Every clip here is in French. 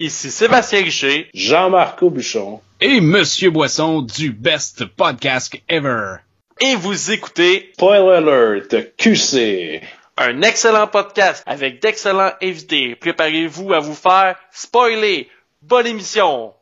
Ici Sébastien Richer, Jean-Marc Aubuchon et Monsieur Boisson du Best Podcast Ever. Et vous écoutez Spoiler Alert QC. Un excellent podcast avec d'excellents invités. Préparez-vous à vous faire spoiler. Bonne émission.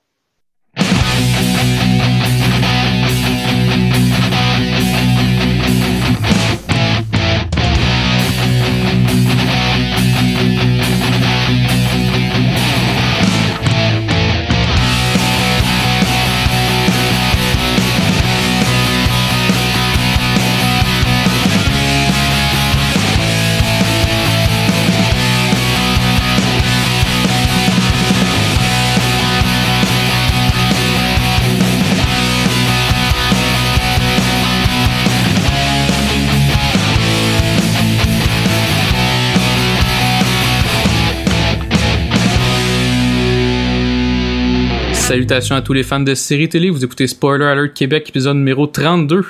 Salutations à tous les fans de série télé. Vous écoutez Spoiler Alert Québec, épisode numéro 32,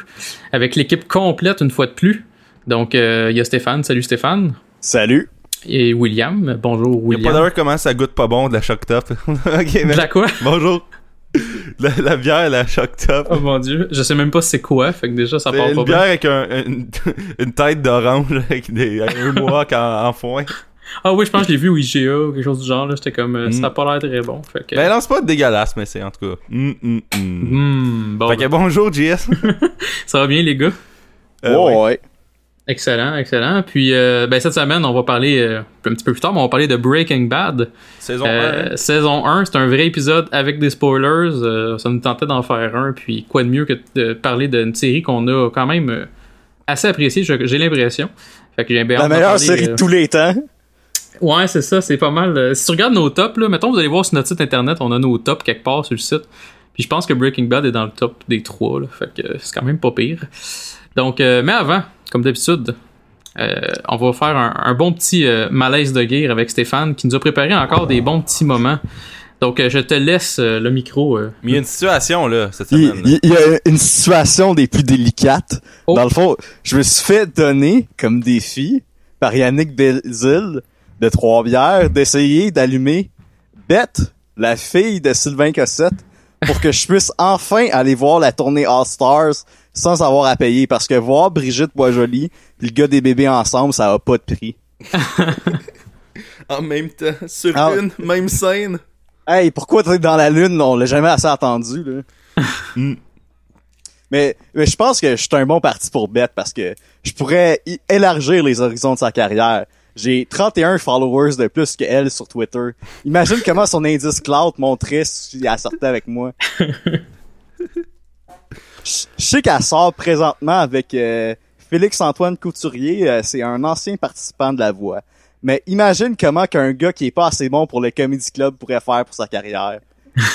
avec l'équipe complète une fois de plus. Donc, euh, il y a Stéphane. Salut Stéphane. Salut. Et William. Bonjour William. Il a pas d'heure comment ça goûte pas bon de la Shock Top. ok, De la quoi? Bonjour. La, la bière, la Shock Top. Oh mon dieu. Je sais même pas c'est quoi, fait que déjà ça part une pas bière bien. avec un- une, une tête d'orange avec, des, avec un mohawk en, en foin. Ah oui, je pense que je l'ai vu au IGA ou quelque chose du genre. là. J'étais comme, euh, ça a pas l'air très bon. Fait que... Ben non, c'est pas dégueulasse, mais c'est en tout cas. Mm, mm, mm. Bon, Fait que bonjour, JS. ça va bien les gars? Euh, ouais, ouais. ouais. Excellent, excellent. Puis euh, ben, cette semaine, on va parler, euh, un petit peu plus tard, mais on va parler de Breaking Bad. Saison Euh, 1. saison 1, c'est un vrai épisode avec des spoilers. Euh, ça nous tentait d'en faire un. Puis quoi de mieux que de parler d'une série qu'on a quand même assez appréciée, j'ai l'impression. Fait que j'ai bien La meilleure parler, série euh, de tous les temps. Ouais, c'est ça, c'est pas mal. euh, Si tu regardes nos tops, là, mettons, vous allez voir sur notre site internet, on a nos tops quelque part sur le site. Puis je pense que Breaking Bad est dans le top des trois, là, fait que c'est quand même pas pire. Donc, euh, mais avant, comme d'habitude, euh, on va faire un, un bon petit euh, malaise de guerre avec Stéphane qui nous a préparé encore des bons petits moments. Donc, euh, je te laisse euh, le micro. euh. Mais il y a une situation, là, cette Il, semaine. il- il y a une situation des plus délicates. Oh. Dans le fond, je me suis fait donner comme défi par Yannick Belzil de Trois-Bières d'essayer d'allumer Bette, la fille de Sylvain Cossette, pour que je puisse enfin aller voir la tournée All Stars sans avoir à payer. Parce que voir Brigitte Boisjoli pis le gars des bébés ensemble, ça a pas de prix. En même temps, sur Ah. une même scène. Hey, pourquoi t'es dans la lune? On l'a jamais assez entendu, là. Mm. mais, mais je pense que je suis un bon parti pour Bette parce que je pourrais élargir les horizons de sa carrière. J'ai 31 followers de plus que elle sur Twitter. Imagine comment son indice cloud montrait si elle sortait avec moi. Je sais qu'elle sort présentement avec euh, Félix-Antoine Couturier. euh, c'est un ancien participant de La Voix. Mais imagine comment qu'un gars qui est pas assez bon pour le Comedy Club pourrait faire pour sa carrière.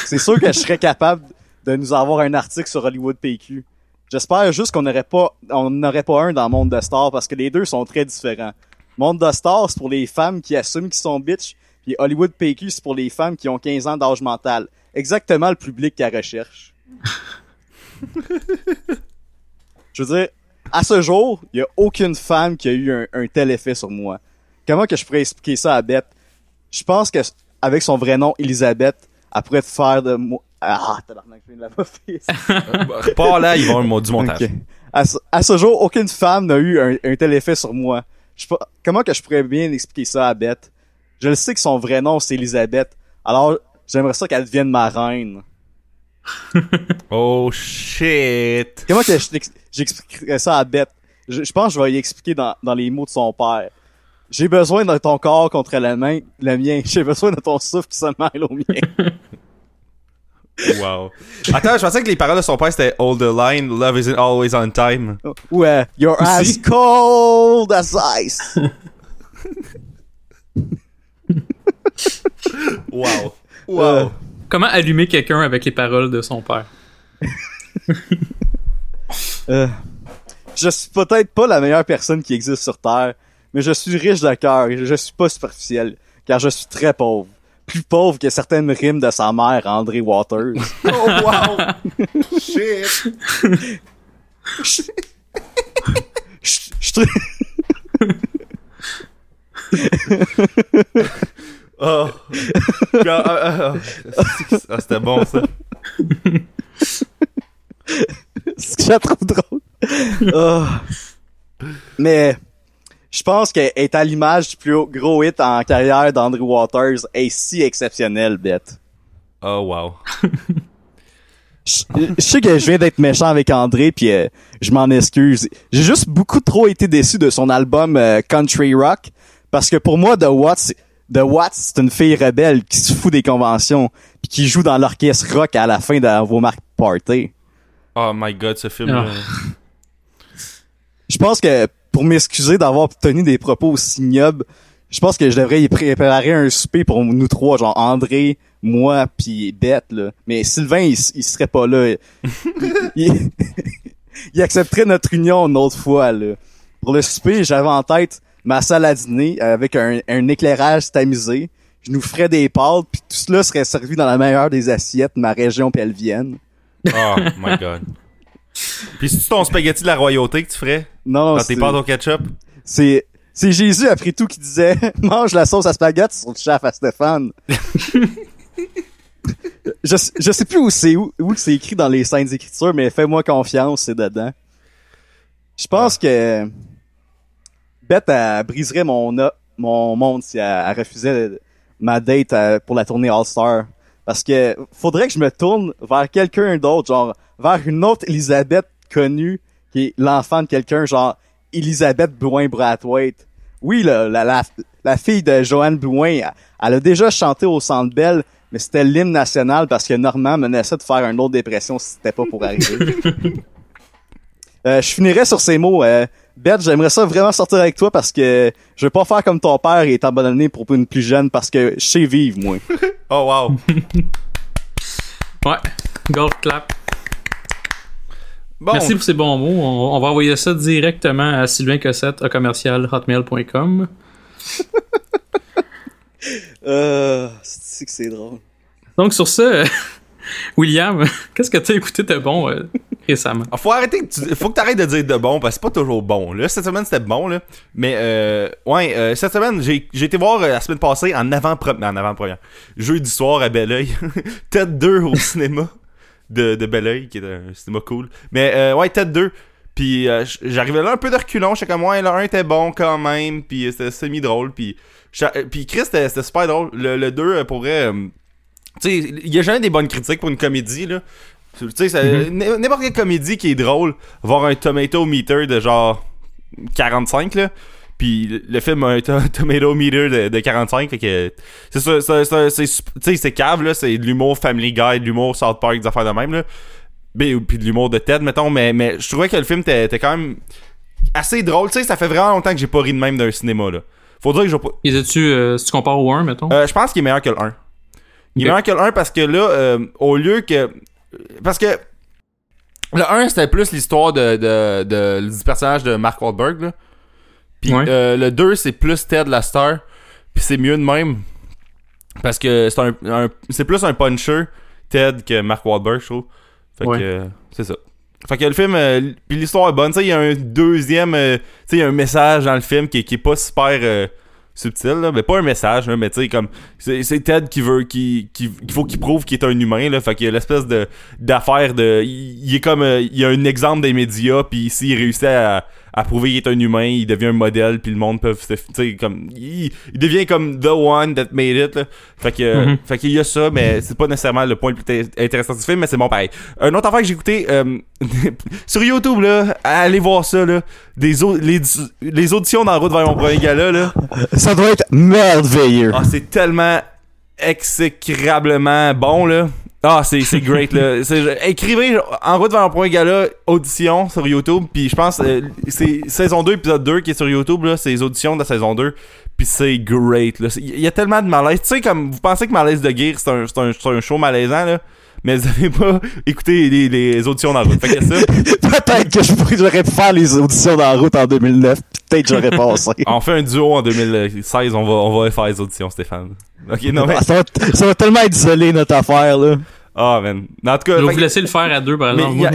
C'est sûr que je serais capable de nous avoir un article sur Hollywood PQ. J'espère juste qu'on n'aurait pas, on n'aurait pas un dans Monde de Stars parce que les deux sont très différents. Monde de Stars, c'est pour les femmes qui assument qu'ils sont bitch, puis Hollywood PQ, c'est pour les femmes qui ont 15 ans d'âge mental. Exactement le public qu'elle recherche. Je veux dire, à ce jour, il y a aucune femme qui a eu un, un tel effet sur moi. Comment que je pourrais expliquer ça à Beth? Je pense que avec son vrai nom, Elisabeth, elle pourrait te faire de moi. Ah, tabarnak, je viens de la baffer. Pas là, ils vont le mot du montage. À, ce, à ce jour, aucune femme n'a eu un, un tel effet sur moi. Je comment que je pourrais bien expliquer ça à Beth? Je le sais que son vrai nom, c'est Elisabeth. Alors, j'aimerais ça qu'elle devienne ma reine. Oh shit. Comment que j'expliquerais ça à Beth? Je, je pense que je vais y expliquer dans, dans les mots de son père. J'ai besoin de ton corps contre la main, le mien. J'ai besoin de ton souffle qui se mêle au mien. Wow. Attends, je pensais que les paroles de son père c'était Hold the line, love isn't always on time. Ou euh, You're as Aussi. cold as ice. Wow. Wow. Euh, Comment allumer quelqu'un avec les paroles de son père? Euh, je suis peut-être pas la meilleure personne qui existe sur Terre, mais je suis riche de cœur et je suis pas superficiel, car je suis très pauvre. Plus pauvre que certaines rimes de sa mère, André Waters. Oh wow. Shit. Je je- Oh. Puis, ah, ah, ah, c'était bon, ça. Ce que je trouve drôle. Ah. Mais je pense qu'elle est à l'image du plus haut- gros hit en carrière d'Andrew Waters est si exceptionnel, Beth. Oh, wow. Je je sais que je viens d'être méchant avec André puis euh, je m'en excuse. J'ai juste beaucoup trop été déçu de son album euh, Country Rock parce que pour moi The Watts The Watts c'est une fille rebelle qui se fout des conventions puis qui joue dans l'orchestre rock à la fin de vos marques party. Oh my god, ce film-là. Je pense que pour m'excuser d'avoir tenu des propos aussi ignobles, je pense que je devrais y préparer un souper pour nous trois, genre André, moi, puis Bette, là. Mais Sylvain, il, il serait pas là. il, il accepterait notre union une autre fois, là. Pour le souper, j'avais en tête ma salle à dîner avec un, un éclairage tamisé. Je nous ferais des pâtes, puis tout cela serait servi dans la meilleure des assiettes de ma région pelvienne. Oh my god. Puis c'est-tu ton spaghetti de la royauté que tu ferais? Non, dans tes c'est- pâtes au ketchup? C'est c'est Jésus après tout qui disait mange la sauce à spaghetti sur le chef à Stéphane. je, je sais plus où c'est où, où c'est écrit dans les saintes écritures mais fais-moi confiance, c'est dedans. Je pense que Beth elle briserait mon mon monde si elle, elle refusait ma date euh, pour la tournée All-Star parce que faudrait que je me tourne vers quelqu'un d'autre genre vers une autre Elisabeth connue qui est l'enfant de quelqu'un genre Elisabeth Bouin-Brathwaite. Oui, là, la, la, la fille de Joanne Bouin, elle, elle a déjà chanté au Centre Bell, mais c'était l'hymne national parce que Normand menaçait de faire une autre dépression si c'était pas pour arriver. Euh, je finirais sur ces mots. Euh, Beth, j'aimerais ça vraiment sortir avec toi parce que je veux pas faire comme ton père et t'abandonner pour une plus jeune parce que je sais vivre, moi. Oh wow. Ouais. Golf clap. Bon, Merci pour ces bons mots. On, on va envoyer ça directement à Sylvain Cossette à commercial hotmail.com. Euh, c'est que c'est drôle? Donc sur ce, William, qu'est-ce que t'as écouté de bon euh, Ah, faut arrêter, que tu- faut que t'arrêtes de dire de bon parce que c'est pas toujours bon. Là, cette semaine c'était bon là, mais euh, ouais, euh, cette semaine j'ai été voir euh, la semaine passée en avant en avant première, jeudi soir à Belleuil, Tête 2 au cinéma de de Belleuil qui est un cinéma cool. Mais euh, ouais, Tête 2. Puis euh, j'arrivais là un peu de reculon, j'étais comme ouais, le 1 était bon quand même, puis c'était semi drôle, puis puis Chris c'était super drôle. Le, le 2 euh, pourrait tu sais, il y a jamais des bonnes critiques pour une comédie là. Tu sais, n- n'importe quelle comédie qui est drôle, va avoir un tomato meter de genre 45 là. Puis le- film a un to- tomato meter de, de 45, fait que c'est ça, c'est- tu cave là, c'est de l'humour Family Guy, de l'humour South Park, des affaires de même là. Puis de l'humour de Ted mettons, mais, mais je trouvais que le film était quand même assez drôle, tu sais, ça fait vraiment longtemps que j'ai pas ri de même d'un cinéma là. Faut dire que Les as-tu, euh, si tu compares au 1, mettons? euh, je pense qu'il est meilleur que le 1. Il est meilleur que le 1 parce que là, euh, au lieu que. Parce que. Le 1, c'était plus l'histoire de, de, de- du personnage de Mark Wahlberg. Là. Puis Ouais. euh, le 2, c'est plus Ted la star. Puis c'est mieux de même. Parce que c'est un, un- c'est plus un puncher, Ted, que Mark Wahlberg, je trouve. Fait Ouais. que euh, c'est ça. Fait que le film, euh, puis l'histoire est bonne. Tu sais, il y a un deuxième. tu sais, il y a un message dans le film qui, qui est pas super subtil, là. Mais pas un message, là, mais tu sais, comme. C'est Ted qui veut. qui qui- qu'il faut qu'il prouve qu'il est un humain, là. Fait qu'il y a l'espèce de d'affaire de. Il, il est comme. euh, il y a un exemple des médias, puis s'il réussit à, à prouver qu'il est un humain, il devient un modèle, puis le monde peut. se- Tu sais, comme. Il, il devient comme the one that made it, là. Fait que. Mhm. Fait qu'il y a ça, mais c'est pas nécessairement le point le plus intéressant du film, mais c'est bon pareil. Un autre affaire que j'ai écouté euh, sur YouTube, là, allez voir ça, là. Des les, les auditions dans la route vers mon premier gala, là. Ça doit être merveilleux. Ah, c'est tellement exécrablement bon, là. Ah, c'est, c'est great, là. C'est- écrivez En route vers un point gala, audition sur YouTube. Puis je pense, euh, c'est saison 2, épisode 2 qui est sur YouTube, là. C'est les auditions de la saison 2. Puis c'est great, là. Il y a tellement de malaise. Tu sais, comme vous pensez que Malaise de Gear, c'est un, c'est un, c'est un show malaisant, là. Mais vous avez pas écouté les, les auditions dans la route. Fait que ça. Peut-être que je pourrais, j'aurais pu faire les auditions dans la route en 2009. puis Peut-être j'aurais passé. On fait un duo en 2016, on va, on va faire les auditions, Stéphane. Ok, non mais. Ah, ça, va, ça va tellement être isolé notre affaire là. Ah, man. En tout cas, Je vais fait vous que- laisser le faire à deux, par exemple. il y, y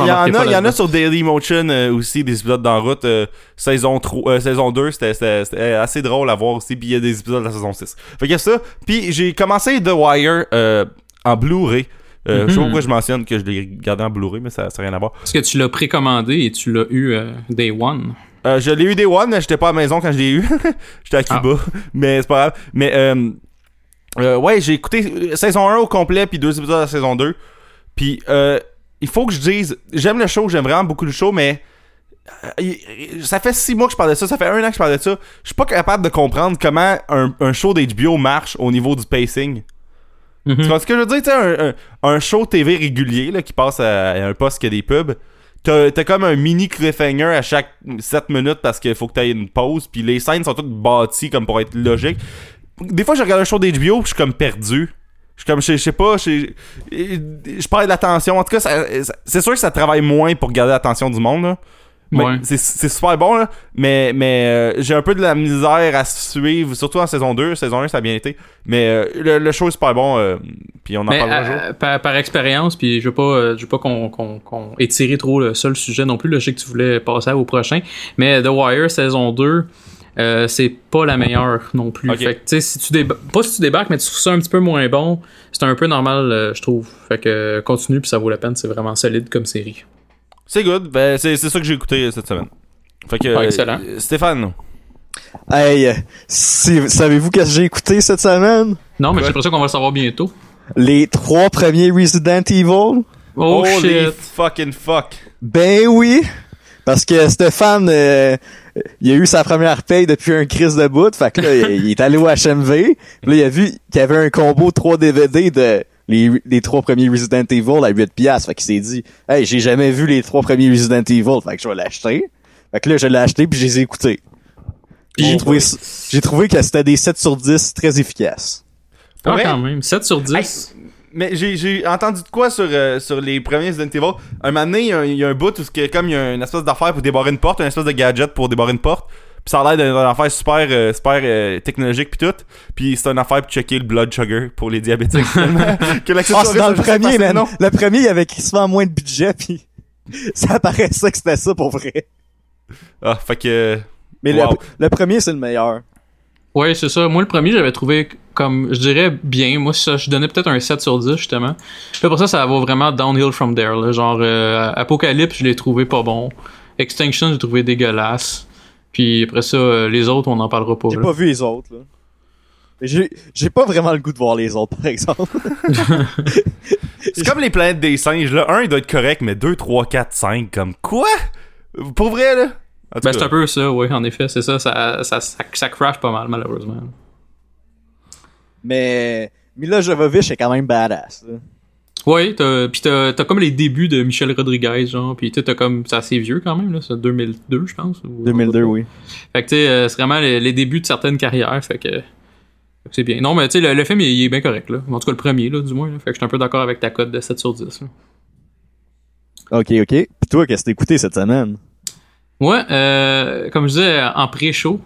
il y en a sur Dailymotion euh, aussi, des épisodes d'en route. euh, saison 3, euh, saison 2, c'était- c'était c'était assez drôle à voir aussi. Puis il y a des épisodes de la saison 6. Fait qu'il y a ça. Puis j'ai commencé The Wire euh, en Blu-ray. Euh, Je sais pas Mhm. pourquoi je mentionne que je l'ai regardé en Blu-ray, mais ça n'a rien à voir. Parce que tu l'as précommandé et tu l'as eu euh, Day One. Euh, je l'ai eu Day One, mais j'étais pas à la maison quand je l'ai eu. j'étais à Cuba. Mais c'est pas grave. Mais ouais, j'ai écouté saison 1 au complet, puis deux épisodes de la saison 2. Puis il faut que je dise, j'aime le show, j'aime vraiment beaucoup le show, mais ça fait six mois que je parle de ça, ça fait un an que je parle de ça. Je suis pas capable de comprendre comment un, un show d'HBO marche au niveau du pacing. Mhm. Tu ce que je veux dire? Un, un, un show TV régulier là, qui passe à, un poste qui a des pubs. T'as comme un mini cliffhanger à chaque 7 minutes parce qu'il faut que t'aies une pause. Puis les scènes sont toutes bâties comme pour être logiques. Des fois, je regarde un show d'HBO je suis comme perdu. Je suis comme, je je sais pas, je je perds de l'attention. En tout cas, c'est sûr que ça travaille moins pour garder l'attention du monde. Ouais. c'est, c'est super bon, là. Mais, mais euh, j'ai un peu de la misère à suivre, surtout en saison 2. Saison 1, ça a bien été. Mais euh, le, le show est super bon. euh, puis on en parlera un jour. euh, par, par expérience, puis je veux pas, euh, je veux pas qu'on qu'on qu'on étire trop le seul sujet non plus. Là, je sais que tu voulais passer au prochain. Mais The Wire saison 2, euh, c'est pas la meilleure non plus. Fait que, si tu pas si tu débarques, mais tu trouves ça un petit peu moins bon, c'est un peu normal, euh, je trouve. Fait que euh, continue, puis ça vaut la peine. C'est vraiment solide comme série. C'est good. Ben, c'est, c'est ça que j'ai écouté cette semaine. Fait que, Ah, excellent. Stéphane. Hey, euh, si- savez-vous qu'est-ce que j'ai écouté cette semaine? Non, mais Ouais. j'ai l'impression qu'on va le savoir bientôt. Les trois premiers Resident Evil? Oh Holy shit! fucking fuck. Ben oui! Parce que Stéphane, euh, il a eu sa première paye depuis un crise de bout. Fait que là, il est allé au HMV. Puis là, il a vu qu'il y avait un combo 3 DVD de les, les trois premiers Resident Evil à 8 piastres. Fait qu'il s'est dit, hey, j'ai jamais vu les trois premiers Resident Evil. Fait que je vais l'acheter. Fait que là, je l'ai acheté puis je les ai écoutés. Puis j'ai trouvé, j'ai trouvé que c'était des 7 sur 10 très efficaces. Ah, Ouais. quand même. 7 sur 10. Mais j'ai, j'ai entendu de quoi sur, euh, sur les premiers Resident Evil? Un moment donné, il y a un- il y, a un bout où comme il y a une espèce d'affaire pour débarrer une porte, une espèce de gadget pour débarrer une porte. Puis ça a l'air d'une affaire super, euh, super euh, technologique puis tout. Puis c'est une affaire pour checker le blood sugar pour les diabétiques. que Ah, c'est dans le premier, man. non. Le premier, il y avait quasiment moins de budget puis ça paraissait que c'était ça pour vrai. Ah, fait que... Mais Wow. le, le premier, c'est le meilleur. Ouais, c'est ça. Moi, le premier, j'avais trouvé comme, je dirais, bien. Moi, ça, je donnais peut-être un 7 sur 10, justement. Puis après ça, ça va vraiment downhill from there. Là. Genre, euh, Apocalypse, je l'ai trouvé pas bon. Extinction, j'ai trouvé dégueulasse. Puis après ça, euh, les autres, on n'en parlera pas. J'ai pas vu les autres, là. J'ai, pas vraiment le goût de voir les autres, par exemple. C'est comme les planètes des singes, là. Un, il doit être correct, mais 2, 3, 4, 5, comme quoi? Pour vrai, là? Ben, c'est un peu ça, oui, en effet. C'est ça ça, ça, ça, ça crash pas mal, malheureusement. Mais Mila Jovovich est quand même badass. là. T'as, pis t'as, comme les débuts de Michel Rodriguez, genre, sais, t'as comme, c'est assez vieux quand même, là, c'est 2002, je pense. ou- 2002, oui. Fait que, tu sais, euh, c'est vraiment les, les débuts de certaines carrières, fait que, c'est bien. Non, mais tu sais, le, le film, il, il est bien correct, là. En tout cas, le premier, là, du moins, là. Fait que je suis un peu d'accord avec ta cote de 7 sur 10, là. Ok, ok. Pis toi, qu'est-ce que t'as écouté cette semaine? Ouais, euh, comme je disais en pré-show,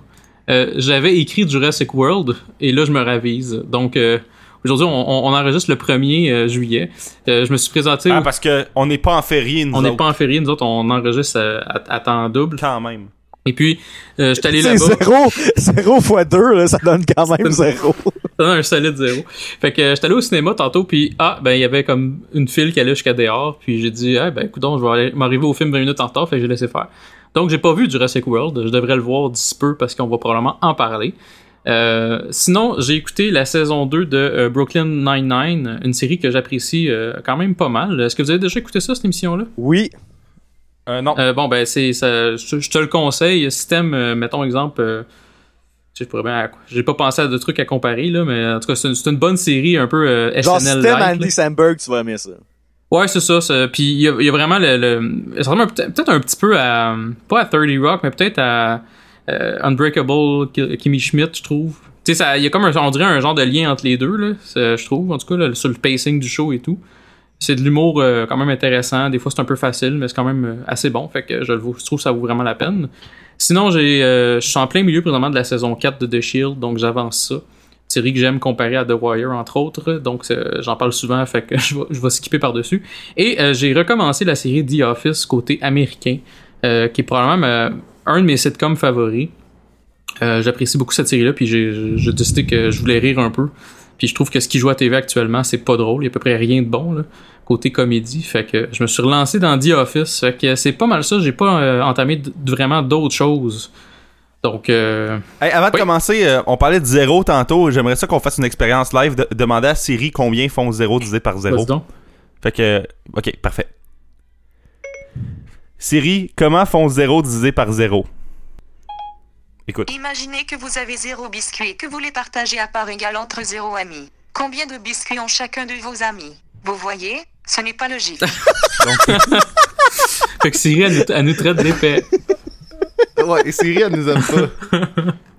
euh, j'avais écrit Jurassic World et là je me ravise. Donc euh, aujourd'hui on, enregistre le 1er euh, juillet. Euh, je me suis présenté. Ah, au- parce que on n'est pas en férié, nous on n'est autres. pas en férié, nous autres on enregistre euh, à, à temps double. Quand même. Et puis euh, j'étais allé C'est là-bas. zéro, zéro fois deux, là, ça donne quand même zéro. Ça donne un solide zéro. Fait que euh, j'étais allé au cinéma tantôt, puis ah, ben il y avait comme une file qui allait jusqu'à dehors, puis j'ai dit, ah, ben écoute, je vais aller m'arriver au film 20 minutes en retard, fait que j'ai laissé faire. Donc j'ai pas vu Jurassic World, je devrais le voir d'ici peu parce qu'on va probablement en parler. Euh, sinon, j'ai écouté la saison 2 de euh, Brooklyn Nine-Nine, une série que j'apprécie euh, quand même pas mal. Est-ce que vous avez déjà écouté ça, cette émission-là? Oui. Non. Bon, ben, c'est, ça, je, je te le conseille. Si t'aimes, mettons exemple, je pourrais bien, j'ai pas pensé à de trucs à comparer, là, mais en tout cas, c'est une, c'est une bonne série, un peu euh, Genre, si t'aimes Andy. Samberg, tu vas aimer ça. Ouais, c'est ça. Puis il y, a- il y a vraiment le, le peut-être un petit peu à pas à 30 Rock, mais peut-être à euh, Unbreakable Ki- Kimmy Schmidt, je trouve. Tu sais, il y a comme un, on dirait un genre de lien entre les deux, là, je trouve, en tout cas, sur le pacing du show et tout. C'est de l'humour euh, quand même intéressant. Des fois, c'est un peu facile, mais c'est quand même euh, assez bon. Fait que je, trouve que ça vaut vraiment la peine. Sinon, j'ai, je suis en plein milieu présentement de la saison 4 de The Shield, donc j'avance ça. série que j'aime comparer à The Wire entre autres, donc j'en parle souvent, fait que je vais, je vais skipper par-dessus. Et j'ai recommencé la série The Office côté américain, qui est probablement un de mes sitcoms favoris. Euh, J'apprécie beaucoup cette série-là, puis j'ai décidé que je voulais rire un peu. Puis je trouve que ce qui joue à TV actuellement, c'est pas drôle, il y a à peu près rien de bon là, côté comédie. Fait que je me suis relancé dans The Office, fait que c'est pas mal ça. J'ai pas euh, entamé vraiment d'autres choses. Donc, euh, Hey, avant de commencer, euh, on parlait de zéro tantôt. J'aimerais ça qu'on fasse une expérience live. De, demander à Siri combien font zéro divisé par zéro. Fait que, ok, parfait. Siri, comment font 0 divisé par 0? Écoute. Imaginez que vous avez zéro biscuit et que vous les partagez à part égale entre zéro amis. Combien de biscuits ont chacun de vos amis? Vous voyez? Ce n'est pas logique. Fait que Siri, elle nous, elle nous traite d'épais. Ouais, Siri, elle nous aime pas.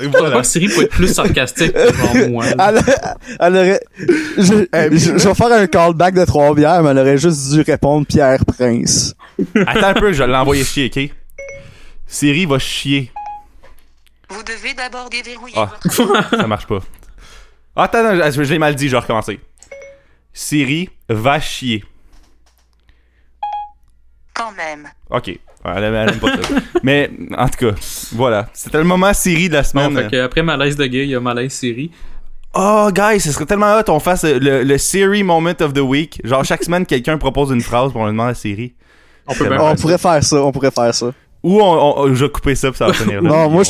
Je crois que Siri peut être plus sarcastique que moi. là. Elle, elle aurait. Je, je- je vais faire un callback de trois bières, mais elle aurait juste dû répondre Pierre Prince. Attends un peu, je vais l'envoyer chier, ok? Siri va chier. Vous devez d'abord déverrouiller Ah. votre... Ça marche pas. Attends, attends, je, je l'ai mal dit, je vais recommencer. Siri va chier. Quand même. Ok. Ouais, Elle aime, elle aime pas ça. Mais, en tout cas, voilà. C'était le moment Siri de la Bon, semaine. fait après malaise de gay, il y a malaise Siri. Oh, guys, ce serait tellement hot on fasse le, le Siri Moment of the Week. Genre, chaque semaine, quelqu'un propose une phrase pour on le demande à Siri. On peut. On pourrait faire ça, on pourrait faire ça. Ou on, on- on- je vais couper ça, puis ça va finir là. Non, moi,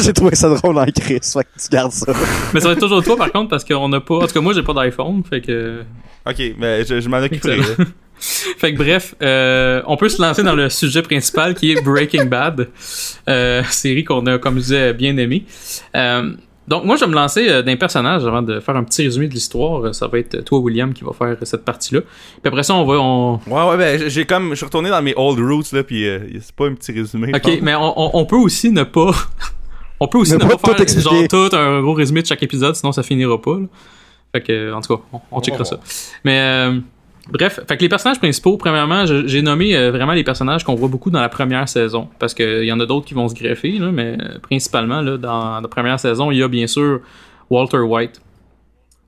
j'ai trouvé ça drôle en Chris, fait que tu gardes ça. Mais ça va être toujours toi par contre parce qu'on a pas. En tout cas, moi j'ai pas d'iPhone, fait que. Ok, mais je, je m'en occuperai. Fait que bref, euh, on peut se lancer dans le sujet principal qui est Breaking Bad, euh, série qu'on a, comme je disais, bien aimé. Euh, donc moi je vais me lancer euh, d'un personnage avant de faire un petit résumé de l'histoire. Ça va être toi William qui va faire cette partie-là. Puis après ça on va, on, Ouais, ouais, ben, j'ai comme. Je suis retourné dans mes old roots, là, puis euh, c'est pas un petit résumé. Ok, mais on, peut aussi ne pas. On peut aussi Ne ne pas pas, tout faire expliquer. genre tout un gros résumé de chaque épisode, sinon ça finira pas. là. Fait que, en tout cas, on, on checkera ça. Mais euh, bref, fait les personnages principaux, premièrement, j'ai nommé euh, vraiment les personnages qu'on voit beaucoup dans la première saison, parce qu'il y en a d'autres qui vont se greffer, mais euh, principalement dans la première saison, il y a bien sûr Walter White,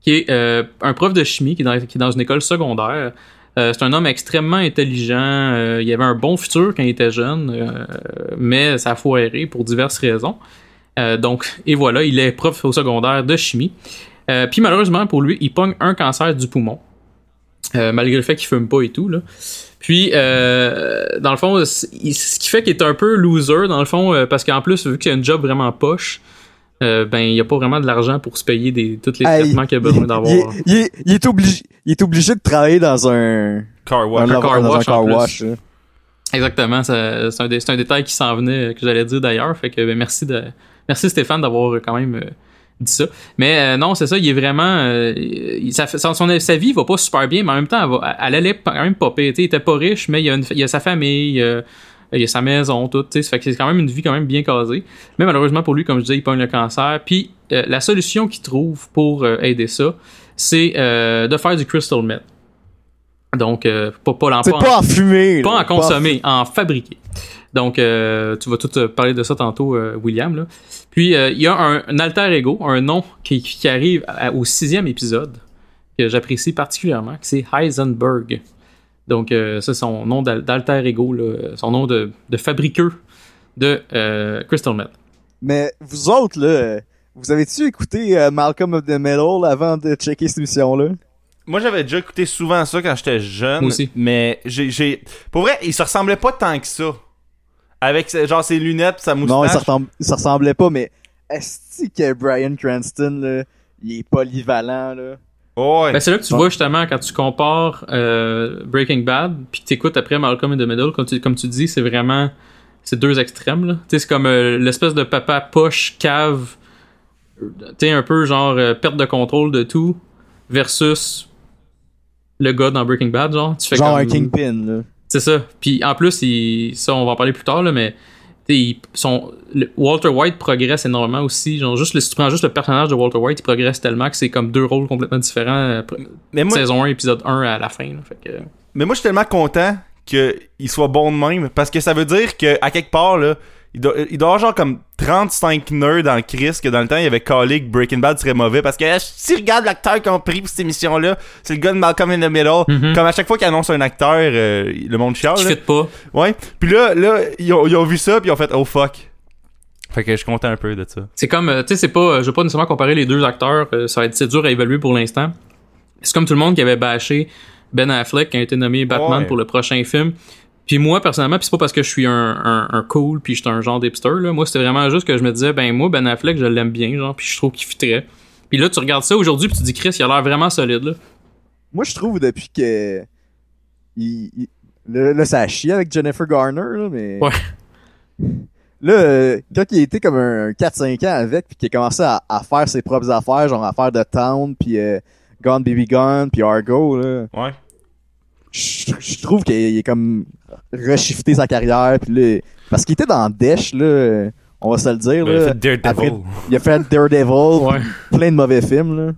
qui est euh, un prof de chimie qui est dans, une école secondaire. Euh, c'est un homme extrêmement intelligent. euh, il avait un bon futur quand il était jeune, euh, mais ça a foiré pour diverses raisons. Euh, donc, et voilà, il est prof au secondaire de chimie. Euh, Puis malheureusement pour lui, il pogne un cancer du poumon. Euh, malgré le fait qu'il fume pas et tout. Là. Puis, euh, dans le fond, il- ce qui fait qu'il est un peu loser, dans le fond, euh, parce qu'en plus, vu qu'il a une job vraiment poche, euh, ben, il n'y a pas vraiment de l'argent pour se payer des, tous les Hey, traitements qu'il a besoin d'avoir. Il, est- il est- il est obligé, il est obligé de travailler dans un, Car wash. un, car un car. Exactement, c'est un, dé- un détail qui s'en venait, que j'allais dire d'ailleurs. Fait que ben, merci de merci Stéphane d'avoir quand même euh, Mais euh, non, c'est ça, il est vraiment. euh, fait- son, sa vie va pas super bien, mais en même temps, elle, va- allait quand même pas pire. Il était pas riche, mais il a, a sa famille, a, il a sa maison, tout. Ça fait que c'est quand même une vie quand même bien casée. Mais malheureusement pour lui, comme je disais, il pogne le cancer. Puis euh, la solution qu'il trouve pour euh, aider ça, c'est euh, de faire du crystal meth. Donc, euh, pas, pas pas en- pas en fumer. pas là, en consommer, en fabriquer. Donc, euh, tu vas tout euh, parler de ça tantôt, euh, William. Là. Puis, euh, il y a un, un alter ego, un nom qui, qui arrive à- au sixième épisode, que j'apprécie particulièrement, qui c'est Heisenberg. Donc, euh, ça, c'est son nom d'al- d'alter ego, là, son nom de, de fabriqueur de euh, Crystal Meth. Mais vous autres, là, vous avez-tu écouté Malcolm of the Middle avant de checker cette émission-là? Moi, j'avais déjà écouté souvent ça quand j'étais jeune. Moi aussi. Mais j'ai, j'ai. Pour vrai, il se ressemblait pas tant que ça. Avec genre ses lunettes, sa moustache. Non, il se, ressemble- il se ressemblait pas, mais est-ce que Brian Cranston, là, il est polyvalent, là? Oh, ouais. Ben, c'est là que tu vois justement quand tu compares euh, Breaking Bad puis que tu écoutes après Malcolm in the Middle, comme tu, comme tu dis, c'est vraiment c'est deux extrêmes là. Tu sais, c'est comme euh, l'espèce de papa poche cave, tu sais un peu genre euh, perte de contrôle de tout versus le gars dans Breaking Bad genre. Tu fais Genre comme- un Kingpin, là. c'est ça. Puis en plus, il, ça, on va en parler plus tard, là, mais tu sais, il- son, le- Walter White progresse énormément aussi. Genre, juste le, si tu prends juste le personnage de Walter White, il progresse tellement que c'est comme deux rôles complètement différents. mais, moi, Saison 1, épisode 1 à la fin. là. Fait que, mais moi, je suis tellement content qu'il soit bon de même. Parce que ça veut dire que à quelque part, là, Il doit, il doit avoir genre comme 35 nerds dans le Chris que dans le temps il y avait calé que Breaking Bad serait mauvais parce que eh, si regarde l'acteur qu'on a pris pour cette émission-là, c'est le gars de Malcolm in the Middle. Mhm. Comme à chaque fois qu'il annonce un acteur, euh, le monde chiale. Là. fit pas. Ouais. Puis là, là ils, ont, ils ont vu ça puis ils ont fait oh fuck. Fait que je suis content un peu de ça. C'est comme, euh, tu sais, c'est pas, euh, je veux pas nécessairement comparer les deux acteurs, ça va être dur à évaluer pour l'instant. C'est comme tout le monde qui avait bâché Ben Affleck qui a été nommé Batman Ouais. pour le prochain film. Puis moi personnellement, puis c'est pas parce que je suis un, un, un cool puis je suis un genre d'hipster là. Moi c'était vraiment juste que je me disais ben moi Ben Affleck je l'aime bien genre puis je trouve qu'il fitterait. Puis là tu regardes ça aujourd'hui puis tu dis Chris il a l'air vraiment solide là. Moi, je trouve depuis que. Il, il- Là, là, ça a chié avec Jennifer Garner, là, mais. Ouais. Là, euh, quand il a été comme un 4-5 ans avec, puis qu'il a commencé à, à faire ses propres affaires, genre à faire The Town, puis euh, Gone Baby Gone, puis Argo, là. Ouais. Je je trouve qu'il est comme reshifté sa carrière, puis là. Parce qu'il était dans Dash, là. On va se le dire, il a fait Daredevil. Après- Il a fait Daredevil, Ouais. plein de mauvais films, là.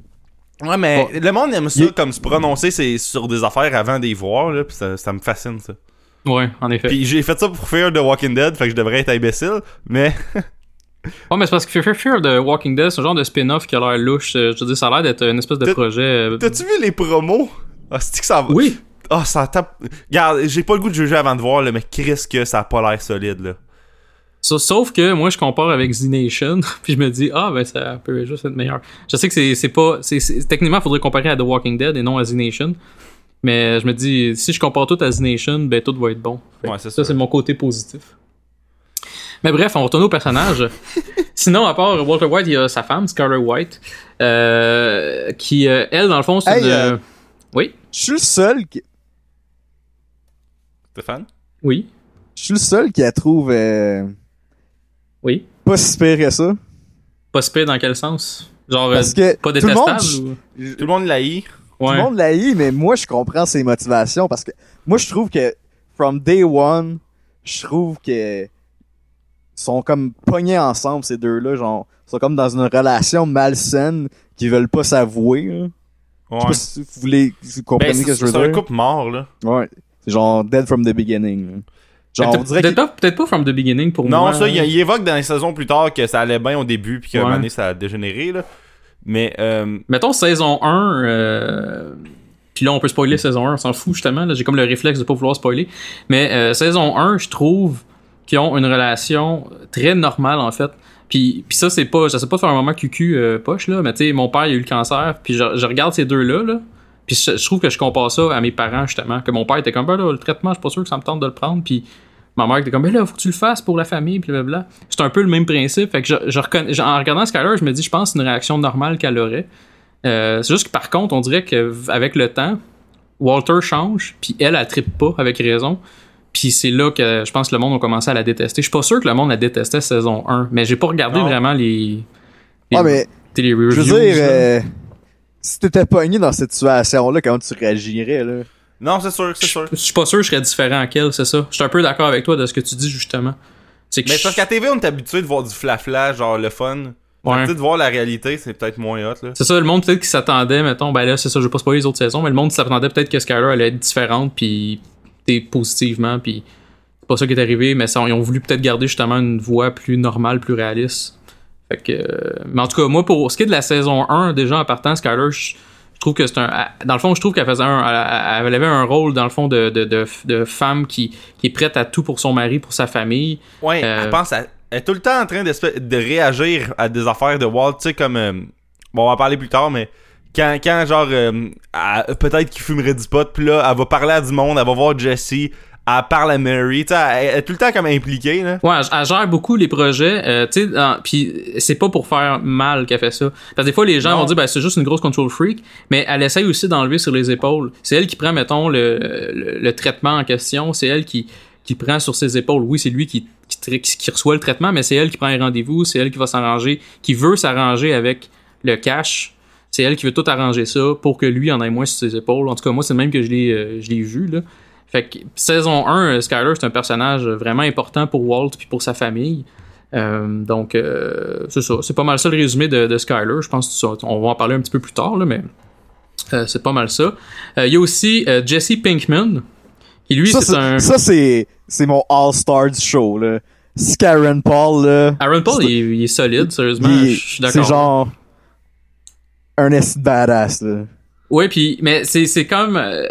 Ouais, mais le monde aime ça Il- comme se prononcer c'est sur des affaires avant de les voir, là, pis ça, ça me fascine, ça. Ouais, en effet. Puis j'ai fait ça pour Fear the Walking Dead, fait que je devrais être imbécile, mais Ouais, mais c'est parce que Fear Fear de Walking Dead, c'est un genre de spin-off qui a l'air louche. Euh, Je dire, ça a l'air d'être une espèce de projet. euh, t'as-tu vu les promos? Ah, c'est que ça va? Oui. Ah, ça tape. Regarde, j'ai pas le goût de juger avant de voir, là, mais Chris que ça a pas l'air solide, là. Sa- Sauf que moi, je compare avec Z Nation, puis je me dis, ah, ben, ça peut juste être meilleur. Je sais que c'est c'est pas. c'est c'est- techniquement, il faudrait comparer à The Walking Dead et non à Z Nation. Mais je me dis, si je compare tout à Z Nation, ben, tout va être bon. Ouais, c'est ça, ça. c'est mon côté positif. Mais bref, on retourne au personnage. Sinon, à part Walter White, il y a sa femme, Scarlet White, euh, qui, euh, elle, dans le fond, c'est Hey, une. euh, Oui, Je suis le seul qui, Stéphane? oui, je suis le seul qui la trouve euh, oui. pas si pire que ça. Pas si pire dans quel sens? Genre, Parce euh, que pas tout le monde, détestable ou... Tout le monde l'a eu. tout Ouais. le monde l'a eu, mais moi, je comprends ses motivations parce que moi, je trouve que from day one, je trouve que sont comme pognés ensemble, ces deux-là. Genre, ils sont comme dans une relation malsaine qu'ils veulent pas s'avouer. là. Je sais Ouais. pas si vous voulez, si vous comprenez Ben, ce que je veux c'est un dire. couple mort, là. Ouais. C'est genre dead from the beginning. là. Genre, on Peut-être dirait peut-être pas, peut-être pas from the beginning pour Non, moi. ça, il, il évoque dans les saisons plus tard que ça allait bien au début, puis qu'à un Ouais. moment donné, ça a dégénéré, là. Mais, euh, Mettons saison 1, euh... puis là on peut spoiler saison 1, on s'en fout justement, là, j'ai comme le réflexe de pas vouloir spoiler. Mais euh, saison 1, je trouve qu'ils ont une relation très normale en fait. Puis, puis ça, c'est pas, je sais pas faire un moment cucu euh, poche là, mais tu sais, mon père il a eu le cancer, puis je, je regarde ces deux-là, là, puis je, je trouve que je compare ça à mes parents justement, que mon père était comme, ben là, le traitement, je suis pas sûr que ça me tente de le prendre, puis ma mère était comme, ben là, faut que tu le fasses pour la famille, puis blablabla. C'est un peu le même principe, fait que je, je reconnais, en regardant Skyler, je me dis, je pense que c'est une réaction normale qu'elle aurait. Euh, c'est juste que par contre, on dirait qu'avec le temps, Walter change, puis elle, elle trippe pas avec raison. Puis c'est là que je pense que le monde a commencé à la détester. Je suis pas sûr que le monde la détestait saison 1, mais j'ai pas regardé Non. vraiment les, les, Ouais, mais les reviews. je veux dire, si t'étais pogné dans cette situation-là, comment tu réagirais, là? non, c'est sûr, c'est sûr. Je suis pas sûr que je serais différent qu'elle, c'est ça. Je suis un peu d'accord avec toi de ce que tu dis justement. Que Mais parce qu'à TV, on est habitué de voir du flafla, genre le fun. Ouais. De voir la réalité, c'est peut-être moins hot, là. C'est ça, le monde peut-être qui s'attendait, mettons, ben là, c'est ça, je vais pas spoiler les autres saisons, mais le monde s'attendait peut-être que Skyler allait être différente, puis t'es positivement, puis c'est pas ça qui est arrivé, mais ça, ils ont voulu peut-être garder justement une voix plus normale, plus réaliste. Fait que, mais en tout cas, moi, pour ce qui est de la saison 1, déjà en partant, Skyler, je, je trouve que c'est un. Dans le fond, je trouve qu'elle faisait un. Elle, avait un rôle, dans le fond, de, de, de, de femme qui, qui est prête à tout pour son mari, pour sa famille. Ouais, Euh, elle pense à... Elle est tout le temps en train de réagir à des affaires de Walt, tu sais, comme... euh, Bon, on va en parler plus tard, mais... Quand, quand genre, euh, peut-être qu'il fumerait du pot, puis là, elle va parler à du monde, elle va voir Jesse, elle parle à Mary, tu sais, elle, elle est tout le temps comme impliquée, là. Ouais, elle, elle gère beaucoup les projets, euh, tu sais, dans- puis c'est pas pour faire mal qu'elle fait ça. Parce que des fois, les gens Non. vont dire, ben, c'est juste une grosse control freak, mais elle essaye aussi d'enlever sur les épaules. C'est elle qui prend, mettons, le, le, le traitement en question, c'est elle qui, qui prend sur ses épaules. Oui, c'est lui qui, qui, tra- qui- qui reçoit le traitement, mais c'est elle qui prend les rendez-vous, c'est elle qui va s'arranger, qui veut s'arranger avec le cash. C'est elle qui veut tout arranger ça pour que lui en ait moins sur ses épaules. En tout cas, moi, c'est le même que je l'ai, euh, je l'ai vu, là. Fait que saison 1, euh, Skyler, c'est un personnage vraiment important pour Walt puis pour sa famille. Euh, donc, euh, c'est ça. C'est pas mal ça le résumé de, de Skyler. Je pense que ça- on va en parler un petit peu plus tard, là, mais euh, c'est pas mal ça. Euh, Il y a aussi euh, Jesse Pinkman, qui lui, ça, c'est un. ça, c'est, c'est mon all-star du show, là. si Karen Paul, là, Aaron Paul, il, est- il est solide, sérieusement. Je suis d'accord. c'est genre un badass, là. Ouais, puis mais c'est c'est comme euh,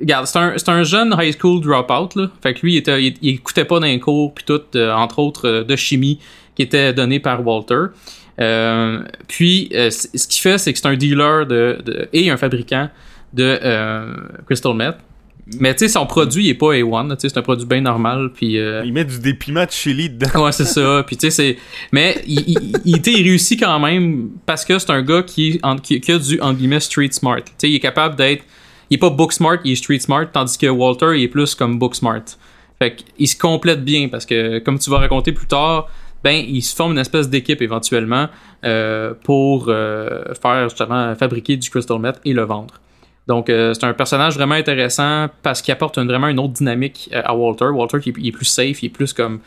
regarde, c'est un c'est un jeune high school dropout là. Fait que lui il était il, il écoutait pas d'un cours puis tout euh, entre autres euh, de chimie qui était donné par Walter. Euh, puis euh, ce qu'il fait c'est que c'est un dealer de, de et un fabricant de crystal meth. Mais tu sais son produit il est pas A1, là, tu sais c'est un produit bien normal puis euh, Il met du dépiment de chili dedans. Ouais, c'est ça. Puis c'est. Mais il, il, réussit quand même parce que c'est un gars qui, en- qui, qui a du en guillemets street smart. Il est capable d'être. Il est pas book smart, il est street smart, tandis que Walter, il est plus comme book smart. Fait qu'il se complète bien parce que, comme tu vas raconter plus tard, ben, il se forme une espèce d'équipe éventuellement euh, pour euh, faire justement fabriquer du crystal meth et le vendre. Donc, euh, c'est un personnage vraiment intéressant parce qu'il apporte une- vraiment une autre dynamique euh, à Walter. Walter, qui est, il est plus safe, il est plus comme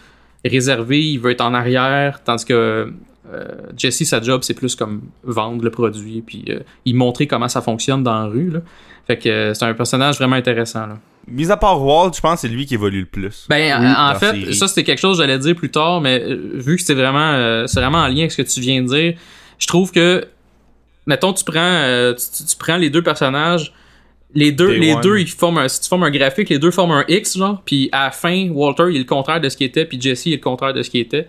réservé, il veut être en arrière, tandis que euh, Jesse, sa job, c'est plus comme vendre le produit, puis euh, il montrer comment ça fonctionne dans la rue. Là. Fait que euh, c'est un personnage vraiment intéressant. Là. Mis à part Walt, je pense que c'est lui qui évolue le plus. Ben, Oui, en- fait, série. ça c'était quelque chose que j'allais dire plus tard, mais vu que c'est vraiment, c'est vraiment en lien avec ce que tu viens de dire, je trouve que, mettons, tu prends, euh, tu, tu- prends les deux personnages, les deux, Day les one. deux, ils forment un, si tu formes un graphique, les deux forment un X, genre, puis à la fin, Walter, il est le contraire de ce qu'il était, puis Jesse, il est le contraire de ce qu'il était.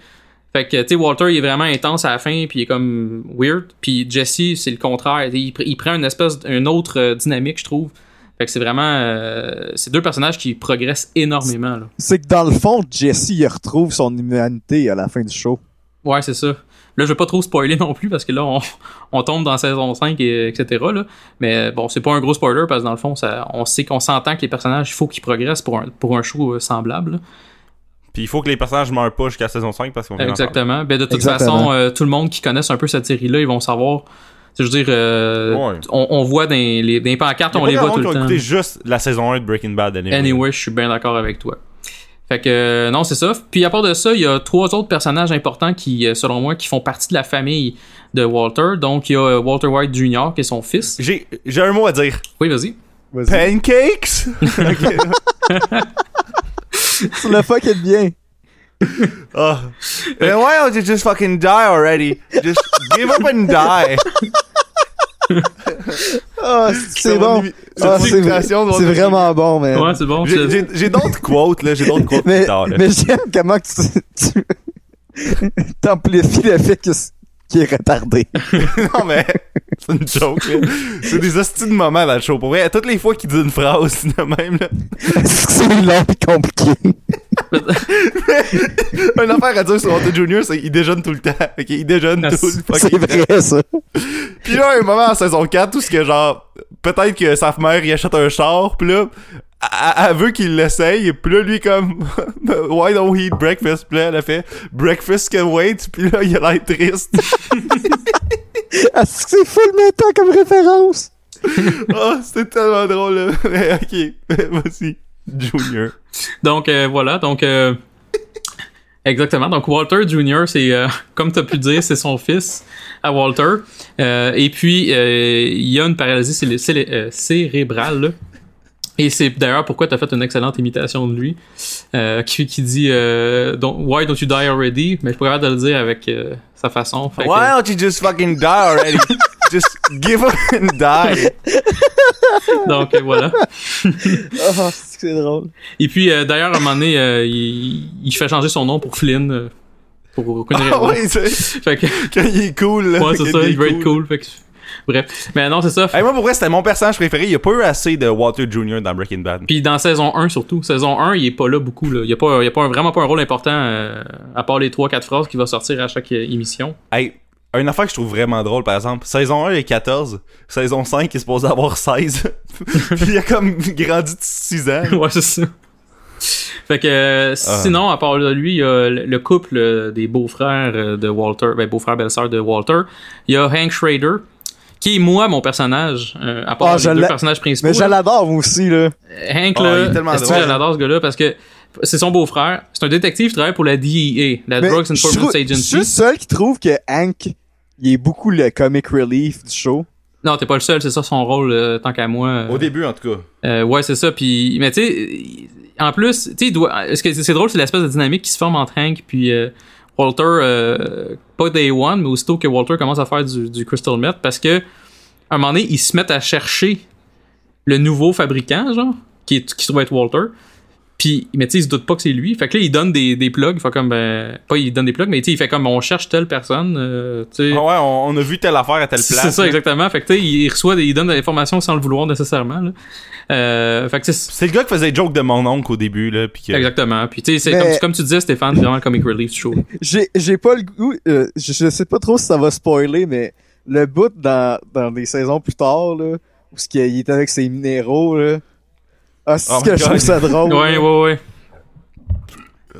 Fait que, tu sais, Walter, il est vraiment intense à la fin, puis il est comme weird, puis Jesse, c'est le contraire. Il, pr- il prend une espèce, une autre euh, dynamique, je trouve. Fait que c'est vraiment, euh, c'est deux personnages qui progressent énormément, là. C'est que dans le fond, Jesse, il retrouve son humanité à la fin du show. Ouais, c'est ça. Là, je vais pas trop spoiler non plus parce que là, on, on tombe dans saison 5 et etc. Là. Mais bon, c'est pas un gros spoiler parce que dans le fond, ça, on sait qu'on s'entend que les personnages, il faut qu'ils progressent pour un, pour un show euh, semblable. là. Puis il faut que les personnages meurent pas jusqu'à saison 5 parce qu'on. Exactement. Ben, de toute Exactement. façon, euh, tout le monde qui connaisse un peu cette série-là, ils vont savoir. Je veux dire, euh, Ouais. on, on voit dans les, dans les pancartes, on les voit tout le temps. juste la saison 1 de Breaking Bad. Anyway. Anyway, je suis bien d'accord avec toi. Fait que euh, non, c'est ça. Puis à part de ça, il y a trois autres personnages importants qui, euh, selon moi, qui font partie de la famille de Walter. Donc il y a euh, Walter White Jr. qui est son fils. J'ai j'ai un mot à dire. Oui, vas-y. Vas-y. Pancakes? Ok. Tu le fuck it bien. Oh. Then why don't you just fucking die already? Just give up and die. Ah, c'est bon. Ah, c'est vraiment bon, man. Ouais, c'est bon. J'ai- d'autres quotes, là. J'ai d'autres quotes mais plus tard, là. mais j'aime comment tu, tu t'amplifies le fait que c'est- qu'il est retardé. non, mais c'est une joke, là. C'est des hosties de moments dans le show. Pour vrai, toutes les fois qu'il dit une phrase de même, là. c'est long et compliqué. Une affaire à dire sur Walter Jr., c'est qu'il déjeune tout le temps. Ok, il déjeune Ah, tout le C'est temps. vrai, ça. Pis là, un moment en saison 4 où ce que genre, peut-être que sa mère il achète un char, pis là, elle, veut qu'il l'essaye, pis là, lui comme, why don't we eat breakfast? Pis là, elle a fait, breakfast can wait, pis là, il a l'air triste. Ah, c'est que c'est full méta comme référence? oh, c'était tellement drôle, là. Mais ok, vas-y, Junior. Donc euh, voilà, donc euh, exactement. Donc Walter Jr. c'est euh, comme tu as pu dire, c'est son fils à Walter. Euh, et puis euh, il y a une paralysie euh, cérébrale. là. Et c'est d'ailleurs pourquoi tu as fait une excellente imitation de lui, euh, qui, qui dit euh, don't- Why don't you die already? Mais je pourrais de le dire avec euh, sa façon. Fait que- Why don't you just fucking die already? just give up and die. donc euh, voilà. Ah, c'est drôle. Et puis euh, d'ailleurs à un moment donné, euh, il, il fait changer son nom pour Flynn. euh, pour aucune Ah ouais, c'est, Fait que, quand il est cool, là. Ouais, c'est ça, il veut être cool. Fait que... Bref. Mais non, c'est ça. Hey, moi, pour vrai, c'était mon personnage préféré. Il y a pas eu assez de Walter Jr. dans Breaking Bad. Puis dans saison 1 surtout. Saison 1, il est pas là beaucoup. Là. Il y a pas, il y a pas un- vraiment pas un rôle important euh, à part les 3-4 phrases qu'il va sortir à chaque euh, émission. Hey, une affaire que je trouve vraiment drôle, par exemple, saison 1 il est 14, saison 5 il est supposé avoir 16. Puis il a comme grandi de 6 ans. ouais, c'est ça. Fait que euh, sinon, à part de lui, il y a le le couple des beaux-frères de Walter, ben beaux-frères, belle-sœur de Walter. Il y a Hank Schrader, qui est moi mon personnage, euh, à part Ah, les deux personnages principaux. Mais je l'adore, moi aussi, là. Hank, Ah, là, je l'adore ce gars-là? Parce que c'est son beau-frère. C'est un détective qui travaille pour la DEA, la Mais Drugs Enforcement trouve- Je suis Agency. le seul qui trouve que Hank, il est beaucoup le comic relief du show. Non, t'es pas le seul, c'est ça son rôle, euh, tant qu'à moi. euh. Au début, en tout cas. Euh, ouais, c'est ça. Puis, mais tu sais, en plus, tu sais, il doit- ce que c'est drôle, c'est l'espèce de dynamique qui se forme entre Hank puis euh, Walter, euh, pas Day One, mais aussitôt que Walter commence à faire du, Crystal Meth, parce que à un moment donné, ils se mettent à chercher le nouveau fabricant, genre, qui, qui se trouve être Walter. Puis, mais tu sais, il se doute pas que c'est lui. Fait que là, il donne des, des plugs. Il fait comme, ben, pas il donne des plugs, mais tu sais, il fait comme, on cherche telle personne, euh, tu sais. Ah ouais, on, on a vu telle affaire à telle place. C'est ça, exactement. Fait que tu sais, il reçoit des, il donne de l'information sans le vouloir nécessairement, là. Euh, fait que c'est, C'est le gars qui faisait joke de mon oncle au début, là. Puis que... exactement. Puis tu sais, c'est Mais- comme, comme tu disais, Stéphane, vraiment le comic relief show. J'ai, j'ai pas le goût, euh, je, je sais pas trop si ça va spoiler, mais le bout dans, dans des saisons plus tard, là, où ce qu'il il est avec ses minéraux, là. Ah, c'est Oh que je trouve ça drôle. Ouais, ouais, ouais.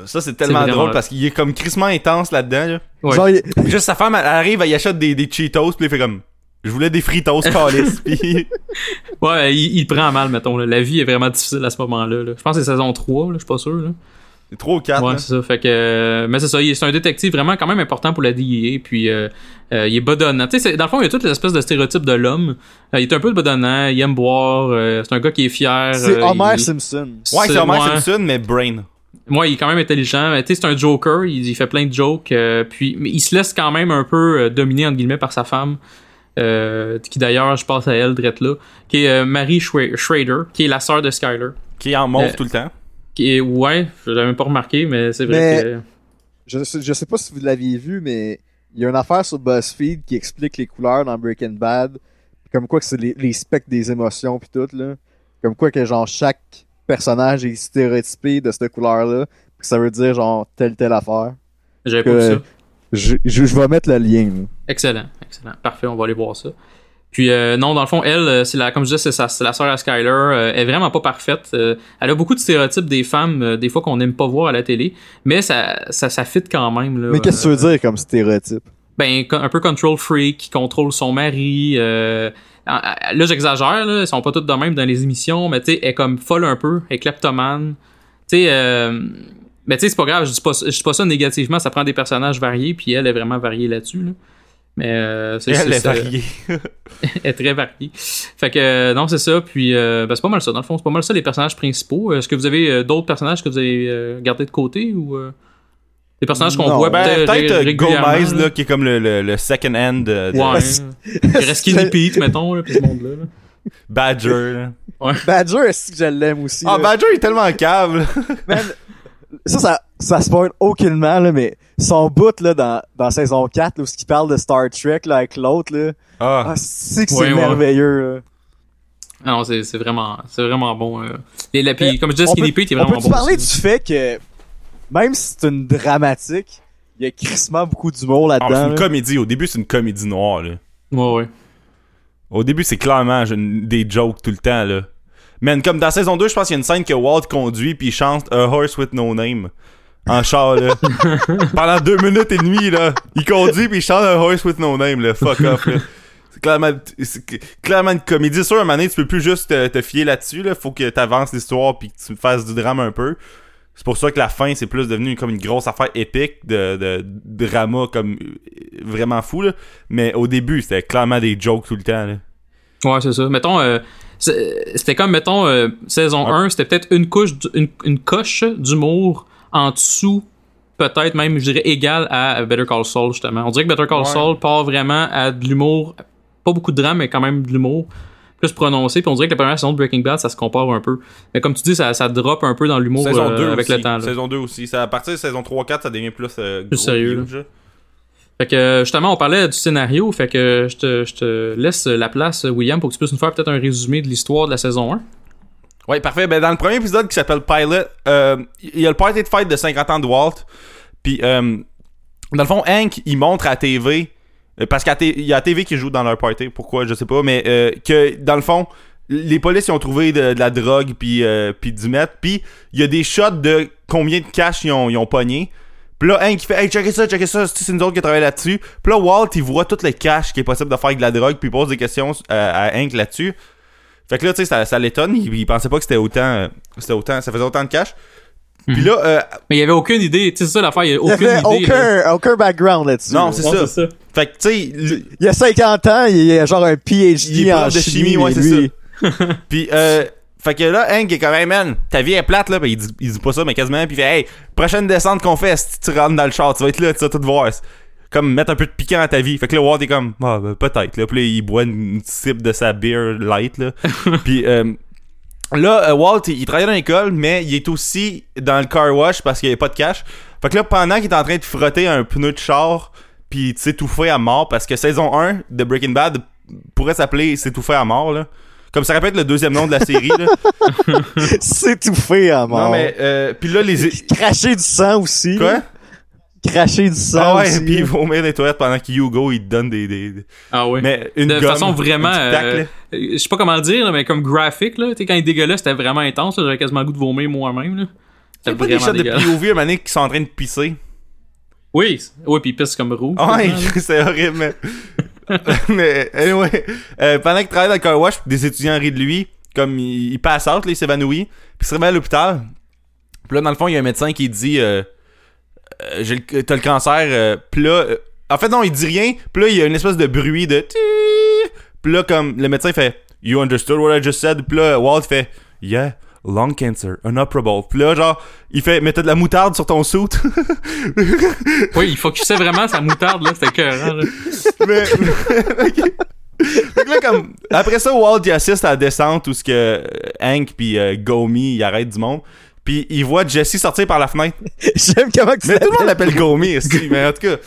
Ça, c'est tellement drôle parce qu'il est comme crissement intense là-dedans, là. Ouais. Genre, il- Juste sa femme, elle arrive, elle achète des, des Cheetos, puis il fait comme... Je voulais des Fritos, calice. Puis... Ouais, il, il prend mal, mettons. Là. La vie est vraiment difficile à ce moment-là. là. Je pense que c'est saison 3, là, je suis pas sûr. Là. C'est trop ou quatre, Ouais, c'est ça. Fait que, euh, mais c'est ça. il est- C'est un détective vraiment quand même important pour la DEA. Puis, euh, euh, il est bedonnant. Tu sais, dans le fond, il y a toutes les espèces de stéréotypes de l'homme. Euh, il est un peu bedonnant. Il aime boire. euh, c'est un gars qui est fier. c'est euh, Homer il- Simpson. Ouais, c'est Homer ouais. Simpson, mais Brain. Moi, il est quand même intelligent. Tu sais, c'est un joker. Il, il fait plein de jokes. euh, puis, mais il se laisse quand même un peu euh, dominer, entre guillemets, par sa femme. euh, qui d'ailleurs, je pense à elle, drette là. Qui est euh, Marie Schra- Schrader, qui est la sœur de Skyler. Qui est en mauve Euh, tout le temps. Est, ouais, je l'avais même pas remarqué, mais c'est vrai Mais- que. Je sais, je sais pas si vous l'aviez vu, mais il y a une affaire sur BuzzFeed qui explique les couleurs dans Breaking Bad. Comme quoi que c'est les, les spectres des émotions pis tout, là. Comme quoi que genre chaque personnage est stéréotypé de cette couleur-là. ça veut dire genre telle telle affaire. J'avais pas vu ça. Je, je, je vais mettre le lien. là. Excellent, excellent. Parfait, on va aller voir ça. Puis euh, non, dans le fond, elle, euh, c'est la, comme je disais, c'est, la sœur à Skyler. euh, elle est vraiment pas parfaite. euh, elle a beaucoup de stéréotypes des femmes, euh, des fois qu'on n'aime pas voir à la télé, mais ça, ça, ça fit quand même. Là, Mais qu'est-ce que tu veux dire comme stéréotype? ben un peu control freak qui contrôle son mari euh, là j'exagère là ils sont pas tous de même dans les émissions mais tu sais elle est comme folle un peu elle est kleptomane tu sais euh, mais tu sais c'est pas grave je dis pas je dis pas ça négativement ça prend des personnages variés puis elle est vraiment variée là-dessus là. Mais euh, c'est Elle est c'est- variée. elle est très variée fait que euh, non c'est ça puis euh, ben, c'est pas mal ça dans le fond c'est pas mal ça les personnages principaux est-ce que vous avez euh, d'autres personnages que vous avez euh, gardés de côté ou euh, des personnages qu'on voit Ben, peut-être euh, Gomez, là? là, qui est comme le, le, le second hand de, Ouais. Il Skinny Pete, mettons, là, pis ce monde-là. là. Badger. Badger, est-ce que je l'aime aussi? Ah, là? Badger est tellement câble. Man, ça, ça, ça spoil aucunement, là, mais son bout, là, dans, dans saison 4, là, où il parle de Star Trek, là, avec l'autre, là. Ah, Ah, c'est que c'est ouais. merveilleux, là. Ah non, c'est c'est vraiment, c'est vraiment bon. Euh. Et là, puis, comme je disais, on Skinny peut- Pete est On vraiment peut-tu bon. parler aussi. du fait que, même si c'est une dramatique, il y a crissement beaucoup d'humour Ah, c'est là-dedans. une là. comédie. Au début, c'est une comédie noire, là. Ouais, ouais. Au début, c'est clairement j'ai une- des jokes tout le temps, là. Man, comme dans saison 2, je pense qu'il y a une scène que Walt conduit puis il chante A Horse with No Name. En char, là. Pendant deux minutes et demie, là. Il conduit puis il chante A Horse with No Name, là. Fuck off, là. C'est clairement, clairement une comédie. À un moment donné, tu peux plus juste te, te fier là-dessus, là. Faut que t'avances l'histoire puis que tu fasses du drame un peu. C'est pour ça que la fin, c'est plus devenu comme une grosse affaire épique de, de, drama comme euh, vraiment fou, là. Mais au début, c'était clairement des jokes tout le temps, là. Ouais, c'est ça. Mettons, euh, c'était comme, mettons, euh, saison Ah. 1, c'était peut-être une couche, une coche d'humour en dessous, peut-être même, je dirais, égal à Better Call Saul, justement. On dirait que Better Call Ouais. Saul part vraiment à de l'humour, pas beaucoup de drame, mais quand même de l'humour plus prononcé. Puis on dirait que la première saison de Breaking Bad, ça se compare un peu. Mais comme tu dis, ça, ça drop un peu dans l'humour euh, 2 avec aussi. le temps. là. Saison 2 aussi. Ça, à partir de saison 3-4, ça devient plus, euh, gros, sérieux, huge. Fait que justement, on parlait du scénario, fait que je te, je te laisse la place, William, pour que tu puisses nous faire peut-être un résumé de l'histoire de la saison 1. Ouais, parfait. Ben, dans le premier épisode qui s'appelle Pilot, euh, il y a le party de fête de 50 ans de Walt. Puis, euh, dans le fond, Hank, il montre à TV, euh, parce qu'il y a TV qui joue dans leur party, pourquoi, je sais pas, mais euh, que, dans le fond, les polices ont trouvé de, la drogue puis euh, puis du meth. Puis il y a des shots de combien de cash ils ont, ils ont pogné. Puis là Hank il fait hey checkez ça checkez ça. C'est nous autres qui travaillent là-dessus. Puis là Walt il voit tout le cash qui est possible de faire avec de la drogue puis pose des questions à Hank là-dessus fait que là tu sais ça, ça l'étonne il, il pensait pas que c'était autant euh, c'était autant ça faisait autant de cash puis là euh, Mais il y avait aucune idée, tu sais c'est ça l'affaire, il y a Il y aucune avait idée. là. aucun, aucun background là-dessus. non c'est Ouais, ça. fait que tu sais le- Il y a 50 ans, il y a genre un PhD Il est en de chimie, chimie, ouais, c'est lui. puis euh, fait que là, Hank est comme, hey man, ta vie est plate, là. Pis il dit, il dit pas ça, mais quasiment. Puis il fait, hey, prochaine descente qu'on fait, si tu rentres dans le char, tu vas être là, tu vas tout voir. Comme mettre un peu de piquant à ta vie. Fait que là, Walt est comme, ah, ben, peut-être, là. Puis là, il boit une sip de sa beer light, là. Puis, euh, là, euh, Walt, il, il travaille dans l'école, mais il est aussi dans le car wash parce qu'il n'y a pas de cash. Fait que là, pendant qu'il est en train de frotter un pneu de char, puis s'étouffer à mort, parce que saison 1 de Breaking Bad pourrait s'appeler S'étouffer à mort, là. Comme ça répète le deuxième nom de la série, là. S'étouffer à mort. Non, mais, euh, puis là, les. Cracher du sang aussi. Quoi? Cracher du sang Ah ouais, aussi. puis il vomit dans les toilettes pendant que Hugo, il te donne des. des... des- Ah oui. Mais une de gomme, façon vraiment. euh, je sais pas comment le dire, là, mais comme graphique, là. Tu sais, quand il dégueulait, c'était vraiment intense. là, J'avais quasiment le goût de vomir moi-même, là. C'est C'était pas des shots de. POV à un qui sont en train de pisser. Oui, oui, puis il pisse comme roux. Ah Ouais, c'est horrible, mais. mais, anyway, euh, pendant qu'il travaille dans le car wash, des étudiants rient de lui, comme il, il passe out, là, il s'évanouit, puis il se réveille à l'hôpital. Puis là, dans le fond, il y a un médecin qui dit euh, j'ai le- T'as le cancer, euh, puis là. euh, en fait, non, il dit rien, puis là, il y a une espèce de bruit de. Puis là, comme le médecin fait You understood what I just said? Puis là, Walt fait Yeah. Lung cancer, inoperable. Puis là, genre, il fait, t'as de la moutarde sur ton suit. Oui, il focusait vraiment sa moutarde, là. C'était écœurant, là. mais là, comme après ça Walt il assiste à la descente où ce que euh, Hank puis euh, Gomi ils arrêtent du monde puis il voit Jesse sortir par la fenêtre J'aime comment que tu mais tout le monde l'appelle Gomi mais en tout cas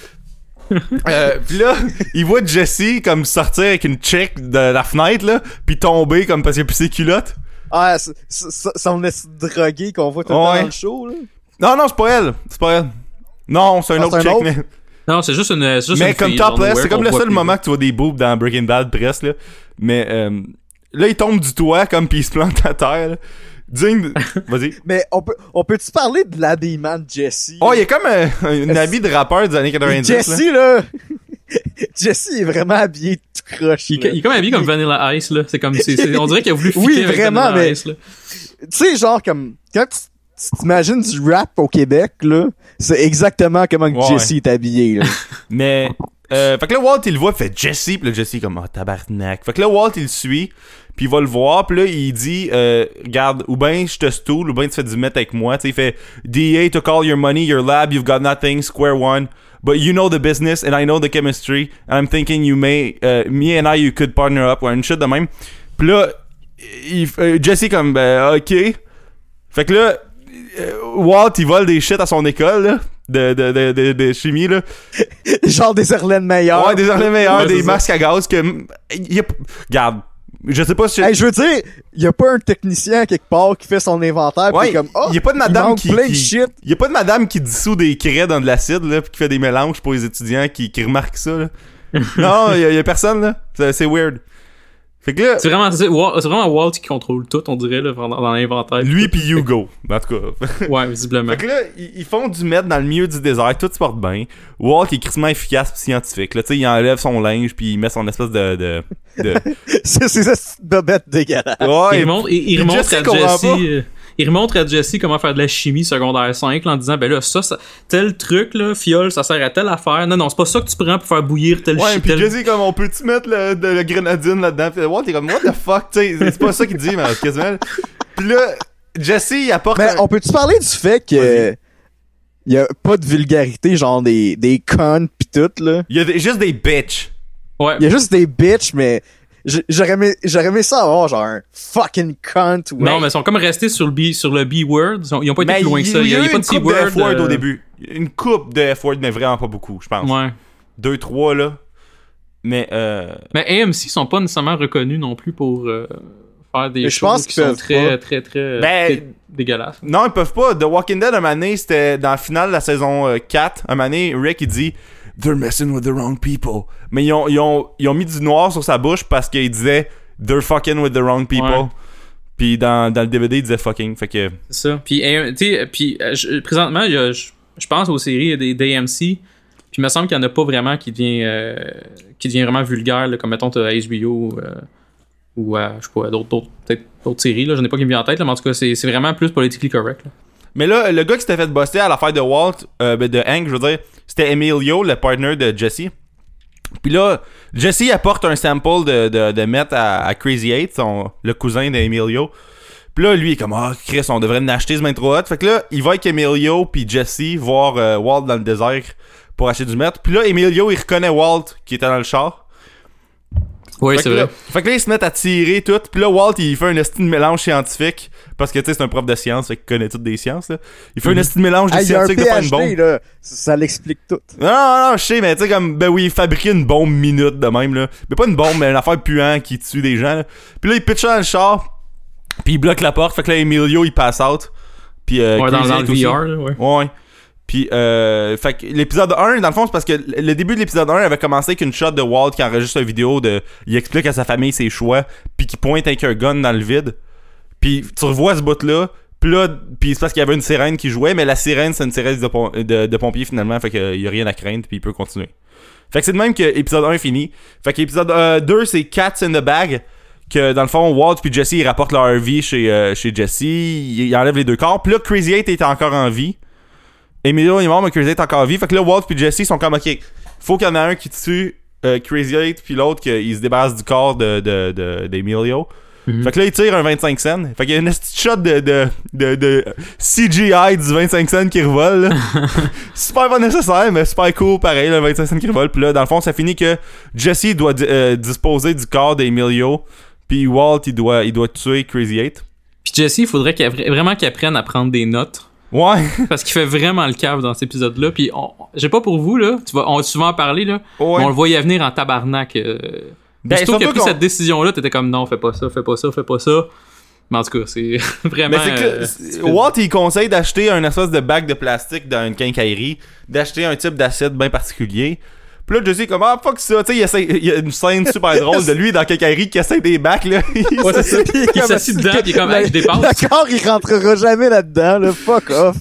euh, puis là il voit Jesse comme sortir avec une chick de la fenêtre là puis tomber comme parce qu'il a plus ses culottes Ah, son esti de drogué qu'on voit tout le temps dans le show, là. non non c'est pas elle c'est pas elle non c'est un Ah, autre autre? mais Non, c'est juste une. juste Mais une comme topless, c'est comme le seul plus. moment que tu vois des boobs dans Breaking Bad presque là. Mais euh, là il tombe du toit comme puis il se plante à terre. là. Digne de... Vas-y. Mais on peut, on peut-tu parler de l'habillement de Jesse? Oh, il y a comme euh, un habit de rappeur des années 90 là. Jesse, là! Jesse est vraiment habillé tout croche. Il, là. il est comme habillé comme Vanilla Ice, là. C'est comme. c'est- c'est- on dirait qu'il a voulu Oui, avec vraiment, Vanilla mais- Ice, là. Tu sais, genre, comme, quand tu t'imagines du rap au Québec, là, c'est exactement comment que Ouais. Jesse est habillé, là. Mais euh, fait que là Walt il le voit, fait Jesse, puis là Jesse est comme oh tabarnak. Fait que là Walt il le suit, puis il va le voir, puis là il dit euh, regarde ou ben je te stoule ou ben tu fais du mètre avec moi, tu sais il fait DA took all your money, your lab, you've got nothing, square one. But you know the business and I know the chemistry and I'm thinking you may uh, me and I you could partner up ou une shit de même. Puis là il, euh, Jesse comme ben OK. Fait que là euh, Walt il vole des shit à son école là, de, de, de, de, de chimie là. genre des Erlen meilleurs. Ouais, des armes meilleurs, Ouais, des masques à gaz que. Y a... Regarde, je sais pas si. Hey, je veux dire, y a pas un technicien quelque part qui fait son inventaire pis Ouais, est comme, oh, y a pas de il madame qui. plein de shit. Y a pas de madame qui dissout des craies dans de l'acide, là, pis qui fait des mélanges pour les étudiants qui, qui remarquent ça, là. non, y a, y a personne, là. C'est weird. Fait que là, C'est vraiment, c'est vraiment Walt qui contrôle tout, on dirait, là, dans, dans l'inventaire. lui pis Hugo, en tout cas. Ouais, visiblement. Fait que là, ils, font du mètre dans le milieu du désert, tout se porte bien. Walt est crissement efficace pis scientifique. Là, tu sais, il enlève son linge puis il met son espèce de. de, de... c'est c'est ça, c'est une bobette dégueulasse. Ouais, il remonte, il, il remonte à Jesse. Il remonte à Jesse comment faire de la chimie secondaire 5 là, en disant ben là ça, ça tel truc là fiole ça sert à telle affaire non non c'est pas ça que tu prends pour faire bouillir tel Ouais, tel- Jesse, comme, on peut-tu mettre le, de, le grenadine là-dedans? Pis Walt est comme, what the fuck, tu sais, c'est pas ça qu'il dit, mais quasiment. Pis là, Jesse, il apporte. Mais un- on peut-tu parler du fait que Vas-y. y a pas de vulgarité, genre des, des connes pis tout, là? Il y a des- juste des bitches. ouais Y a juste des bitches, mais j'aurais aimé, aimé ça avoir genre un fucking cunt ou non mais ils sont comme restés sur le B sur le B word ils, ont- ils ont pas été Mais plus loin il que ça il il y a, il y a eu pas une de coupe de C-word F-word euh, au début. Une coupe de F-word, mais vraiment pas beaucoup, je pense. ouais Deux, trois, là. Mais, euh. mais AMC sont pas nécessairement reconnus non plus pour euh, faire des Mais je choses pense qui sont très, pas. très très Ben, très dégueulasses Non, ils peuvent pas. The Walking Dead, un moment donné, c'était dans la finale de la saison euh, 4. Un moment donné, Rick, il dit They're messing with the wrong people. Mais ils ont, ils ont, ils ont mis du noir sur sa bouche parce qu'il disait They're fucking with the wrong people. Ouais. Puis dans, dans le DVD, il disait fucking. Fait que. C'est ça. Puis, tu sais, puis euh, je- présentement, je, je pense aux séries des d'AMC. Puis il me semble qu'il n'y en a pas vraiment qui devient, euh, qui devient vraiment vulgaire, là, comme mettons t'as HBO euh, ou euh, je sais pas, d'autres, d'autres, peut-être d'autres séries. Là, j'en ai pas qui me viennent en tête, là, mais en tout cas, c'est, c'est vraiment plus politically correct. là. Mais là, le gars qui s'était fait bosser à l'affaire de Walt, euh, ben, de Hank, je veux dire, c'était Emilio, le partner de Jesse. Puis là, Jesse apporte un sample de, de, de meth à, à Crazy Eight, son, le cousin d'Emilio. Puis là, lui, il est comme, ah, Chris, on devrait en acheter ce main trop hot. Fait que là, il va avec Emilio puis Jesse voir euh, Walt dans le désert pour acheter du mètre. Puis là, Emilio, il reconnaît Walt qui était dans le char. Oui, c'est vrai. là- fait que là, ils se mettent à tirer tout. Puis là, Walt, il fait un esti de mélange scientifique. Parce que, tu sais, c'est un prof de sciences, fait qu'il connaît toutes des sciences, là. Il fait un esti de mélange de il y a un scientifique de faire une bombe. Là. Ça, ça l'explique tout. Non, non, non, je sais, mais tu sais, comme, ben oui, fabriquer une bombe minute de même, là. Mais pas une bombe, mais une affaire puante qui tue des gens, là. Puis là, il pitch dans le char, puis il bloque la porte, fait que là, Emilio, il passe out. Puis, euh, Ouais, dans, dans le. VR, là, ouais. Ouais. Puis, euh, fait que l'épisode 1, dans le fond, c'est parce que le début de l'épisode 1 avait commencé avec une shot de Walt qui enregistre une vidéo de. Il explique à sa famille ses choix, puis qui pointe avec un gun dans le vide. Puis, tu revois ce bout-là, puis là, puis c'est parce qu'il y avait une sirène qui jouait, mais la sirène, c'est une sirène de, pom- de, de pompier finalement, fait qu'il y a rien à craindre, puis il peut continuer. Fait que c'est de même que épisode 1 est fini. Fait que épisode euh, 2, c'est Cats in the Bag. Que dans le fond, Walt puis Jesse, ils rapportent leur vie chez, euh, chez Jesse. Ils, ils enlèvent les deux corps. Puis là, Crazy 8 est encore en vie. Emilio est mort, mais Crazy 8 est encore en vie. Fait que là, Walt puis Jesse sont comme, ok, faut qu'il y en ait un qui tue euh, Crazy 8, puis l'autre qu'il se débarrasse du corps de, de, de, d'Emilio. Mhm. Fait que là, il tire un 25 cents. Fait qu'il y a une petite shot de, de, de, de CGI du 25 cents qui revole. super pas nécessaire, mais super cool, pareil, le 25 cents qui revole. Puis là, dans le fond, ça finit que Jesse doit euh, disposer du corps d'Emilio. Puis Walt, il doit, il doit tuer Crazy 8. Puis Jesse, il faudrait qu'il vraiment qu'il apprenne à prendre des notes. Ouais. Parce qu'il fait vraiment le cave dans cet épisode-là. Puis on, j'ai pas pour vous, là. Tu vas, on va souvent en parler, là. Ouais. mais on le voyait venir en tabarnak. Euh... Ben, qu'il a surtout pris qu'on- cette décision-là, t'étais comme non, fais pas ça, fais pas ça, fais pas ça. Mais en tout cas, c'est vraiment. Mais c'est que euh. Walt, il conseille d'acheter un espèce de bac de plastique dans une quincaillerie, d'acheter un type d'acide bien particulier. Puis là, Jesse est comme, ah, fuck ça, tu sais, il, y a une scène super drôle de lui dans quincaillerie qui essaie des bacs, là. Ouais, c'est. Il s'assit dedans, puis il est comme, hey, je dépasse. D'accord, il rentrera jamais là-dedans, là. Fuck off.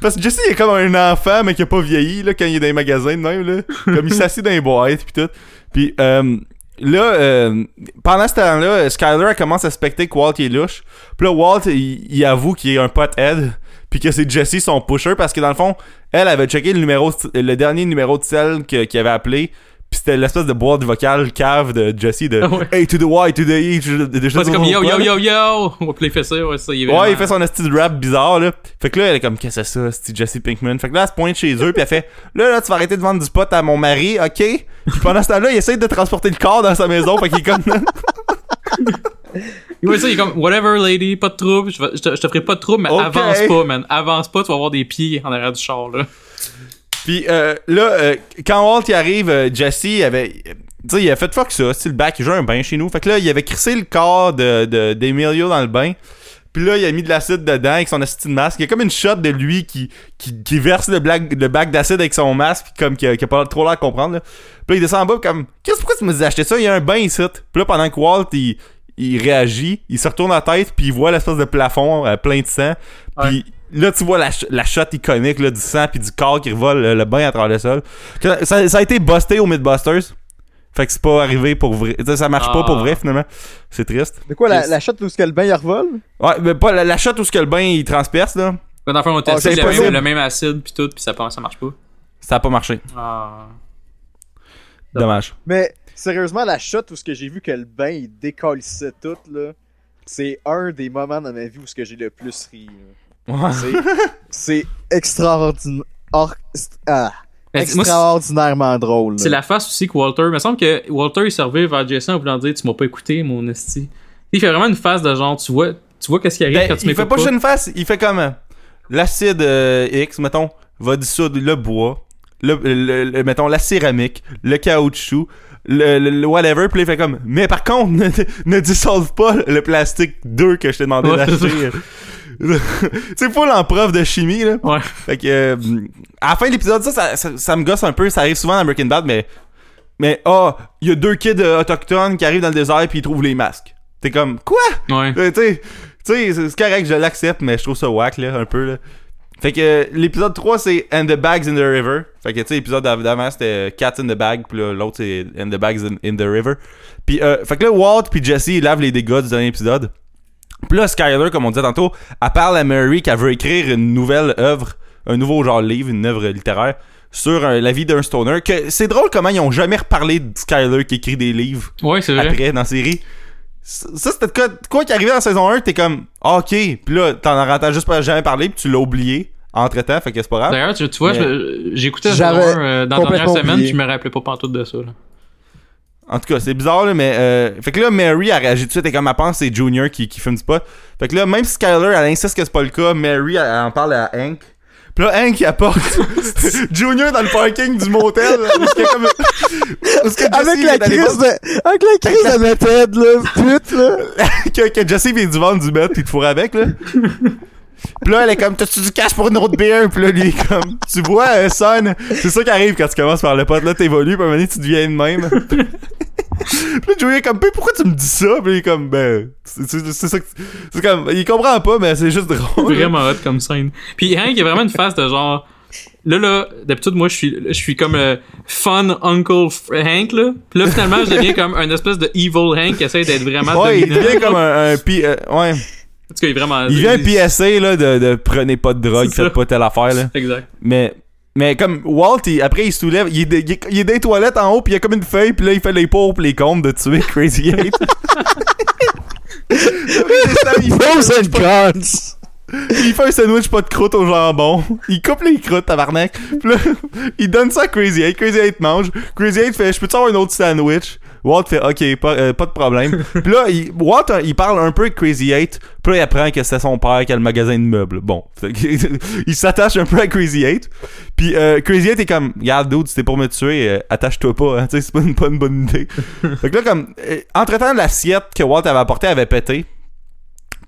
Parce que Jesse, il est comme un enfant, mais qui a pas vieilli, là, quand il est dans les magasins même, là. Comme il s'assit dans les boîtes, puis tout. Puis, euh, là, euh, pendant ce temps-là, Skyler, elle commence à suspecter que Walt il est louche. Puis là, Walt, il, il avoue qu'il est un pothead, puis que c'est Jesse son pusher, parce que dans le fond, elle avait checké le numéro, le dernier numéro de sel que- qu'il avait appelé, puis c'était l'espèce de boîte vocale cave de Jesse de ouais. Hey to the Y, to the E, c'est comme yo, yo, yo, yo. On les faire ça, ouais, ça, il est vraiment... Ouais, il fait son style rap bizarre, là. Fait que là, elle est comme, qu'est-ce que c'est ça, c'est Jesse Pinkman? Fait que là, elle se pointe chez eux, puis elle fait, là, là, tu vas arrêter de vendre du pot à mon mari, ok? Puis pendant ce temps-là, il essaie de transporter le corps dans sa maison, fait qu'il est comme, Ouais, ça, il est comme, whatever, lady, pas de trouble, je, vais- je te, je te ferai pas de trouble, mais Ok. avance pas, man. Avance pas, tu vas avoir des pieds en arrière du char, là. Puis euh, là, euh, quand Walt y arrive, euh, Jesse avait. Tu sais, il a fait fuck ça, c'est le bac, il joue un bain chez nous. Fait que là, il avait crissé le corps de, de, d'Emilio dans le bain. Puis là, il a mis de l'acide dedans avec son asti de masque. Il y a comme une shot de lui qui, qui, qui verse le, blague, le bac d'acide avec son masque, puis comme qui a, qui a pas trop l'air de comprendre. Là. Puis là, il descend en bas, puis comme, qu'est-ce pourquoi tu me dis d'acheter ça? Il y a un bain ici. Puis là, pendant que Walt, il, il réagit, il se retourne la tête, puis il voit l'espèce de plafond euh, plein de sang. Puis là, tu vois la, la shot iconique là, du sang, puis du corps qui revole le, le bain à travers le sol. Ça, ça a été busté au Mythbusters. Fait que c'est pas arrivé pour vrai. Ça marche pas Ah. pour vrai, finalement. C'est triste. De quoi, la, la shot où ce que le bain il revole? Ouais, mais pas la, la shot où ce que le bain il transperce, là. Quand dans le fond, on Ah, testait c'est le, le même acide, puis tout, puis ça, ça marche pas. Ça a pas marché. Ah. Dommage. Mais sérieusement, la shot où ce que j'ai vu que le bain il décollissait tout, là, c'est un des moments dans ma vie où ce que j'ai le plus ri. Ouais. C'est- C'est extraordinaire. or- ah, Mais moi, c'est- extraordinairement drôle. là. c'est la face aussi que Walter. Il me semble que Walter il servait vers Jason en voulant dire Tu m'as pas écouté, mon esti. Il fait vraiment une face de genre, tu vois, tu vois qu'est-ce qui arrive Ben, quand tu il fait m'écoutes pas juste une face, il fait comme euh, l'acide euh, X, mettons, va dissoudre le bois, le, le- le- mettons la céramique, le caoutchouc, le, le- le whatever, puis il fait comme mais par contre ne, ne dissolve pas le plastique 2 que je t'ai demandé Ouais, d'acheter. c'est pas en prof de chimie là. Ouais. Fait que euh, à la fin de l'épisode ça ça, ça ça me gosse un peu, ça arrive souvent dans Breaking Bad mais mais ah, il y a deux kids euh, autochtones qui arrivent dans le désert puis ils trouvent les masques. T'es comme quoi? Ouais. euh, tu sais, c'est correct, je l'accepte, mais je trouve ça whack, là, un peu, là. Fait que l'épisode 3, c'est And the Bags in the River. Fait que, tu sais, l'épisode d'avant, c'était euh, Cats in the Bag, puis là, l'autre, c'est And the Bags in, in the River. Puis, euh, fait que là, Walt puis Jesse, ils lavent les dégâts du dernier épisode. Puis là, Skyler, comme on disait tantôt, elle parle à Mary qu'elle veut écrire une nouvelle œuvre, un nouveau genre livre, une œuvre littéraire, sur euh, la vie d'un stoner. Que c'est drôle comment ils ont jamais reparlé de Skyler qui écrit des livres Ouais, c'est vrai. après dans la série. Ça, c'était quoi, quoi qui arrivait en saison 1, t'es comme, ah, ok, pis là, t'en as juste pas jamais parler, pis tu l'as oublié entre-temps, fait que c'est pas grave. D'ailleurs, tu, tu vois, j'écoutais 1 euh, dans la dernière semaine, oublié. puis je me rappelais pas pantoute de ça. Là. En tout cas, c'est bizarre, là, mais. Euh... Fait que là, Mary a réagi tout de suite, et comme elle pense c'est Junior qui, qui fume du pot. Fait que là, même si Skyler, elle insiste que c'est pas le cas, Mary, elle, elle en parle à Hank. Pis là, Hank, il apporte Junior dans le parking du motel. là, où est-ce que comme. où est-ce que Jesse Avec la crise de, avec la crise de méthode, là, pute, là. que, que Jesse vient du vendre du mètre pis te fourre avec, là. Pis là, elle est comme, t'as-tu du cash pour une autre bière? Pis là, lui, est comme, tu vois, euh, son, c'est ça qui arrive quand tu commences par le pote. Là, t'évolues, pis à un moment donné, tu deviens de même. pis là, Joey est comme, pourquoi tu me dis ça? Pis il est comme, ben, c'est ça que. C'est comme, il comprend pas, mais c'est juste drôle. Vraiment hot comme scène. Puis Hank il a vraiment une face de genre. Là, là, d'habitude, moi, je suis, je suis comme euh, fun Uncle F- Hank, là. Puis là, finalement, je deviens comme un espèce de evil Hank qui essaie d'être vraiment Ouais, il devient comme un, un euh, ouais. En tout cas, il est vraiment. Il devient un PSA, là, de, de prenez pas de drogue, ça. faites pas telle affaire, là. Exact. Mais mais comme Walt, il- après il se soulève, il est, de- il est- il est dans les toilettes en haut, puis il y a comme une feuille, puis là il fait les pauvres les comptes de tuer Crazy Eight. il, Pros fait, and cons. il fait un sandwich pas de croûte au jambon. Il coupe les croûtes, tabarnak. Puis là, il donne ça à Crazy Eight. Crazy Eight mange. Crazy Eight fait Je peux-tu avoir un autre sandwich? Walt fait Ok, pas, euh, pas de problème. Puis là, il, Walt, euh, il parle un peu avec Crazy Eight. Puis là, il apprend que c'est son père qui a le magasin de meubles. Bon. Il s'attache un peu à Crazy Eight. Puis euh, Crazy Eight est comme Regarde, dude, c'était pour me tuer, euh, attache-toi pas. Hein, tu sais, c'est pas une, pas une bonne idée. fait que là, comme. euh, entre-temps, l'assiette que Walt avait apportée avait pété.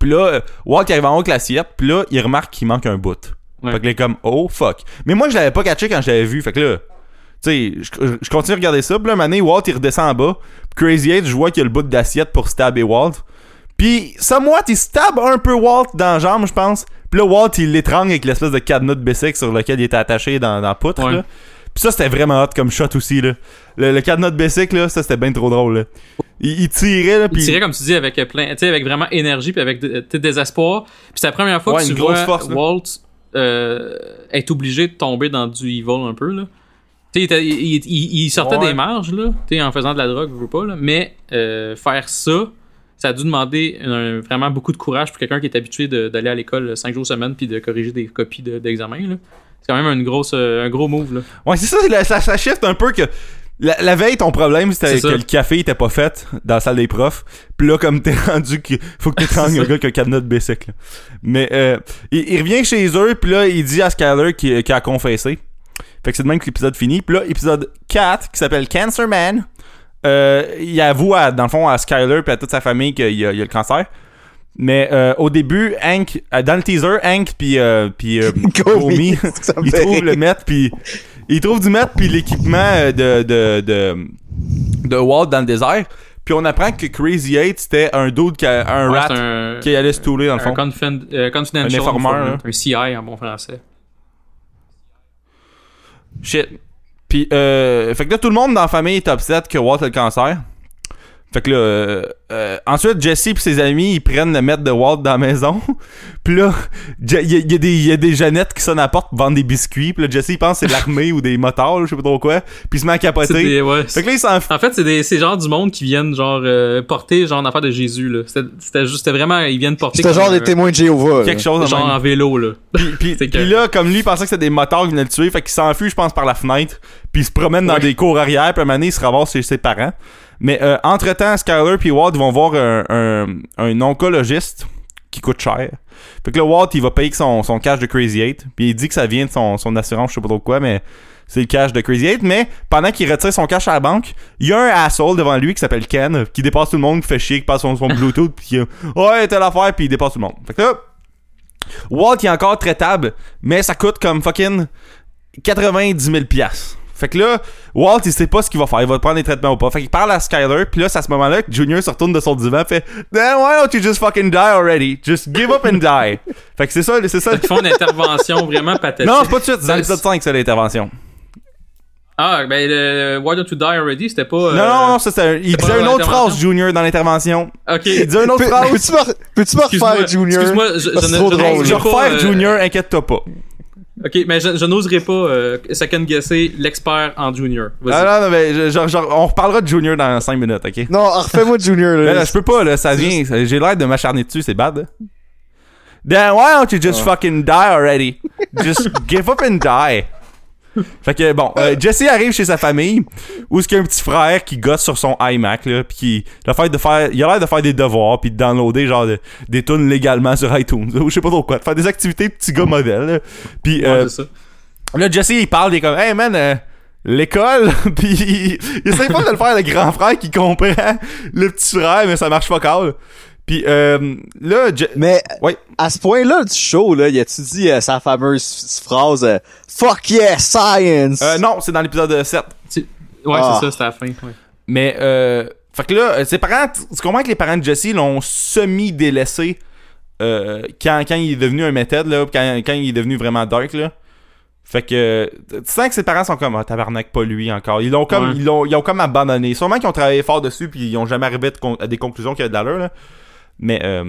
Puis là, Walt il arrive en haut avec l'assiette, puis là, il remarque qu'il manque un bout. Ouais. Fait que là, il est comme, oh fuck. Mais moi, je l'avais pas catché quand je l'avais vu. Fait que là, sais, je, je continue à regarder ça. Puis là, donné, Walt, il redescend en bas. Puis Crazy Eight, je vois qu'il y a le bout d'assiette pour stabber Walt. Puis, somewhat, il stab un peu Walt dans la jambe, je pense. Puis là, Walt, il l'étrangle avec l'espèce de cadenas de bicycle sur lequel il était attaché dans, dans la poutre, Ouais. là. Puis ça, c'était vraiment hot comme shot aussi, là. Le, le cadenas de bicycle, là, ça, c'était bien trop drôle, là. Il, il tirait, là, Il puis... tirait, comme tu dis, avec euh, plein, tu sais, avec vraiment énergie puis avec sais, désespoir. Puis c'est la première fois Ouais, que tu vois force. Walt euh, être obligé de tomber dans du evil un peu, là. Tu il, il, sortait Ouais. des marges, là, tu en faisant de la drogue, je veux pas, là. Mais euh, faire ça, ça a dû demander un- vraiment beaucoup de courage pour quelqu'un qui est habitué de- d'aller à l'école 5 jours semaine puis de corriger des copies de- d'examen, là. C'est quand même une grosse, euh, un gros move, là. Ouais, c'est ça, ça, ça shift un peu que. La, la veille, ton problème, c'était C'est que le café était pas fait dans la salle des profs. Puis là, comme t'es rendu qu'il faut que t'étrangles un gars qui a un cadenas de bicycle. Mais euh, il, il revient chez eux, puis là, il dit à Skyler qu'il qu'il a confessé. Fait que c'est de même que l'épisode finit. Puis là, épisode 4, qui s'appelle Cancer Man, euh, il avoue, à- dans le fond, à Skyler et à toute sa famille qu'il y a, il y a le cancer. Mais euh, au début, Hank, euh, dans le teaser, Hank puis euh, puis euh, Gomi, Ça me il fait trouve rire. le mètre puis il trouve du mètre puis l'équipement de, de de de Walt dans le désert. Puis on apprend que Crazy Eight c'était un dude qui a un Ouais, rat un, qui allait se touler dans le un fond. euh, confidential Un informeur, informant, hein. un CI en bon français. Shit. Puis euh, fait que là tout le monde dans la famille est upset que Walt a le cancer. Fait que là, euh, euh, ensuite, Jesse et ses amis, ils prennent le maître de Walt dans la maison. puis là, il y, a- y y a des Jeannettes qui sonnent à la porte pour vendre des biscuits. Puis là, Jesse, il pense que c'est de l'armée ou des motards, je sais pas trop quoi. Puis il se met à capoter. des- ouais, Fait que là, il s'en fout. En fait, c'est des c'est genre du monde qui viennent genre euh, porter genre une affaire de Jésus là. C'était c'était juste c'était vraiment ils viennent porter C'était genre des témoins de Jéhovah. là. Quelque chose genre même. en vélo là. Puis, puis- là, comme lui, il pensait que c'était des motards qui venaient le tuer, fait qu'il s'enfuit, je pense, par la fenêtre. Puis il se promène dans Ouais. des cours arrière, puis à un moment donné, il se ramasse chez ses parents. Mais euh, entre-temps, Skyler puis Walt vont voir un, un, oncologiste qui coûte cher. Fait que là, Walt, il va payer son, cash de Crazy Eight. Puis il dit que ça vient de son, assurance, je sais pas trop quoi, mais c'est le cash de Crazy Eight. Mais pendant qu'il retire son cash à la banque, il y a un asshole devant lui qui s'appelle Ken, qui dépasse tout le monde, qui fait chier, qui passe son, son Bluetooth, puis euh, ouais, telle affaire, puis il dépasse tout le monde. Fait que là, Walt il est encore traitable, mais ça coûte comme fucking 90 000 piastres. Fait que là, Walt, il sait pas ce qu'il va faire. Il va prendre des traitements ou pas. Fait qu'il parle à Skyler, puis là, c'est à ce moment-là que Junior se retourne de son divan, fait Then why don't you just fucking die already? Just give up and die. fait que c'est ça, c'est ça. Ils font une intervention vraiment pathétique. Non, c'est pas tout de suite, c'est dans l'épisode 5, ça, l'intervention. Ah, ben le Why Don't You Die Already, c'était pas euh, Non, non, non, ça, c'est un- il disait une autre phrase, Junior, dans l'intervention. OK. Il disait une autre Peux- phrase. Peux-tu me, peux-tu refaire Junior? excuse-moi, je- je C'est je-. Je pas, refaire euh, Junior, inquiète-toi pas. Ok, mais je, je n'oserais pas euh, second guesser l'expert en Junior. Vas-y. Ah non, non, mais je- genre, genre, on reparlera de Junior dans 5 minutes, ok? Non, refais-moi Junior, là. là, je peux pas, là, ça vient, ça- j'ai l'air de m'acharner dessus, c'est bad. Then why don't you just fucking die already? Just give up and die. Fait que bon, euh, Jesse arrive chez sa famille où est-ce qu'il y a un petit frère qui gosse sur son iMac là, puis qui le fait de faire, il a l'air de faire des devoirs puis de downloader genre de- des tunes légalement sur iTunes, ou je sais pas trop quoi, de faire des activités petit gars modèle. Puis euh. Là, Jesse, il parle, il est comme, hey man, euh, l'école, puis il, il essaie pas de le faire le grand frère qui comprend le petit frère, mais ça marche pas calme. Puis euh, là, Je- Mais ouais, à ce point-là du show, là, y a-tu dit euh, sa fameuse phrase euh, Fuck yeah, science! euh, non, c'est dans l'épisode 7. Tu- Ouais, Ah. c'est ça, c'était à la fin. ouais. Mais, euh, fait que là, ses parents, tu comprends que les parents de Jesse l'ont semi-délaissé euh, quand, quand il est devenu un méthode, là, quand, quand il est devenu vraiment dark, là. Fait que, tu sens que ses parents sont comme, ah, tabarnak, pas lui encore. Ils l'ont comme, Ouais. ils l'ont, ils ont comme abandonné. Sûrement qu'ils ont travaillé fort dessus puis ils ont jamais arrivé à des conclusions qui avaient de l'allure, là. Mais, euh,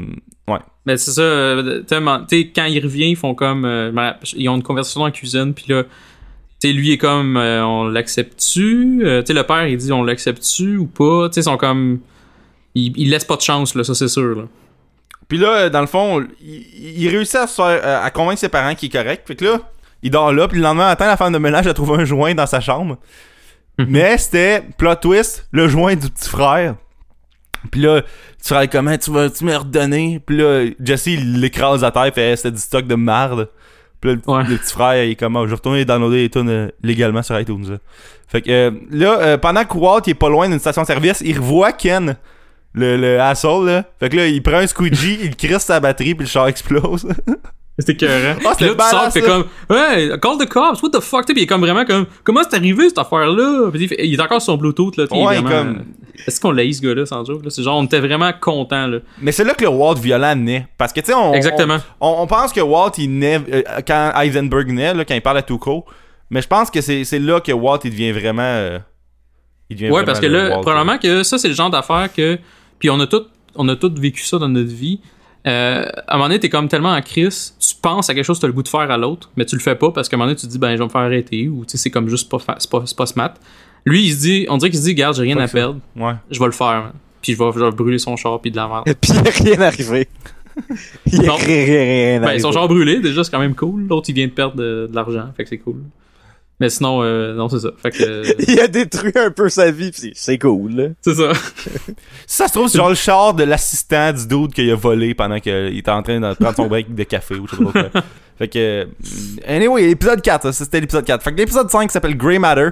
ouais. Mais c'est ça, euh, tu quand il revient, ils font comme. euh, ils ont une conversation dans la cuisine, puis là, tu sais, lui est comme, euh, on l'accepte-tu? Euh, Tu sais, le père, il dit, on l'accepte-tu ou pas? Tu sais, ils sont comme. Ils, ils laissent pas de chance, là, ça, c'est sûr, là. Puis là, dans le fond, il, il réussit à se faire, euh, à convaincre ses parents qu'il est correct. Fait que là, il dort là, puis le lendemain matin, la femme de ménage a trouvé un joint dans sa chambre. Mais c'était, plot twist, le joint du petit frère. Puis là, tu serais comment tu vas tu me redonner? Puis là, Jesse, il l'écrase à terre, fait Hey, c'était du stock de marde. Puis là, le, Ouais. le petit frère, il est comme, Ah, je vais retourner downloader les tunes euh, légalement sur iTunes. là. Fait que euh, là, euh, pendant que Walt il est pas loin d'une station-service, il revoit Ken, le, le asshole, là. Fait que là, il prend un squeegee, il crisse sa batterie, puis le char explose. C'était écœurant. Puis là, tu sors, comme, ouais, call the cops, what the fuck, tu il est comme vraiment comme, comment c'est arrivé cette affaire-là? Puis il, est encore sur son Bluetooth, là, Ouais, vraiment- comme- Est-ce qu'on l'a eu, ce gars-là, sans joke? C'est genre, on était vraiment contents, là. Mais c'est là que le Walt violent naît. Parce que, tu sais, on, Exactement. on, on pense que Walt, il naît euh, quand Heisenberg naît, là, quand il parle à Tuco. Mais je pense que c'est là que Walt, il devient vraiment. euh, il devient Ouais, vraiment parce que là, Walt, probablement que ça, c'est le genre d'affaire que. Puis on a tout, on a tout vécu ça dans notre vie. Euh, à un moment donné, t'es comme tellement en crise, tu penses à quelque chose que t'as le goût de faire à l'autre, mais tu le fais pas parce qu'à un moment donné, tu te dis, ben, je vais me faire arrêter, ou tu sais, c'est comme juste pas, fa- c'est pas, c'est pas smart. Lui, il se dit, on dirait qu'il se dit, garde, j'ai rien à ça. perdre, Ouais. je vais le faire, man. Puis je vais, je vais brûler son char, puis de la merde. Pis y a rien arrivé. y a Non. rien, rien, rien Ben, arrivé. son char brûlé, déjà, c'est quand même cool. L'autre, il vient de perdre de, de l'argent, fait que c'est cool. Mais sinon, euh, non, c'est ça. Fait que, euh, Il a détruit un peu sa vie, pis c'est- cool, là. c'est ça. Si ça se trouve, c'est genre le char de l'assistant du dude qu'il a volé pendant qu'il était en train de prendre son break de café ou je sais pas trop quoi. Fait que. euh, Anyway, épisode 4, ça, c'était l'épisode 4. Fait que l'épisode 5 s'appelle Grey Matter.